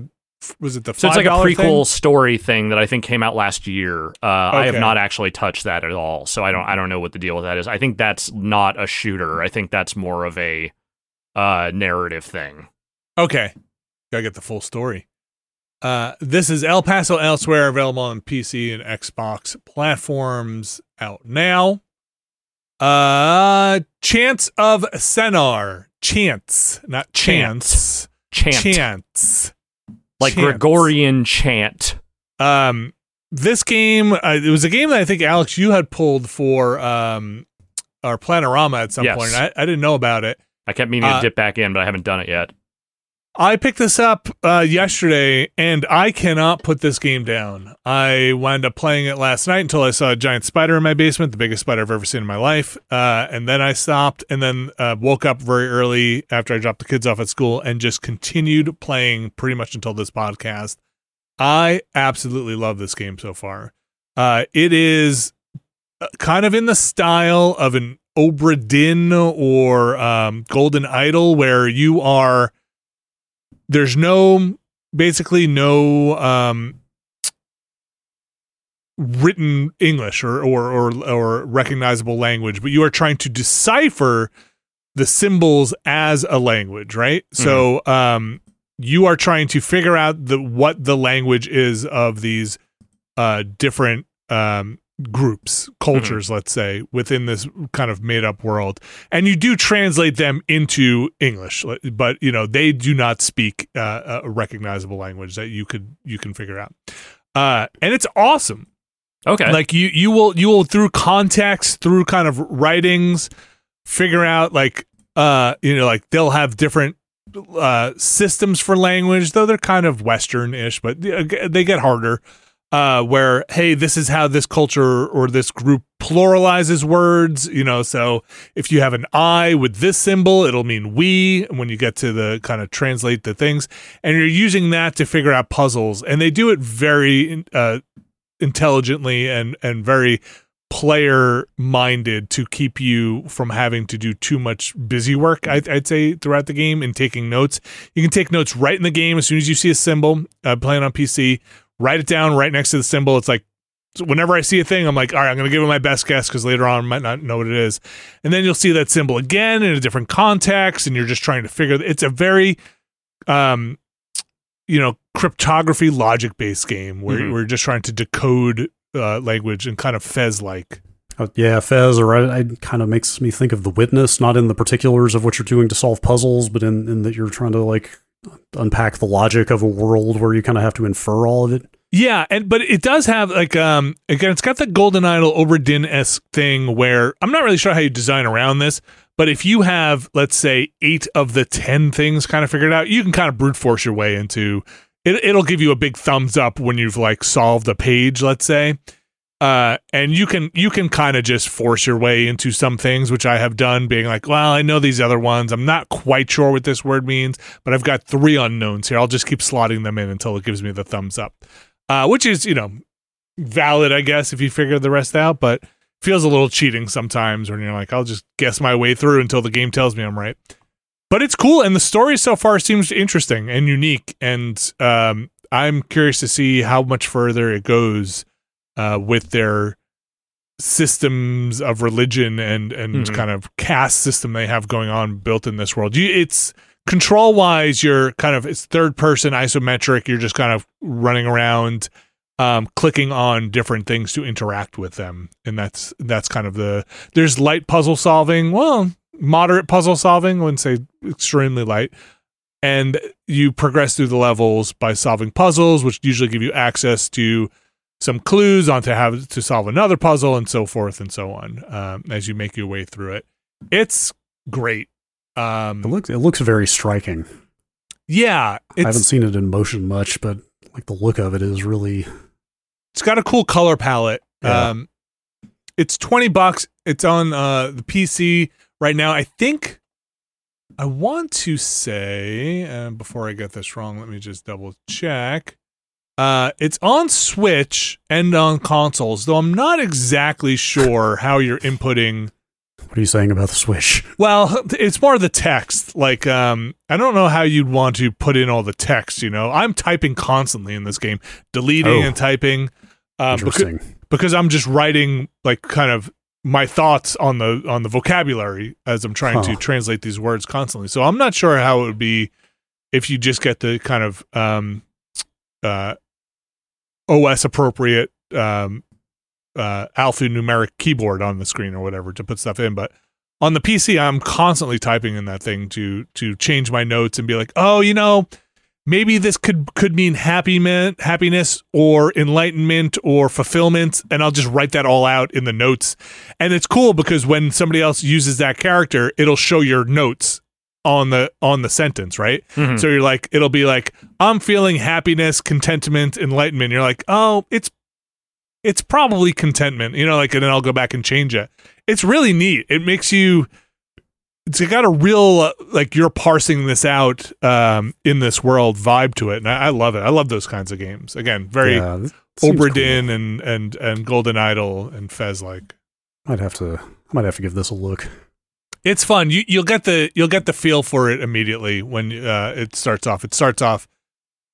A: was it the
C: So it's like a prequel
A: thing?
C: story thing that I think came out last year. Uh, I have not actually touched that at all, so I don't I don't know what the deal with that is. I think that's not a shooter. I think that's more of a uh, narrative thing.
A: Okay, gotta get the full story. Uh, this is El Paso Elsewhere, available on PC and Xbox platforms out now. Uh, Chance of Sennaar. Chance, not chance.
C: Chant,
A: Chance.
C: like
A: Chance.
C: Gregorian chant.
A: Um, this game, uh, it was a game that I think Alex you had pulled for um our Planorama at some
C: Yes.
A: point. I, I didn't know about it.
C: I kept meaning
A: Uh,
C: to dip back in, but I haven't done it yet.
A: I picked this up uh, yesterday, and I cannot put this game down. I wound up playing it last night until I saw a giant spider in my basement, the biggest spider I've ever seen in my life. Uh, and then I stopped, and then uh, woke up very early after I dropped the kids off at school, and just continued playing pretty much until this podcast. I absolutely love this game so far. Uh, it is uh, kind of in the style of an Obra Dinn or um, Golden Idol, where you are there's no basically no um written english or or or, or recognizable language but you are trying to decipher the symbols as a language right? So um you are trying to figure out the what the language is of these uh different um groups cultures let's say within this kind of made up world. And you do translate them into english but you know they do not speak uh, a recognizable language that you could you can figure out. Uh and it's awesome.
C: Okay.
A: like you you will you will through context through kind of writings figure out like uh you know like they'll have different uh systems for language though they're kind of western-ish but uh, they get harder uh where hey this is how this culture or this group pluralizes words you know so if you have an i with this symbol it'll mean we when you get to the kind of translate the things. And you're using that to figure out puzzles. And they do it very uh intelligently and and very player minded to keep you from having to do too much busy work I, i'd say throughout the game and taking notes. You can take notes right in the game as soon as you see a symbol uh, playing on pc write it down right next to the symbol it's like so whenever i see a thing i'm like all right i'm going to give it my best guess because later on i might not know what it is and then you'll see that symbol again in a different context and you're just trying to figure it's a very um you know cryptography logic based game where
C: Mhm.
A: we're just trying to decode uh, language and kind of fez like
B: Uh, yeah, Fez, or I, it kind of makes me think of The Witness, not in the particulars of what you're doing to solve puzzles, but in, in that you're trying to like unpack the logic of a world where you kind of have to infer all of it.
A: Yeah, and but it does have like um again it's got the Golden Idol Obra Dinn esque thing where I'm not really sure how you design around this, but if you have let's say eight of the ten things kind of figured out, you can kind of brute force your way into it. It'll give you a big thumbs up when you've like solved a page, let's say. Uh, and you can you can kind of just force your way into some things, which I have done, being like, well, I know these other ones. I'm not quite sure what this word means, but I've got three unknowns here. I'll just keep slotting them in until it gives me the thumbs up uh, which is you know valid, I guess, if you figure the rest out. But feels a little cheating sometimes when you're like, I'll just guess my way through until the game tells me I'm right. But it's cool, and the story so far seems interesting and unique, and um, I'm curious to see how much further it goes uh, with their systems of religion and and
C: Mhm.
A: kind of caste system they have going on built in this world. You, it's control wise, you're kind of it's third person isometric. You're just kind of running around, um, clicking on different things to interact with them, and that's that's kind of the there's light puzzle solving. Well, moderate puzzle solving. I wouldn't say extremely light. And you progress through the levels by solving puzzles, which usually give you access to some clues on to have to solve another puzzle and so forth and so on um, as you make your way through it. It's great. Um,
B: It looks it looks very striking.
A: yeah,
B: I haven't seen it in motion much, but like the look of it is really
A: it's got a cool color palette.
B: Yeah.
A: Um, it's twenty bucks. It's on uh, the PC right now. I think I want to say uh, before I get this wrong, let me just double check. Uh, it's on Switch and on consoles, though I'm not exactly sure how you're inputting.
B: What are you saying about the swish?
A: Well, it's more the text. Like, um, I don't know how you'd want to put in all the text. You know, I'm typing constantly in this game, deleting
B: Oh.
A: and typing. Um, because,
B: Interesting.
A: because I'm just writing like kind of my thoughts on the on the vocabulary as I'm trying to translate these words constantly. So I'm not sure how it would be if you just get the kind of um, uh, OS appropriate um, uh, alphanumeric keyboard on the screen or whatever to put stuff in. But on the PC, I'm constantly typing in that thing to to change my notes and be like, oh, you know, maybe this could could mean happiness, or enlightenment, or fulfillment, and I'll just write that all out in the notes. And it's cool because when somebody else uses that character, it'll show your notes on the on the sentence, right?
C: Mhm.
A: So you're like, it'll be like, I'm feeling happiness, contentment, enlightenment. You're like, oh, it's it's probably contentment, you know, like, and then I'll go back and change it. It's really neat. It makes you. It's got a real uh, like you're parsing this out um, in this world vibe to it, and I, I love it. I love those kinds of games. Again, very
B: yeah,
A: Obra
B: cool.
A: And and and Golden Idol and Fez like.
B: Might have to I might have to give this a look.
A: It's fun. You you'll get the you'll get the feel for it immediately when uh, it starts off. It starts off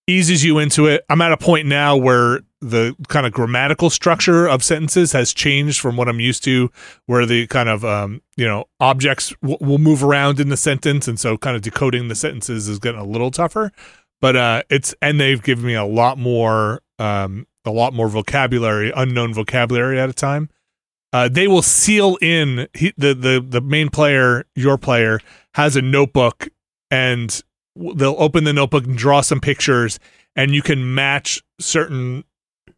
A: eases you into it. I'm at a point now where the kind of grammatical structure of sentences has changed from what I'm used to, where the kind of um, you know objects w- will move around in the sentence, and so kind of decoding the sentences is getting a little tougher. But uh, it's and they've given me a lot more um, a lot more vocabulary, unknown vocabulary at a time. Uh, they will seal in he, the the the main player, your player, has a notebook, and they'll open the notebook and draw some pictures, and you can match certain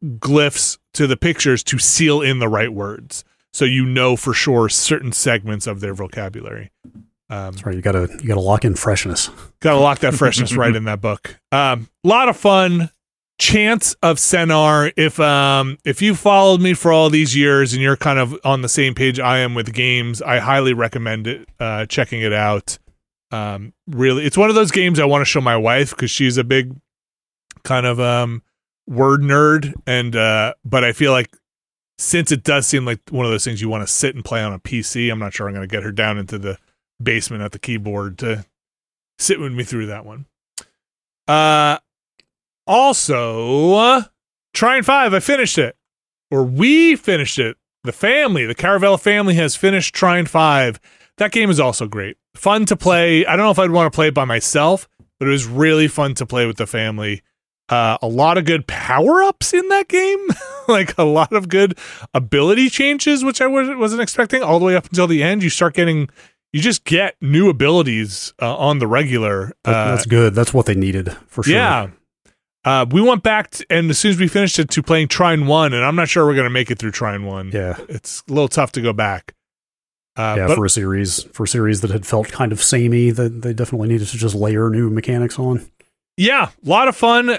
A: glyphs to the pictures to seal in the right words, so you know for sure certain segments of their vocabulary. Um,
B: That's right. You gotta you gotta lock in freshness.
A: Got to lock that freshness right in that book. Um, lot of fun. Chants of Sennaar. If um if you followed me for all these years and you're kind of on the same page I am with games, I highly recommend it. Uh, checking it out. Um, really, it's one of those games I want to show my wife because she's a big kind of um word nerd, and uh, but I feel like since it does seem like one of those things you want to sit and play on a PC, I'm not sure I'm going to get her down into the basement at the keyboard to sit with me through that one. Uh, also, uh, Trine Five, I finished it, or we finished it. The family, the Caravella family, has finished Trine Five. That game is also great, fun to play. I don't know if I'd want to play it by myself, but it was really fun to play with the family. Uh, a lot of good power ups in that game, like a lot of good ability changes, which I wasn't expecting. All the way up until the end, you start getting you just get new abilities uh, on the regular. Uh,
B: that's good. That's what they needed for sure.
A: yeah. Uh, we went back, and as soon as we finished it, to playing Trine 1, and I'm not sure we're going to make it through Trine 1.
B: Yeah.
A: It's a little tough to go back. Uh,
B: yeah,
A: but
B: for a series for a series that had felt kind of samey, that they definitely needed to just layer new mechanics on.
A: yeah, a lot of fun. uh,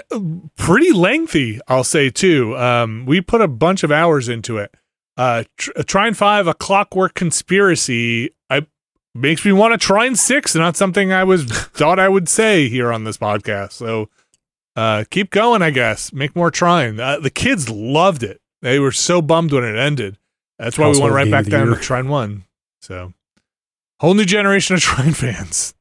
A: Pretty lengthy, I'll say, too. Um, we put a bunch of hours into it. Uh, tr- Trine 5, A Clockwork Conspiracy, I makes me want to Trine 6, not something I was thought I would say here on this podcast. So uh, keep going, I guess. Make more Trine. Uh, the kids loved it. They were so bummed when it ended. That's why we went right back down to Trine One. So, whole new generation of Trine fans.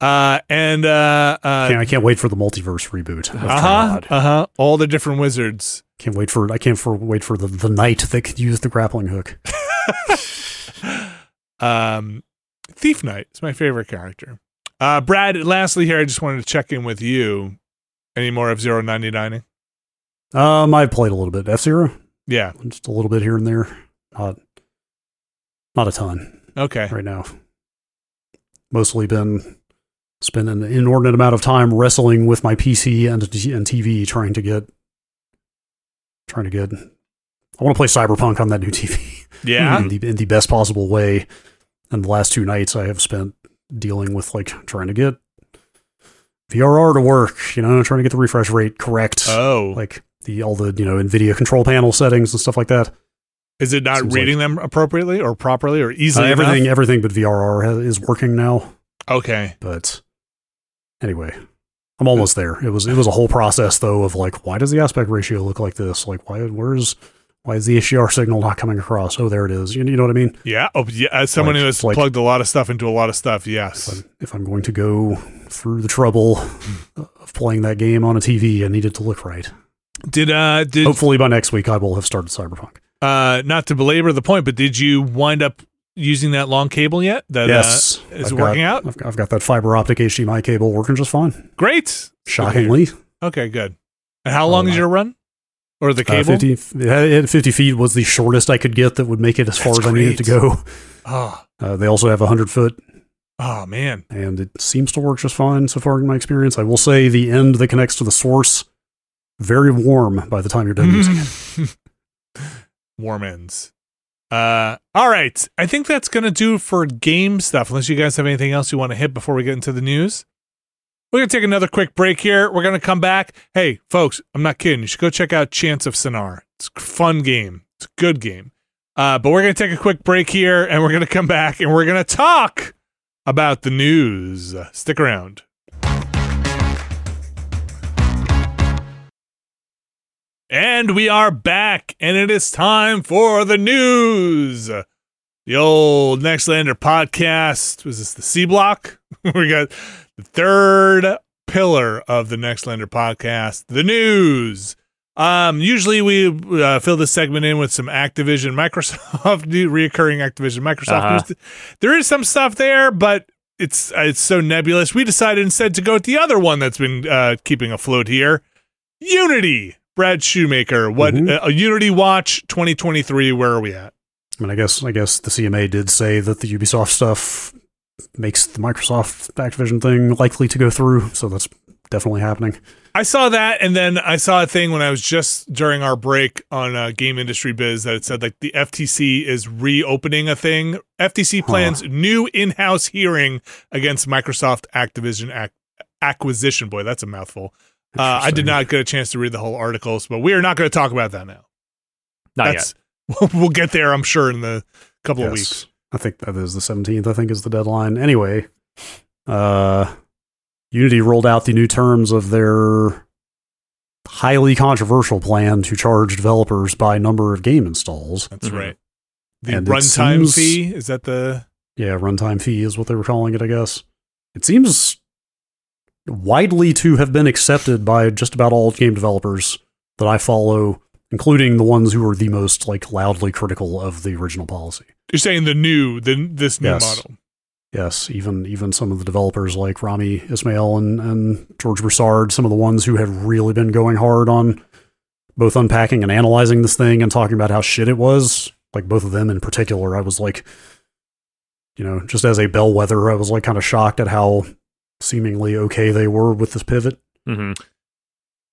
A: Uh, and uh, uh,
B: Can't, I can't wait for the multiverse reboot.
A: uh huh, uh huh, all the different wizards.
B: Can't wait for I can't for wait for the the knight that could use the grappling hook.
A: Um, Thief Knight is my favorite character. Uh, Brad, lastly here, I just wanted to check in with you. Any more of Zero Ninety Nine?
B: Um, I've played a little bit F Zero,
A: Yeah.
B: just a little bit here and there. Not not a ton
A: Okay.
B: right now. Mostly been spending an inordinate amount of time wrestling with my PC and and TV, trying to get trying to get. I want to play Cyberpunk on that new TV.
A: Yeah.
B: in, the, in the best possible way. And the last two nights I have spent dealing with like trying to get VRR to work, you know, trying to get the refresh rate correct,
A: Oh,
B: like the all the you know Nvidia control panel settings and stuff like that.
A: Is it not
B: seems
A: reading them appropriately or properly or
B: Uh,
A: easily?
B: everything
A: enough?
B: everything but VRR has, is working now.
A: Okay.
B: But anyway, I'm almost there. It was it was a whole process though of like why does the aspect ratio look like this? Like why where's why is the HDR signal not coming across? Oh, there it is. You, you know what I mean?
A: Yeah. Oh, yeah. As someone
B: Like-
A: who has
B: like-
A: plugged a lot of stuff into a lot of stuff,
B: if
A: yes.
B: I'm, if I'm going to go through the trouble of playing that game on a TV, I need it to look right.
A: Did uh did
B: Hopefully by next week I will have started Cyberpunk.
A: Uh not to belabor the point, but did you wind up using that long cable yet? That
B: yes,
A: uh, is it
B: got-
A: working out?
B: I've, I've got that fiber optic HDMI cable working just fine.
A: Great.
B: Shockingly,
A: Okay, good. And how long
B: Oh,
A: is your run? Or the
B: uh,
A: cable?
B: 50, it had- it had 50 feet was the shortest I could get that would make it as far
A: That's
B: as I needed to go.
A: Oh,
B: Uh, they also have 100 foot,
A: oh man.
B: and it seems to work just fine so far in my experience. I will say the end that connects to the source very warm by the time you're done using it.
A: Warm ends. Uh, all right. I think that's gonna do for game stuff. Unless you guys have anything else you want to hit before we get into the news. We're gonna take another quick break here. We're gonna come back. Hey, folks, I'm not kidding. You should go check out Chants of Sennaar. It's a fun game. It's a good game. Uh, but we're gonna take a quick break here, and we're gonna come back and we're gonna talk about the news. Stick around. And we are back, and it is time for the news. The old Nextlander podcast. Was this the C block? we got the third pillar of the Nextlander podcast, the news. Um, usually we uh, fill this segment in with some Activision, Microsoft, reoccurring Activision, Microsoft
C: Uh-huh.
A: news. There is some stuff there, but it's uh, it's so nebulous. We decided instead to go with the other one that's been uh, keeping afloat here, Unity. Brad Shoemaker, what
B: Mhm.
A: uh, Unity Watch 2023? Where are we at?
B: I mean, I guess I guess the CMA did say that the Ubisoft stuff makes the Microsoft Activision thing likely to go through, so that's definitely happening.
A: I saw that, and then I saw a thing when I was just during our break on uh, Game Industry Biz that it said like the FTC is reopening a thing. FTC
B: Huh.
A: plans new in-house hearing against Microsoft Activision ac- acquisition. Boy, that's a mouthful. Uh, I did not get a chance to read the whole articles, but we are not going to talk about that now.
C: Not yet.
A: We'll get there, I'm sure, in the couple of weeks.
B: I think that is the 17th, I think is the deadline. Anyway, uh, Unity rolled out the new terms of their highly controversial plan to charge developers by number of game installs.
A: That's
C: Mhm.
A: right. The
B: And
A: runtime
B: seems-
A: fee is that the
B: Yeah, runtime fee is what they were calling it, I guess. It seems widely to have been accepted by just about all game developers that I follow, including the ones who are the most like loudly critical of the original policy.
A: you're saying the new the this new
B: Yes.
A: model.
B: Yes, even even some of the developers like Rami Ismail and, and George Broussard, some of the ones who have really been going hard on both unpacking and analyzing this thing and talking about how shit it was. Like both of them in particular, I was like, you know, just as a bellwether, I was like kind of shocked at how seemingly okay they were with this pivot.
C: hmm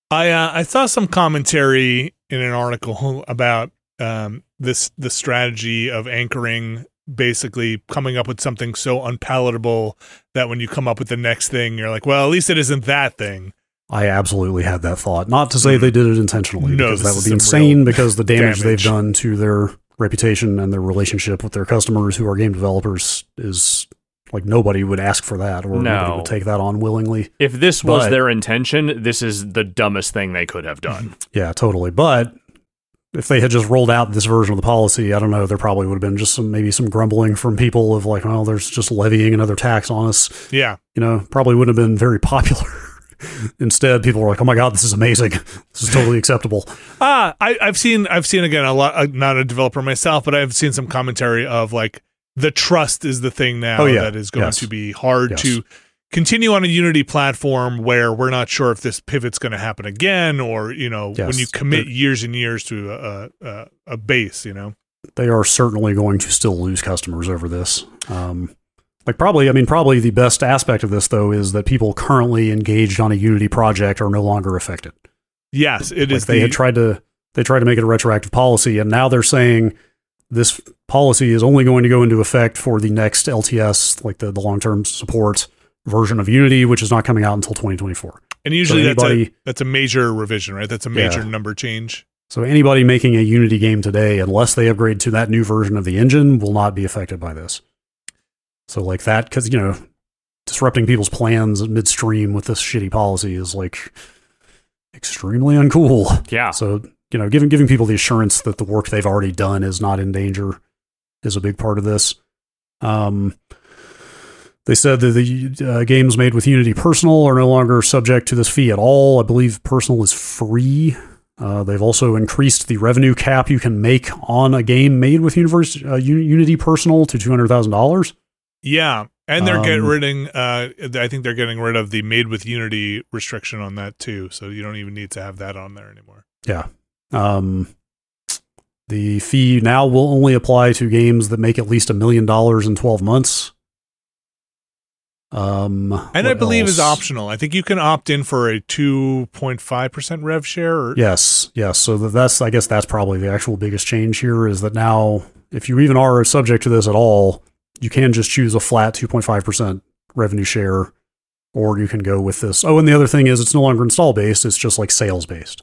A: I uh, I saw some commentary in an article about um, this the strategy of anchoring, basically coming up with something so unpalatable that when you come up with the next thing, you're like, well, at least it isn't that thing.
B: I absolutely had that thought. Not to say they did it intentionally,
A: No,
B: because that would be insane because the damage,
A: damage.
B: they've done to their reputation and their relationship with their customers who are game developers is like nobody would ask for that or nobody would take that on willingly.
C: If this was
B: But-
C: their intention, this is the dumbest thing they could have done.
B: Yeah, totally. But if they had just rolled out this version of the policy, I don't know, there probably would have been just some maybe some grumbling from people of like, oh, there's just levying another tax on us.
A: Yeah.
B: You know, probably wouldn't have been very popular. Instead, people were like, "Oh my god, this is amazing! This is totally acceptable."
A: Ah, I, I've seen I've seen again a lot. Uh, not a developer myself, but I've seen some commentary of like the trust is the thing now
B: Oh, yeah.
A: that is going
B: Yes.
A: to be hard
B: Yes.
A: to continue on a Unity platform where we're not sure if this pivot's going to happen again, or you know,
B: Yes.
A: when you commit years and years to a, a, a base, you know.
B: they are certainly going to still lose customers over this. Um, like probably, I mean, probably the best aspect of this though is that people currently engaged on a Unity project are no longer affected.
A: Yes, it
B: Like
A: is.
B: they
A: the,
B: had tried to they tried to make it a retroactive policy, and now they're saying this policy is only going to go into effect for the next LTS, like the, the long term support version of Unity, which is not coming out until 2024.
A: and usually
B: so
A: that's a that's a major revision, right? That's a major
B: Yeah.
A: number change.
B: So anybody making a Unity game today, unless they upgrade to that new version of the engine, will not be affected by this. So like that, because you know, disrupting people's plans midstream with this shitty policy is like extremely uncool.
C: Yeah.
B: So you know, giving giving people the assurance that the work they've already done is not in danger is a big part of this. Um, they said that the uh, games made with Unity Personal are no longer subject to this fee at all. I believe Personal is free. Uh, they've also increased the revenue cap you can make on a game made with Universe, uh, Unity Personal to two hundred thousand dollars.
A: Yeah, and they're getting
B: Um,
A: rid uh, I think they're getting rid of the made with Unity restriction on that too, so you don't even need to have that on there anymore.
B: Yeah. Um, the fee now will only apply to games that make at least a million dollars in 12 months. Um,
A: And I believe is optional. I think you can opt in for a two point five percent rev share. Or,
B: Yes, yes. So that's, I guess, that's probably the actual biggest change here is that now, if you even are subject to this at all, you can just choose a flat 2.5% revenue share, or you can go with this. Oh, and the other thing is, it's no longer install based; it's just like sales based.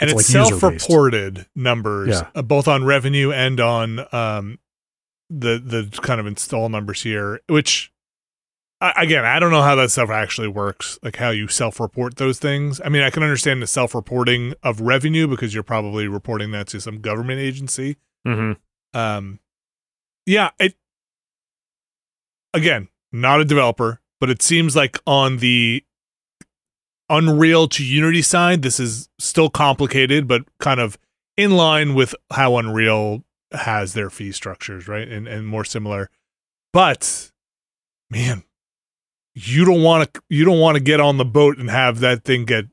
A: And
B: It's
A: it's,
B: like
A: self-reported numbers,
B: Yeah.
A: uh, both on revenue and on um, the the kind of install numbers here. Which, I, again, I don't know how that stuff actually works. Like how you self-report those things. I mean, I can understand the self-reporting of revenue because you're probably reporting that to some government agency.
C: hmm
A: Um, yeah, it again, not a developer, but it seems like on the Unreal to Unity side, this is still complicated, but kind of in line with how Unreal has their fee structures, right? And and more similar. But man, you don't want to you don't want to get on the boat and have that thing get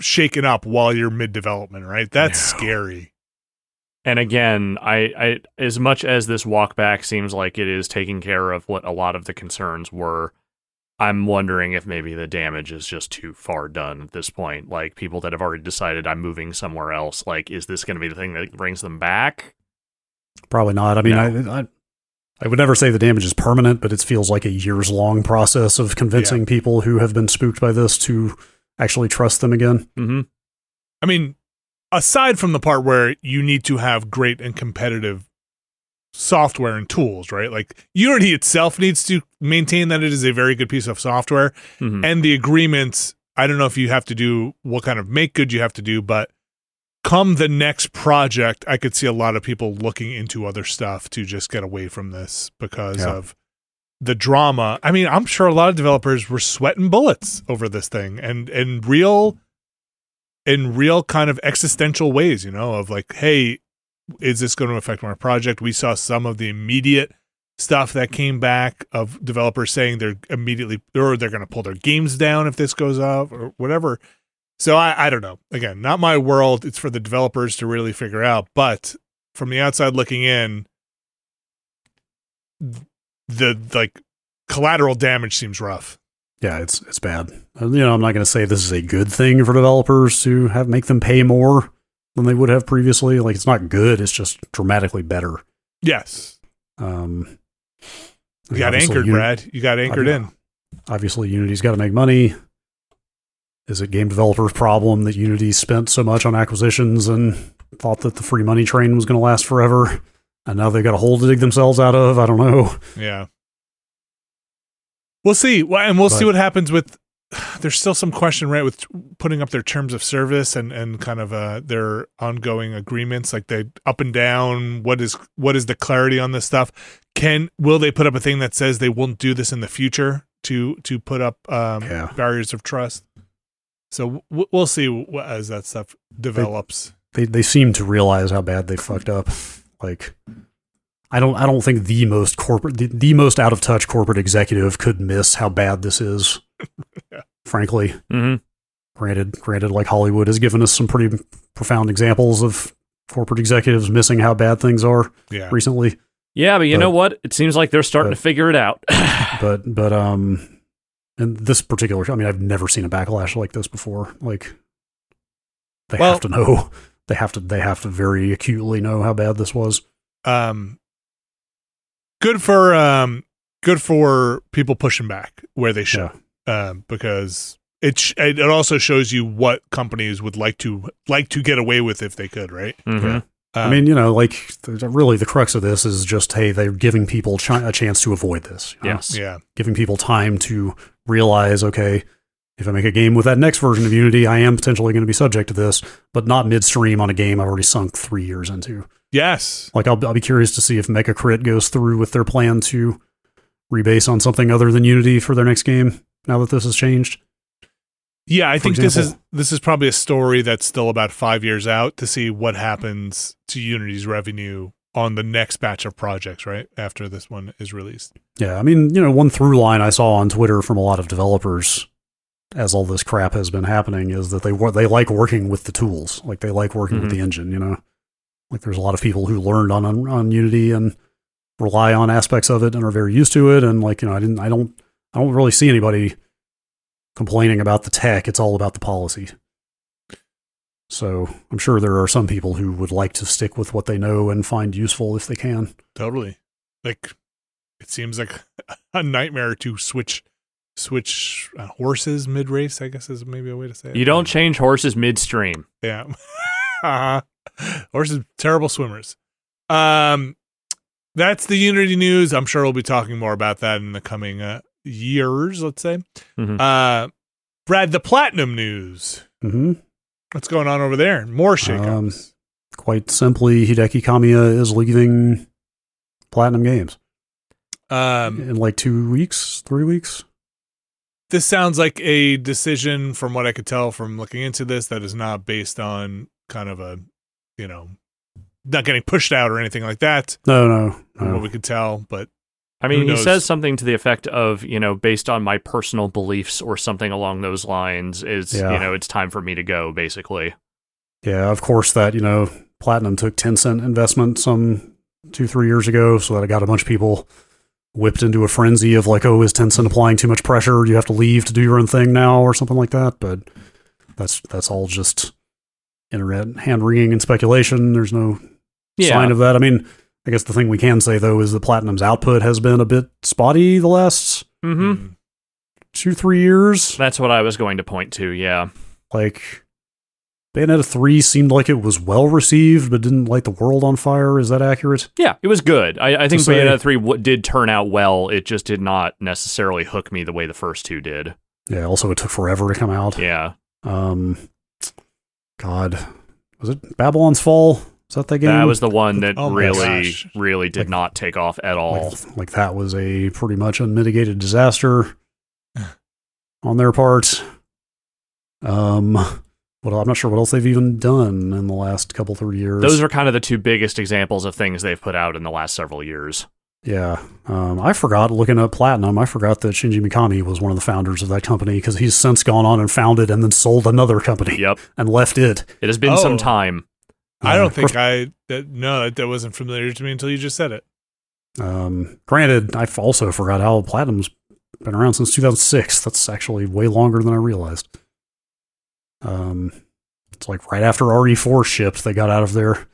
A: shaken up while you're mid development, right? That's
C: No.
A: scary.
C: And again, I, I as much as this walkback seems like it is taking care of what a lot of the concerns were, I'm wondering if maybe the damage is just too far done at this point. Like people that have already decided I'm moving somewhere else, like is this going to be the thing that brings them back?
B: Probably not. I mean,
C: No.
B: I, I I would never say the damage is permanent, but it feels like a years long process of convincing people who have been spooked by this to actually trust them again.
C: Mm-hmm.
A: I mean, aside from the part where you need to have great and competitive software and tools, right? Like Unity itself needs to maintain that it is a very good piece of software
C: hmm
A: and the agreements. I don't know if you have to do what kind of make good you have to do, but come the next project, I could see a lot of people looking into other stuff to just get away from this because
B: Yeah.
A: of the drama. I mean, I'm sure a lot of developers were sweating bullets over this thing and and real in real kind of existential ways, you know, of like, hey, is this going to affect my project? We saw some of the immediate stuff that came back of developers saying they're immediately or they're going to pull their games down if this goes up or whatever. So I, I don't know. Again, not my world. It's for the developers to really figure out. But from the outside looking in, the like collateral damage seems rough.
B: Yeah, it's it's bad. You know, I'm not going to say this is a good thing for developers to have make them pay more than they would have previously. Like it's not good. It's just dramatically better.
A: Yes,
B: Um,
A: you got anchored,
B: Uni-
A: Brad. You got anchored in.
B: Obviously, Unity's got to make money. Is it game developers' problem that Unity spent so much on acquisitions and thought that the free money train was going to last forever, and now they've got a hole to dig themselves out of? I don't know.
A: Yeah. We'll see. And we'll see what happens with there's still some question, right, with putting up their terms of service and and kind of uh their ongoing agreements, like they up and down. What is what is the clarity on this stuff? Can will they put up a thing that says they won't do this in the future to to put up um,
B: Yeah.
A: barriers of trust? So w- we'll see w- as that stuff develops.
B: they they seem to realize how bad they fucked up. Like, I don't I don't think the most corporate the, the most out of touch corporate executive could miss how bad this is.
A: Yeah.
B: Frankly,
C: hmm
B: granted, granted, like Hollywood has given us some pretty profound examples of corporate executives missing how bad things are
A: Yeah,
B: recently.
C: Yeah, but you
B: But-
C: know what? It seems like they're starting
B: but-
C: to figure it out.
B: But but um, and this particular, I mean, I've never seen a backlash like this before. Like, they
A: Well-
B: have to know. They have to. They have to very acutely know how bad this was.
A: um, good for um, good for people pushing back where they should. Um, because it sh- it also shows you what companies would like to like to get away with if they could, right?
C: Mhm.
B: Yeah.
A: Um,
B: I mean, you know, like th- really, the crux of this is just hey, they're giving people chi- a chance to avoid this. you know?
C: Yes.
A: yeah,
B: giving people time to realize, okay, if I make a game with that next version of Unity, I am potentially going to be subject to this, but not midstream on a game I've already sunk three years into.
A: yes,
B: Like, I'll, I'll be curious to see if Mega Crit goes through with their plan to rebase on something other than Unity for their next game. Now that this has changed,
A: yeah. I
B: For
A: think this is this is probably a story that's still about five years out to see what happens to Unity's revenue on the next batch of projects, right after this one is released.
B: Yeah, I mean, you know, one through line I saw on Twitter from a lot of developers as all this crap has been happening is that they they like working with the tools, like they like working with
C: Mhm.
B: the engine. You know, like there's a lot of people who learned on, on on Unity and rely on aspects of it and are very used to it. And like you know, I didn't, I don't, I don't really see anybody complaining about the tech. It's all about the policy. So I'm sure there are some people who would like to stick with what they know and find useful if they can.
A: Totally, like it seems like a nightmare to switch switch uh, horses mid race. I guess is maybe a way to say it.
C: You don't change horses midstream.
A: Yeah. uh Horses terrible swimmers. Um that's the Unity news. I'm sure we'll be talking more about that in the coming uh, years, let's say.
C: Mhm.
A: Uh Brad, the platinum news.
B: Mm-hmm.
A: What's going on over there? More shakeups.
B: Um, quite simply, Hideki Kamiya is leaving Platinum Games
A: Um,
B: in like two weeks, three weeks.
A: this sounds like a decision from what I could tell from looking into this that is not based on kind of a, you know, not getting pushed out or anything like that
B: No, no,
A: from what
B: no.
A: we could tell, but
C: I mean, he says something to the effect of, you know, based on my personal beliefs or something along those lines is,
B: Yeah.
C: you know, it's time for me to go, basically.
B: Yeah, of course. That you know, Platinum took Tencent investment some two, three years ago, so that I got a bunch of people whipped into a frenzy of like, oh, is Tencent applying too much pressure? You have to leave to do your own thing now, or something like that. But that's that's all just internet hand wringing and speculation. There's no
C: Yeah.
B: sign of that. I mean, I guess the thing we can say though is that Platinum's output has been a bit spotty the last
C: hmm
B: two, three years.
C: That's what I was going to point to. Yeah.
B: Like Bayonetta three seemed like it was well received, but didn't light the world on fire. Is that accurate?
C: Yeah, it was good. I, I think
B: say-
C: Bayonetta 3 w- did turn out well. It just did not necessarily hook me the way the first two did.
B: Yeah. Also, it took forever to come out.
C: Yeah.
B: Um, God, was it Babylon's Fall? Is that that game?
C: That was the one that
A: Oh
C: really,
A: gosh.
C: really did
B: Like-
C: not take off at all.
B: like, like that was a pretty much unmitigated disaster on their part. Um, well, I'm not sure what else they've even done in the last couple three years.
C: Those are kind of the two biggest examples of things they've put out in the last several years.
B: Yeah. Um, I forgot looking up Platinum. I forgot that Shinji Mikami was one of the founders of that company because he's since gone on and founded and then sold another company
C: Yep.
B: and left it.
C: It has been
A: Oh.
C: some time.
A: I don't think I that no that, that wasn't familiar to me until you just said it.
B: Um, granted, I also forgot how Platinum's been around since 2006. That's actually way longer than I realized. Um, it's like right after RE4 shipped, they got out of there.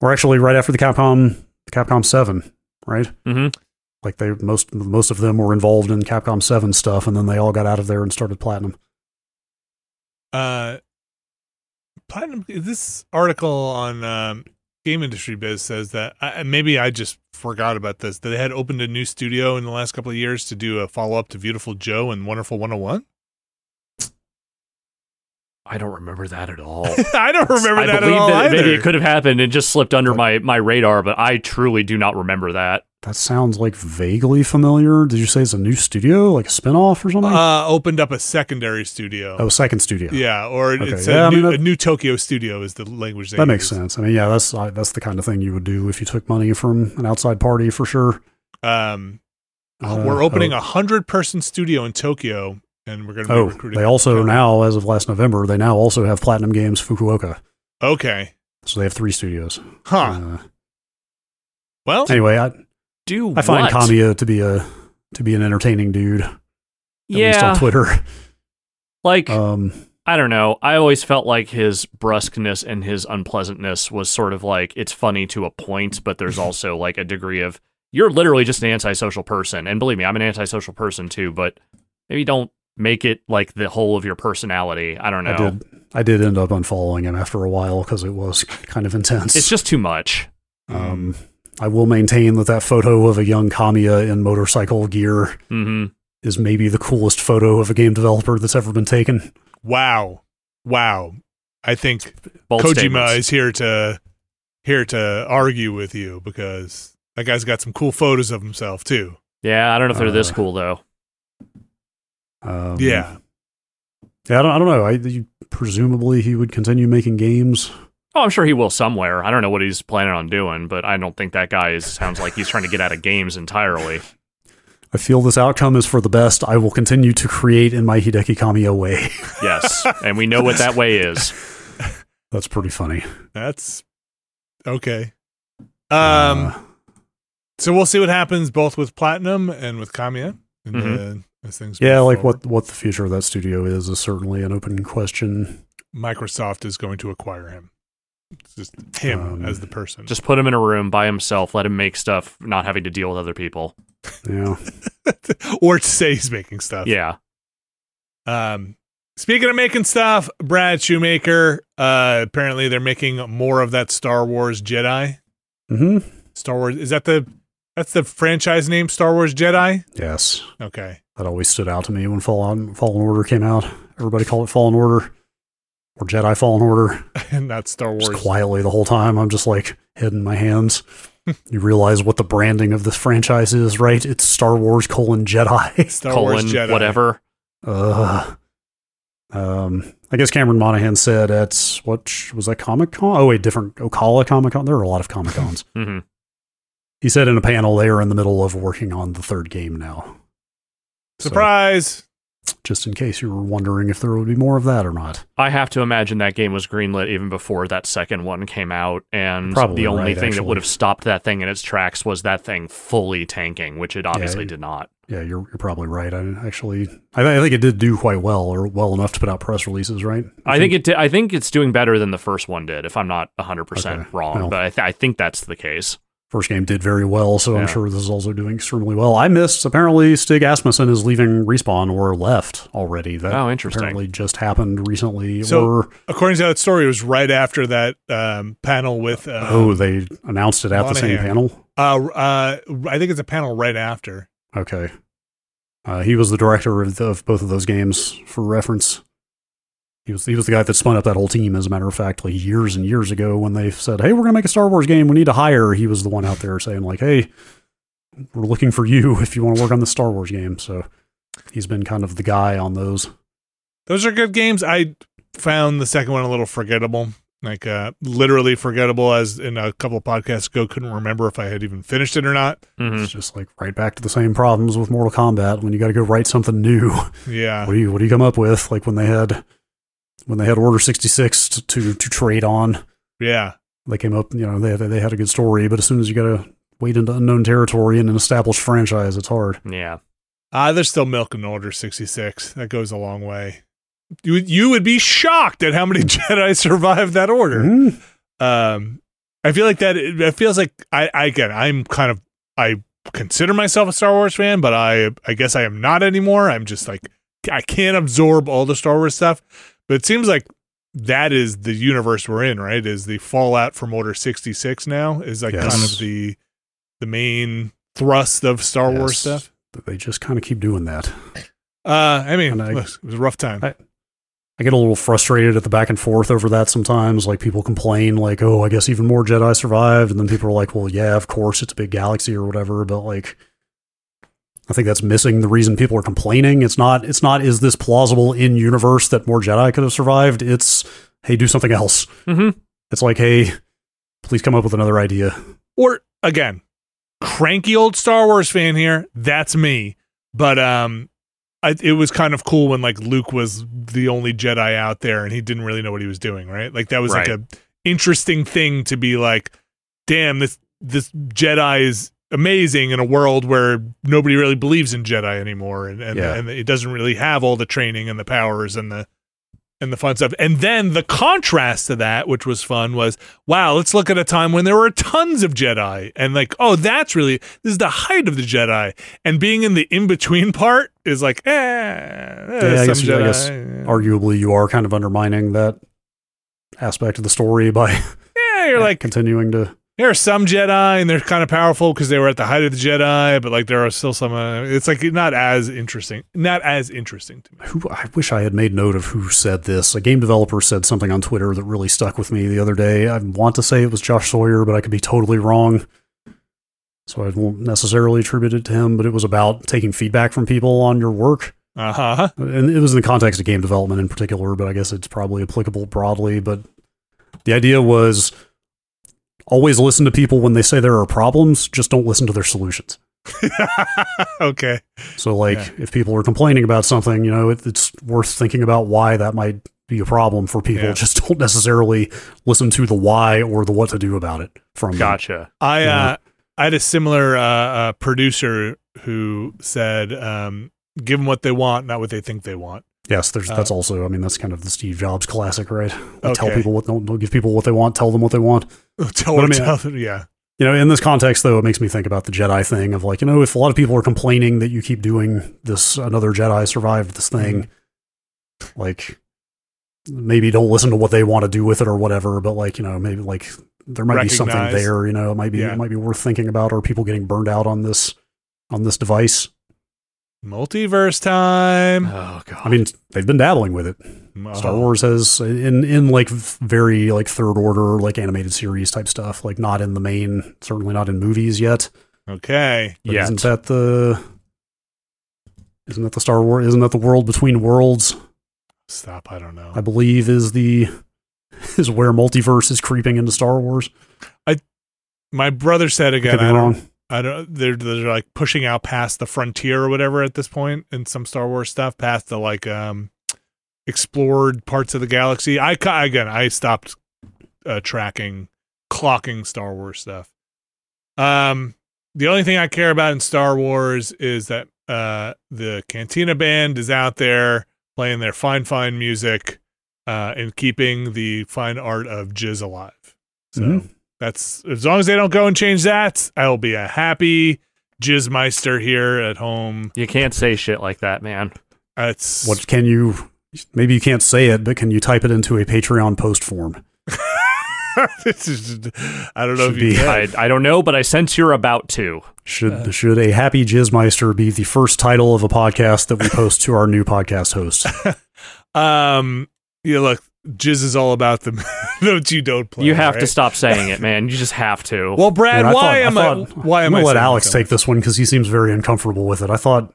B: Or actually, right after the Capcom, the Capcom 7, right?
C: hmm
B: Like they most most of them were involved in Capcom 7 stuff, and then they all got out of there and started Platinum.
A: Uh, platinum. This article on um, game industry biz says that I, maybe I just forgot about this that they had opened a new studio in the last couple of years to do a follow up to Beautiful Joe and Wonderful 101.
C: I don't remember that at all.
A: I don't remember
C: I
A: that at all
C: that
A: either.
C: maybe it could have happened and just slipped under my, my radar, but I truly do not remember that.
B: That sounds like vaguely familiar. Did you say it's a new studio, like a spinoff or something?
A: uh, opened up a secondary studio.
B: oh, second studio.
A: Yeah, or
B: Okay,
A: it's
B: yeah,
A: a,
B: I mean,
A: new,
B: that-
A: a new Tokyo studio is the language they
B: that makes sense. I mean, yeah, that's uh, that's the kind of thing you would do if you took money from an outside party for sure.
A: Um,
B: Uh,
A: we're opening
B: oh.
A: a hundred person studio in Tokyo, and we're going to be
B: Oh,
A: recruiting.
B: they also now, as of last November, they now also have Platinum Games Fukuoka.
A: Okay,
B: So they have three studios.
A: huh?
B: Uh,
A: well,
B: anyway, I,
C: Do
B: I find
C: what?
B: Kamiya to be a to be an entertaining dude. At least
C: yeah,
B: on Twitter.
C: like
B: Um,
C: I don't know. I always felt like his brusqueness and his unpleasantness was sort of like it's funny to a point, but there's also like a degree of you're literally just an antisocial person. And believe me, I'm an antisocial person too, but maybe don't make it like the whole of your personality. I don't know.
B: I did I did end up unfollowing him after a while because it was kind of intense.
C: It's just too much.
B: Um, I will maintain that that photo of a young Kamiya in motorcycle gear
C: hmm
B: is maybe the coolest photo of a game developer that's ever been taken.
A: wow, wow. I think
C: Bold
A: Kojima
C: statements.
A: is here to here to argue with you because that guy's got some cool photos of himself too.
C: Yeah, I don't know if they're this
B: Uh,
C: cool though.
B: Um,
A: yeah,
B: yeah. I don't, I don't know. I you, presumably he would continue making games.
C: Oh, I'm sure he will somewhere. I don't know what he's planning on doing, but I don't think that guy is sounds like he's trying to get out of games entirely.
B: I feel this outcome is for the best. I will continue to create in my Hideki Kamiya way.
C: Yes, and we know what that way is.
B: That's pretty funny.
A: that's okay. Um,
B: Uh,
A: so we'll see what happens both with Platinum and with Kamiya, and as things.
B: yeah, like
A: forward.
B: what what the future of that studio is is certainly an open question.
A: Microsoft is going to acquire him. It's just him
B: Um,
A: as the person.
C: Just put him in a room by himself, let him make stuff, not having to deal with other people.
B: Yeah.
A: or to say he's making stuff.
C: Yeah.
A: Um, speaking of making stuff, Brad Shoemaker. Uh, apparently they're making more of that Star Wars Jedi.
B: hmm
A: Star Wars is that the that's the franchise name Star Wars Jedi.
B: Yes.
A: Okay,
B: That always stood out to me when Fallen Fallen Order came out. Everybody called it Fallen Order or Jedi Fallen Order.
A: and that's Star Wars.
B: Just quietly the whole time. I'm just like head in my hands. you realize what the branding of this franchise is, right? It's Star Wars colon Jedi.
A: Star
C: Colon,
A: Wars Jedi.
C: whatever.
B: Uh, um, I guess Cameron Monaghan said at what was that Comic Con? Oh wait, different Ocala Comic Con. There are a lot of Comic Cons.
C: hmm
B: he said in a panel they are in the middle of working on the third game now. So,
A: Surprise!
B: Just in case you were wondering if there would be more of that or not.
C: I have to imagine that game was greenlit even before that second one came out, and
B: Probably
C: the only
B: right,
C: thing that would have stopped that thing in its tracks was that thing fully tanking, which it obviously
B: it-
C: did not.
B: Yeah, you're you're probably right. I actually, I, th- I think it did do quite well, or well enough to put out press releases, right?
C: I think it. Did, I think it's doing better than the first one did. If I'm not 100 percent wrong,
B: Well.
C: but I, th- I think that's the case.
B: First game did very well, so I'm sure this is also doing extremely well. I missed apparently Stig Asmussen is leaving Respawn or left already. That
C: Oh, interesting.
B: apparently just happened recently.
A: So-
B: or
A: According to that story, it was right after that um, panel with. Uh,
B: oh, they announced it at the same panel.
A: uh, uh, I think it's a panel right after.
B: Okay. Uh, he was the director of, of both of those games for reference. He was he was the guy that spun up that whole team, as a matter of fact, like years and years ago when they said, "Hey, we're gonna make a Star Wars game. We need to hire." He was the one out there saying, "Like, hey, we're looking for you if you want to work on the Star Wars game." So he's been kind of the guy on those.
A: Those are good games. I found the second one a little forgettable, like uh, literally forgettable. As in a couple of podcasts ago, couldn't remember if I had even finished it or not.
C: hmm
B: It's just like right back to the same problems with Mortal Kombat when you got to go write something new.
A: Yeah,
B: what do you what do you come up with? Like when they had when they had Order sixty six to, to to trade on.
A: yeah.
B: they came up, you know, they had, they had a good story, but as soon as you got to wade into unknown territory in an established franchise, it's hard.
C: Yeah.
A: Uh, there's still milking Order 66. That goes a long way. You, would- you would be shocked at how many Jedi survived that order.
B: Mhm.
A: Um, I feel like that. It, it feels like I, I again, I'm kind of I consider myself a Star Wars fan, but I I guess I am not anymore. I'm just like I can't absorb all the Star Wars stuff. But it seems like that is the universe we're in, right? Is the fallout from Order 66 now is like
B: Yes.
A: kind of the the main thrust of Star Wars stuff.
B: But they just kind of keep doing that.
A: Uh, I mean,
B: I-
A: look, it was a rough time.
B: I- I get a little frustrated at the back and forth over that sometimes. Like people complain, like, "Oh, I guess even more Jedi survived," and then people are like, "Well, yeah, of course, it's a big galaxy or whatever." But like, I think that's missing the reason people are complaining. It's not. It's not. Is this plausible in universe that more Jedi could have survived? It's hey, do something else.
C: Mhm.
B: It's like, hey, please come up with another idea.
A: or again, cranky old Star Wars fan here. That's me. But um, I, it was kind of cool when like Luke was the only Jedi out there and he didn't really know what he was doing. Right? Like that was like
C: Right.
A: a interesting thing to be like, damn this this Jedi is amazing in a world where nobody really believes in Jedi anymore, and and,
B: Yeah.
A: and it doesn't really have all the training and the powers and the and the fun stuff. And then the contrast to that, which was fun, was wow, let's look at a time when there were tons of Jedi. And like, oh, that's really this is the height of the Jedi. And being in the in-between part is like, eh, eh,
B: Yeah, I guess- I guess Arguably, you are kind of undermining that aspect of the story by
A: yeah, you're like,
B: continuing to
A: there are some Jedi and they're kind of powerful because they were at the height of the Jedi, but like there are still some. Uh, it's like not as interesting, not as interesting to me.
B: who I wish I had made note of who said this. A game developer said something on Twitter that really stuck with me the other day. I want to say it was Josh Sawyer, but I could be totally wrong. So I won't necessarily attribute it to him, but it was about taking feedback from people on your work.
A: Uh huh.
B: And it was in the context of game development in particular, but I guess it's probably applicable broadly. But the idea was always listen to people when they say there are problems, just don't listen to their solutions.
A: okay.
B: So, like,
A: Yeah.
B: if people are complaining about something, you know, it, it's worth thinking about why that might be a problem for people.
A: Yeah.
B: Just don't necessarily listen to the why or the what to do about it from them.
C: Gotcha.
A: I uh, I had a similar uh, uh, producer who said, um, "Give them what they want, not what they think they want."
B: Yes, there's
A: Uh,
B: that's also. I mean, that's kind of the Steve Jobs classic, right? Tell people what don't, don't give people what they want. Tell them what they want.
A: tell
B: But I mean,
A: tell them, yeah.
B: You know, in this context, though, it makes me think about the Jedi thing of like, you know, if a lot of people are complaining that you keep doing this, another Jedi survived this thing, mm-hmm. like maybe don't listen to what they want to do with it or whatever, but like, you know, maybe like there might be something there, you know, it might be
A: Yeah.
B: it might be worth thinking about. Are people getting burned out on this on this device?
A: Multiverse time.
C: Oh god.
B: I mean, they've been dabbling with it. Uh-huh. Star
A: Oh.
B: Wars has in in like very like third order like animated series type stuff, like not in the main, certainly not in movies yet.
A: Okay.
C: Yet.
B: isn't that the isn't that the Star Wars? Isn't that the world between worlds?
A: Stop. I don't know.
B: I believe is the is where multiverse is creeping into Star Wars.
A: I my brother said again.
B: Could be
A: I don't.
B: wrong.
A: I don't. They're they're like pushing out past the frontier or whatever at this point in some Star Wars stuff, past the like um explored parts of the galaxy. I again, I stopped uh, tracking, clocking Star Wars stuff. Um, the only thing I care about in Star Wars is that uh the Cantina band is out there playing their fine fine music, uh, and keeping the fine art of Jizz alive. So.
B: Mhm.
A: That's as long as they don't go and change that, I will be a happy Jizzmeister here at home.
C: you can't say shit like that, man.
A: It's
B: What can you? Maybe you can't say it, but can you type it into a Patreon post form?
A: This is- I don't know
B: Should
A: if you
B: be.
C: I I don't know, but I sense you're about to.
B: Should
A: Uh.
B: should a happy Jizzmeister be the first title of a podcast that we post to our new podcast host?
A: Um, yeah, look, Jizz is all about the notes you don't play.
C: you have to stop saying it, man. You just have to.
A: Well, Brad,
B: Man, I
A: why
B: thought-
A: am I?
B: thought-
A: why am
B: I'm
A: I
B: gonna let Alex take this one because he seems very uncomfortable with it. I thought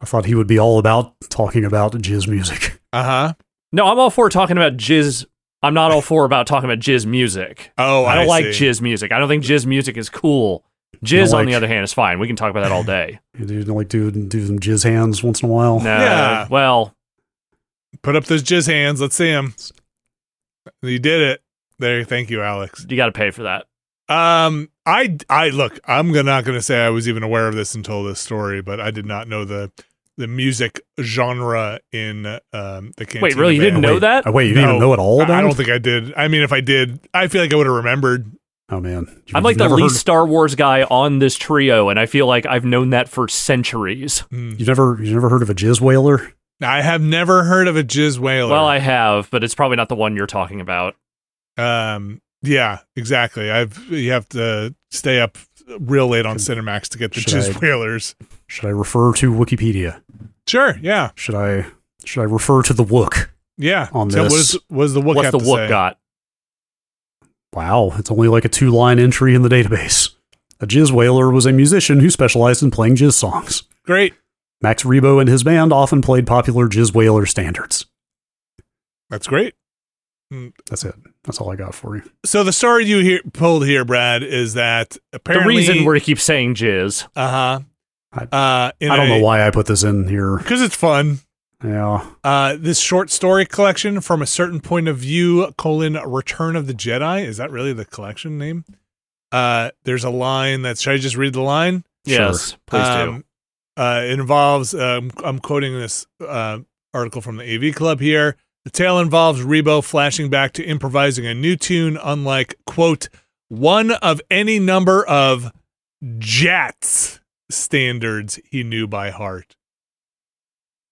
B: I thought he would be all about talking about jizz music.
A: Uh huh.
C: no, I'm all for talking about jizz. I'm not all for about talking about jizz music.
A: Oh,
C: I don't like
A: see.
C: jizz music. I don't think jizz music is cool.
B: You
C: Jizz,
B: don't
C: on the other hand, is fine. We can talk about that all day.
B: You do like do do some jizz hands once in a while.
C: No,
A: Yeah.
C: well,
A: Put up those Jizz hands. Let's see them. You did it. There. Thank you, Alex.
C: you got to pay for that.
A: Um, I I look. I'm not going to say I was even aware of this until this story, but I did not know the the music genre in um the Cantina
C: Wait, really? You
A: Band.
C: didn't know
B: wait,
C: that?
B: Oh, wait, you didn't even know it all about
A: I don't think I did. I mean, if I did, I feel like I would have remembered.
B: Oh man, You-
C: I'm like the least
B: heard-
C: Star Wars guy on this trio, and I feel like I've known that for centuries.
A: Hmm.
B: You've never you've never heard of a jizz whaler?
A: I have never heard of a jizz whaler.
C: Well, I have, but it's probably not the one you're talking about.
A: um, yeah, exactly. I've you have to stay up real late on Cinemax to get the
B: Should
A: jizz
B: I-
A: whalers.
B: Should I refer to Wikipedia?
A: Sure, yeah,
B: Should I should I refer to the Wook?
A: yeah.
B: On
A: So
B: this-
A: is what does the Wook
C: What's the Wook
A: say?
C: got?
B: Wow, it's only like a two line entry in the database. A jizz whaler was a musician who specialized in playing jizz songs.
A: Great,
B: Max Rebo and his band often played popular jizz whaler standards.
A: that's great.
B: That's it. That's all I got for you.
A: So the story you hear, pulled here, Brad, is that apparently The
C: reason we keep saying jizz.
A: uh huh.
B: I-
A: Uh,
B: I don't know why I put this in here.
A: because it's fun.
B: Yeah.
A: Uh, this short story collection from a certain point of view, colon, Return of the Jedi. Is that really the collection name? Uh, there's a line that, should I just read the line?
C: Yes, please do.
A: Uh, it involves, um, I'm quoting this uh, article from the AV Club here. The tale involves Rebo flashing back to improvising a new tune, unlike, quote, one of any number of Jatz standards he knew by heart.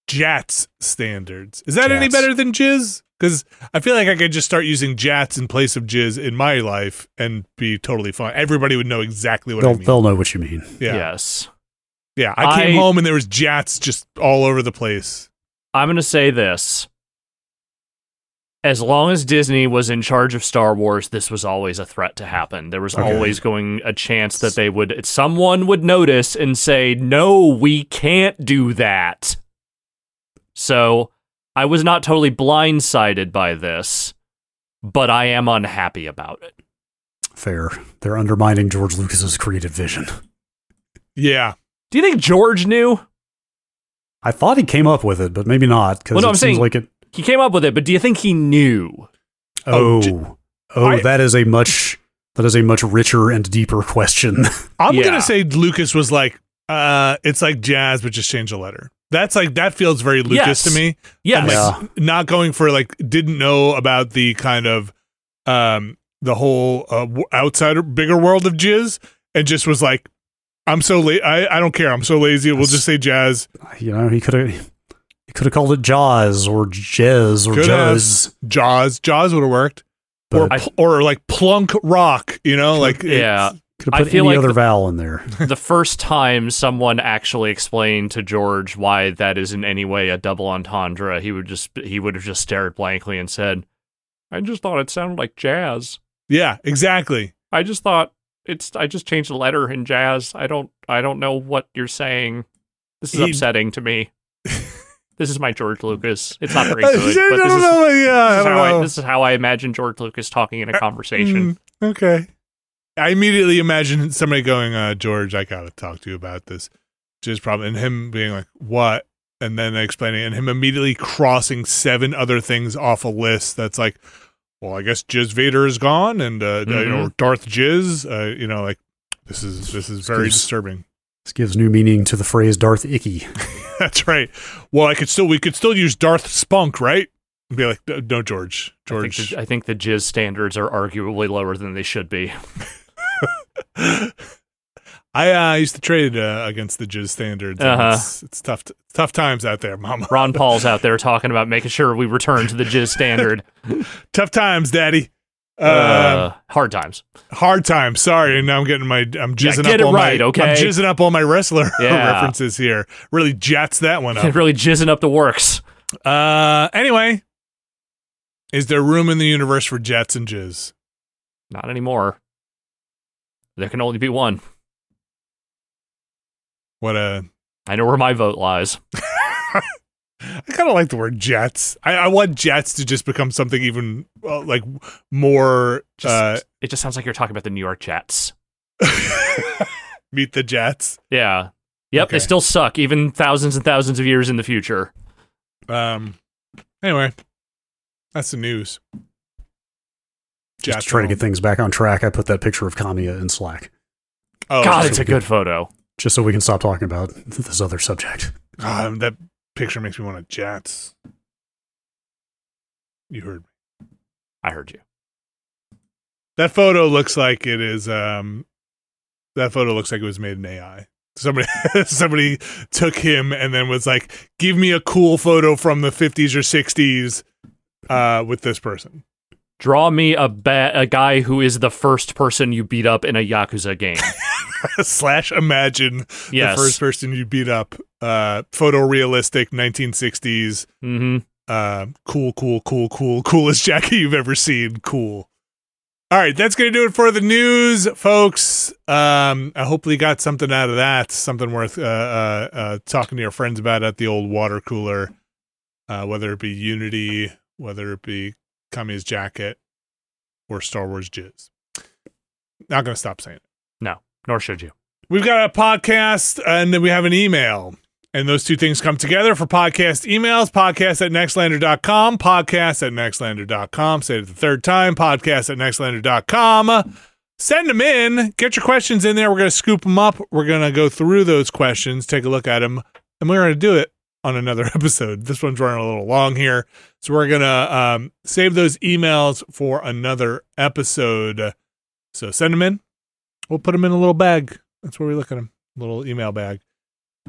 A: Jatz standards. Is that any better than Jizz? Because I feel like I could just start using Jatz in place of Jizz in my life and be totally fine. Everybody would know exactly what
B: They'll,
A: I mean.
B: they'll know what you mean.
A: yeah.
C: Yes.
A: Yeah, I came
C: I-
A: home and there was jatz just all over the place.
C: I'm going to say this. As long as Disney was in charge of Star Wars, this was always a threat to happen. There was
B: Okay.
C: always going a chance that they would someone would notice and say, "No, we can't do that." So, I was not totally blindsided by this, but I am unhappy about it.
B: Fair. They're undermining George Lucas's creative vision.
A: Yeah.
C: Do you think George knew?
B: I thought he came up with it, but maybe not because
C: Well, no,
B: it
C: I'm
B: seems
C: saying-
B: like it.
C: He came up with it, but do you think he knew?
A: Oh,
B: Oh,
A: j-
B: oh,
A: I-
B: that is a much that is a much richer and deeper question.
A: I'm
C: Yeah.
A: gonna say Lucas was like, uh, it's like jazz, but just change the letter. That's like that feels very Lucas
C: Yes.
A: to me.
C: Yes.
A: I'm
B: Yeah.
A: not going for like didn't know about the kind of um the whole uh, outsider bigger world of jizz and just was like, I'm so late. I I don't care. I'm so lazy. We'll just say jazz.
B: you know, he could have he could have called it Jaws or Jez or
A: Could have.
B: Juzz.
A: Jaws. Jaws would have worked. Or
B: But
C: I-
A: pl- or like plunk rock. You know, like
C: Yeah.
B: could
C: I
B: have put
C: feel
B: any
C: like
B: other
C: the-
B: vowel in there.
C: the first time someone actually explained to George why that is in any way a double entendre, he would just he would have just stared blankly and said, "I just thought it sounded like jazz.
A: Yeah. Exactly.
C: I just thought it's I just changed the letter in jazz. I don't I don't know what you're saying. This is
A: He-
C: upsetting to me. this is my George Lucas. It's not very good, but this is,
A: know. Yeah.
C: this is how I this is how I imagine George Lucas talking in a conversation.
A: Mm, okay. I immediately imagine somebody going, uh, George, I gotta talk to you about this. Just probably and him being like, What? And then explaining and him immediately crossing seven other things off a list that's like, Well, I guess Jizz Vader is gone and uh you know, Darth Jizz, uh, you know, like this is this is very
B: Excuse-
A: disturbing.
B: This gives new meaning to the phrase Darth Icky.
A: That's right. Well, I could still we could still use Darth Spunk, right? And be like, no, George,
C: I think,
A: George.
C: the, I think the jizz standards are arguably lower than they should be.
A: I uh, used to trade uh, against the jizz standards.
C: Uh-huh.
A: It's, it's tough, tough times out there, Mama.
C: Ron Paul's out there talking about making sure we return to the jizz standard.
A: tough times, Daddy. Uh,
C: Uh, hard times.
A: hard times. Sorry, and now I'm getting my. I'm jizzing
C: get
A: up
C: it
A: all
C: right,
A: my.
C: okay?
A: I'm jizzing up all my wrestler
C: Yeah.
A: references here. Really jatz that one up.
C: really jizzing up the works.
A: uh, anyway, is there room in the universe for jets and jizz?
C: Not anymore. There can only be one.
A: What a.
C: I know where my vote lies.
A: I kind of like the word jets. I, I want jets to just become something even uh, like more.
C: Just, it just sounds like you're talking about the New York Jets.
A: uh, meet the jets.
C: Yeah. Yep,
A: Okay.
C: they still suck, even thousands and thousands of years in the future.
A: Um. Anyway, that's the news.
B: Just trying to get things back on track, I put that picture of Kamiya in Slack
A: Oh,
C: God, it's a
A: good.
C: good photo.
B: Just so we can stop talking about this other subject.
A: Um, that picture makes me want to jets. You heard me.
C: I heard you.
A: That photo looks like it is. Um, that photo looks like it was made in AI. Somebody somebody took him and then was like, "Give me a cool photo from the 50s or 60s uh, with this person."
C: Draw me a ba- a guy who is the first person you beat up in a Yakuza game.
A: Slash imagine
C: Yes.
A: the first person you beat up. Uh, photorealistic 1960s.
C: Mm-hmm.
A: Uh, cool, cool, cool, cool, coolest Jackie you've ever seen. Cool. All right, that's gonna do it for the news, folks. Um, I hopefully got something out of that, something worth uh, uh, uh, talking to your friends about at the old water cooler, uh, whether it be Unity, whether it be Kami's jacket, or Star Wars jizz. Not gonna stop saying it.
C: No, nor should you.
A: We've got a podcast and then we have an email. And those two things come together for podcast emails, podcast at nextlander.com, podcast at nextlander.com. Say it the third time, podcast at nextlander.com. Send them in. Get your questions in there. We're going to scoop them up. We're going to go through those questions, take a look at them, and we're going to do it on another episode. This one's running a little long here. So we're going to um, save those emails for another episode. So send them in. We'll put them in a little bag. That's where we look at them. Little email bag.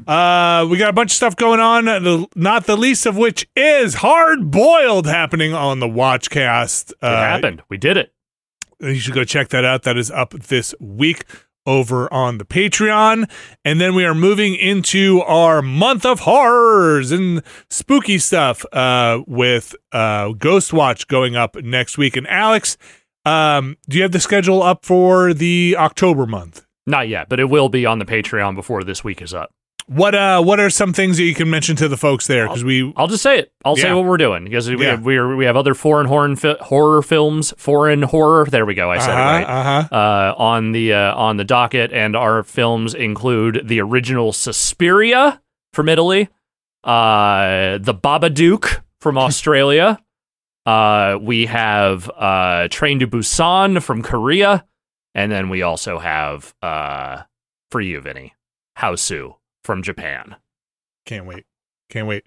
A: Uh, we got a bunch of stuff going on. the- Not the least of which is hard boiled happening on the Watchcast.
C: It
A: Uh,
C: happened. We did it.
A: you should go check that out. That is up this week over on the Patreon. And then we are moving into our month of horrors and spooky stuff uh, with uh, Ghost Watch going up next week. And Alex, um, do you have the schedule up for the October month?
C: Not yet, but it will be on the Patreon before this week is up.
A: What uh what are some things that you can mention to the folks there because we
C: I'll just say it. I'll say what we're doing because we
A: Yeah.
C: have, we, are, we have other foreign horror, fi- horror films, foreign horror. There we go. I said
A: uh-huh,
C: it right.
A: uh-huh.
C: uh, on the uh, on the docket, and our films include the original Suspiria from Italy, uh, the Babadook from Australia. Uh, we have uh, Train to Busan from Korea, and then we also have uh, for you, Vinny, Hausu from Japan.
A: Can't wait. Can't wait.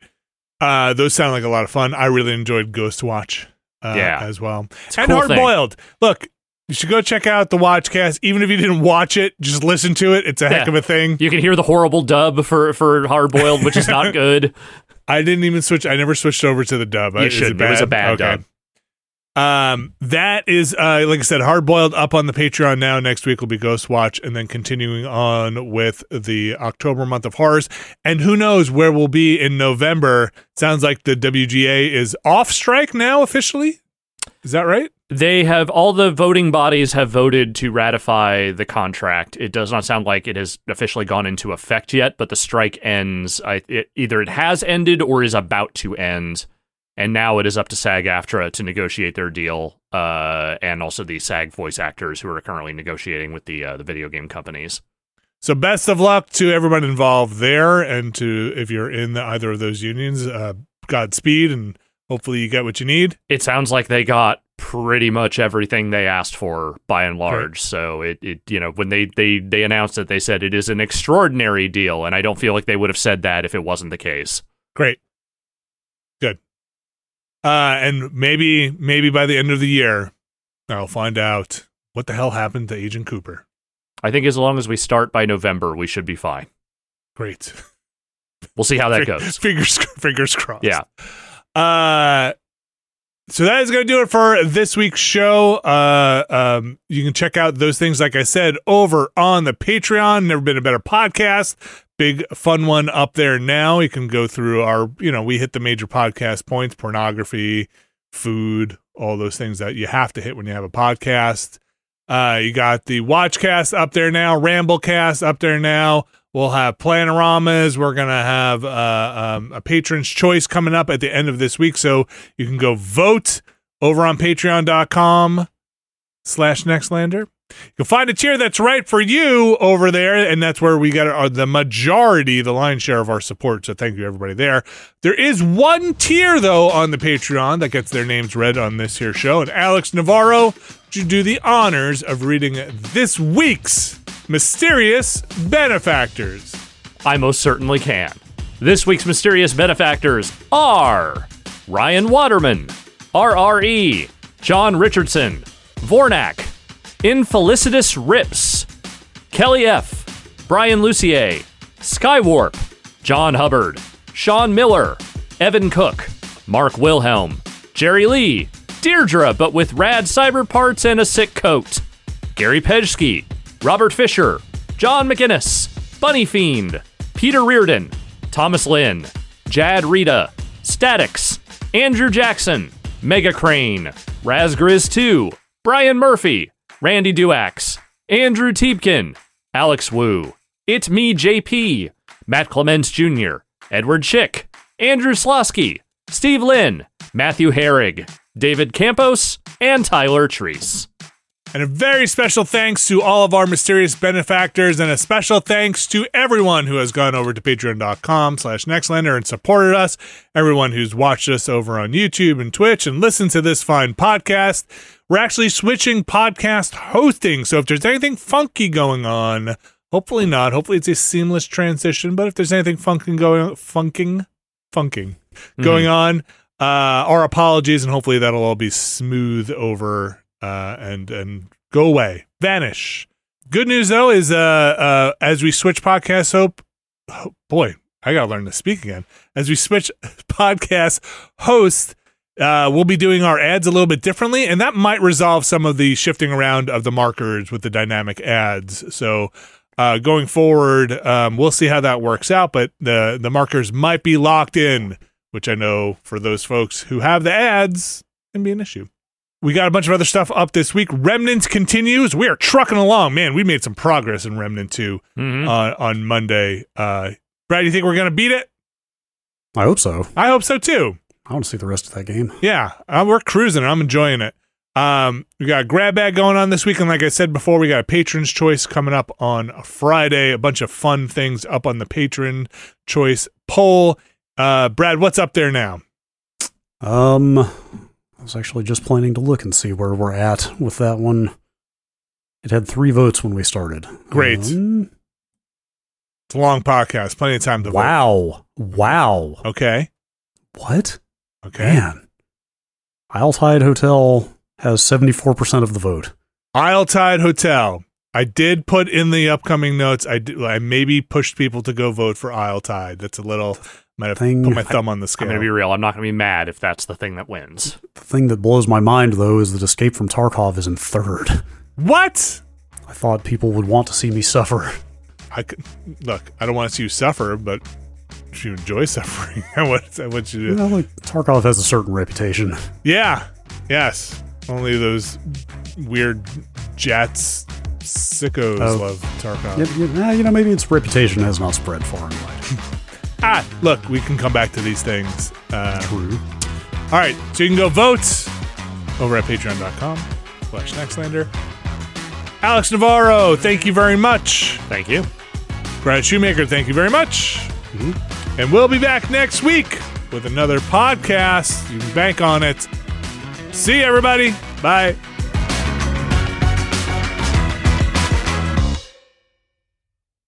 A: Uh those sound like a lot of fun. I really enjoyed Ghost Watch uh,
C: Yeah.
A: as well.
C: It's
A: and
C: cool
A: Hard. Boiled. Look, you should go check out the Watchcast. Even if you didn't watch it, just listen to it. It's a heck
C: Yeah.
A: of a thing.
C: You can hear the horrible dub for for Hard Boiled, which is not good.
A: I didn't even switch. I never switched over to the dub.
C: You shouldn't.
A: It,
C: It was a
A: bad?
C: bad dub.
A: Um, that is, uh, like I said, hard boiled up on the Patreon now. Next week will be Ghost Watch, and then continuing on with the October month of horrors. And who knows where we'll be in November? Sounds like the WGA is off strike now officially. Is that right?
C: They have all the voting bodies have voted to ratify the contract. It does not sound like it has officially gone into effect yet, but the strike ends. I, it, either it has ended or is about to end, and now it is up to SAG-AFTRA to negotiate their deal, uh, and also the SAG voice actors who are currently negotiating with the uh, the video game companies.
A: So best of luck to everyone involved there, and to if you're in either of those unions, uh, Godspeed, and hopefully you get what you need.
C: It sounds like they got pretty much everything they asked for by and large. So it, it you know when they they they announced it, they said it is an extraordinary deal, and I don't feel like they would have said that if it wasn't the case.
A: Great. Good. Uh, and maybe, maybe by the end of the year, I'll find out what the hell happened to Agent Cooper.
C: I think as long as we start by November, we should be fine.
A: Great.
C: We'll see how that goes.
A: Fingers, fingers crossed.
C: Yeah.
A: Uh, so that is going to do it for this week's show. Uh, um, you can check out those things, like I said, over on the Patreon. Never been a better podcast. Big fun one up there now. You can go through our, you know, we hit the major podcast points: pornography, food, all those things that you have to hit when you have a podcast. Uh, you got the Watchcast up there now, Ramblecast up there now. We'll have Planoramas. We're gonna have uh, um, a patron's choice coming up at the end of this week, so you can go vote over on Patreon.com slash Nextlander. You'll find a tier that's right for you over there, and that's where we got our, the majority, the lion's share of our support. So thank you, everybody there. There is one tier though on the Patreon that gets their names read on this here show, and Alex Navarro, you do the honors of reading this week's mysterious benefactors?
C: I most certainly can. This week's mysterious benefactors are Ryan Waterman, RRE, John Richardson, Vornak, Infelicitous Rips, Kelly F., Brian Lucier, Skywarp, John Hubbard, Sean Miller, Evan Cook, Mark Wilhelm, Jerry Lee, Deirdre, but with rad cyber parts and a sick coat, Gary Pejsky, Robert Fisher, John McInnes, Bunny Fiend, Peter Reardon, Thomas Lynn, Jad Rita, Statics, Andrew Jackson, Mega Crane, Razgriz 2, Brian Murphy, Randy Duax, Andrew Teepkin, Alex Wu, It Me JP, Matt Clements Jr., Edward Schick, Andrew Slosky, Steve Lynn, Matthew Herrig, David Campos, and Tyler Treese.
A: And a very special thanks to all of our mysterious benefactors, and a special thanks to everyone who has gone over to patreon.com slash nextlander and supported us, everyone who's watched us over on YouTube and Twitch and listened to this fine podcast. We're actually switching podcast hosting, so if there's anything funky going on, hopefully not. Hopefully it's a seamless transition, but if there's anything funking going funking funking going on, uh, our apologies, and hopefully that'll all be smooth over uh, and and go away, vanish. Good news though is uh, uh, as we switch podcast, hope oh, boy, I gotta learn to speak again. As we switch podcast host, uh, we'll be doing our ads a little bit differently, and that might resolve some of the shifting around of the markers with the dynamic ads. So. Uh, going forward, um, we'll see how that works out, but the the markers might be locked in, which I know for those folks who have the ads can be an issue. We got a bunch of other stuff up this week. Remnants continues. We are trucking along, man. We made some progress in Remnant 2
C: Mhm.
A: uh, on Monday. Uh, Brad, you think we're gonna beat it?
B: I hope so.
A: I hope so too.
B: I want to see the rest of that game.
A: Yeah, uh, we're cruising. I'm enjoying it. Um, we got a grab bag going on this week, and like I said before, we got a patron's choice coming up on Friday. A bunch of fun things up on the patron choice poll. Uh, Brad, what's up there now?
B: Um, I was actually just planning to look and see where we're at with that one. It had three votes when we started.
A: Great.
B: Um,
A: It's a long podcast, plenty of time to vote.
B: wow. Wow.
A: Okay.
B: What?
A: Okay.
B: Man. Isle Tide Hotel has 74% of the vote.
A: Isle Tide Hotel. I did put in the upcoming notes. I I maybe pushed people to go vote for Isle Tide. That's a little. Might have
B: Thing-
A: put my thumb on the scale.
C: I'm going to be real. I'm not going to be mad if that's the thing that wins.
B: The thing that blows my mind, though, is that Escape from Tarkov is in third.
A: what?
B: I thought people would want to see me suffer.
A: I could, look. I don't want to see you suffer, but if you enjoy suffering, I want, I want
B: you
A: to.
B: know, like, Tarkov has a certain reputation.
A: Yeah. Yes. Only those weird jets sickos
B: Oh.
A: love Tarkov.
B: You, you, eh, you know, maybe its reputation has not spread far and wide.
A: Ah, look, we can come back to these things. Uh,
B: True.
A: All right, so you can go vote over at patreon.com slash nextlander. Alex Navarro, thank you very much.
C: Thank you.
A: Brad Shoemaker, thank you very much. And we'll be back next week with another podcast. You can bank on it. See you, everybody. Bye.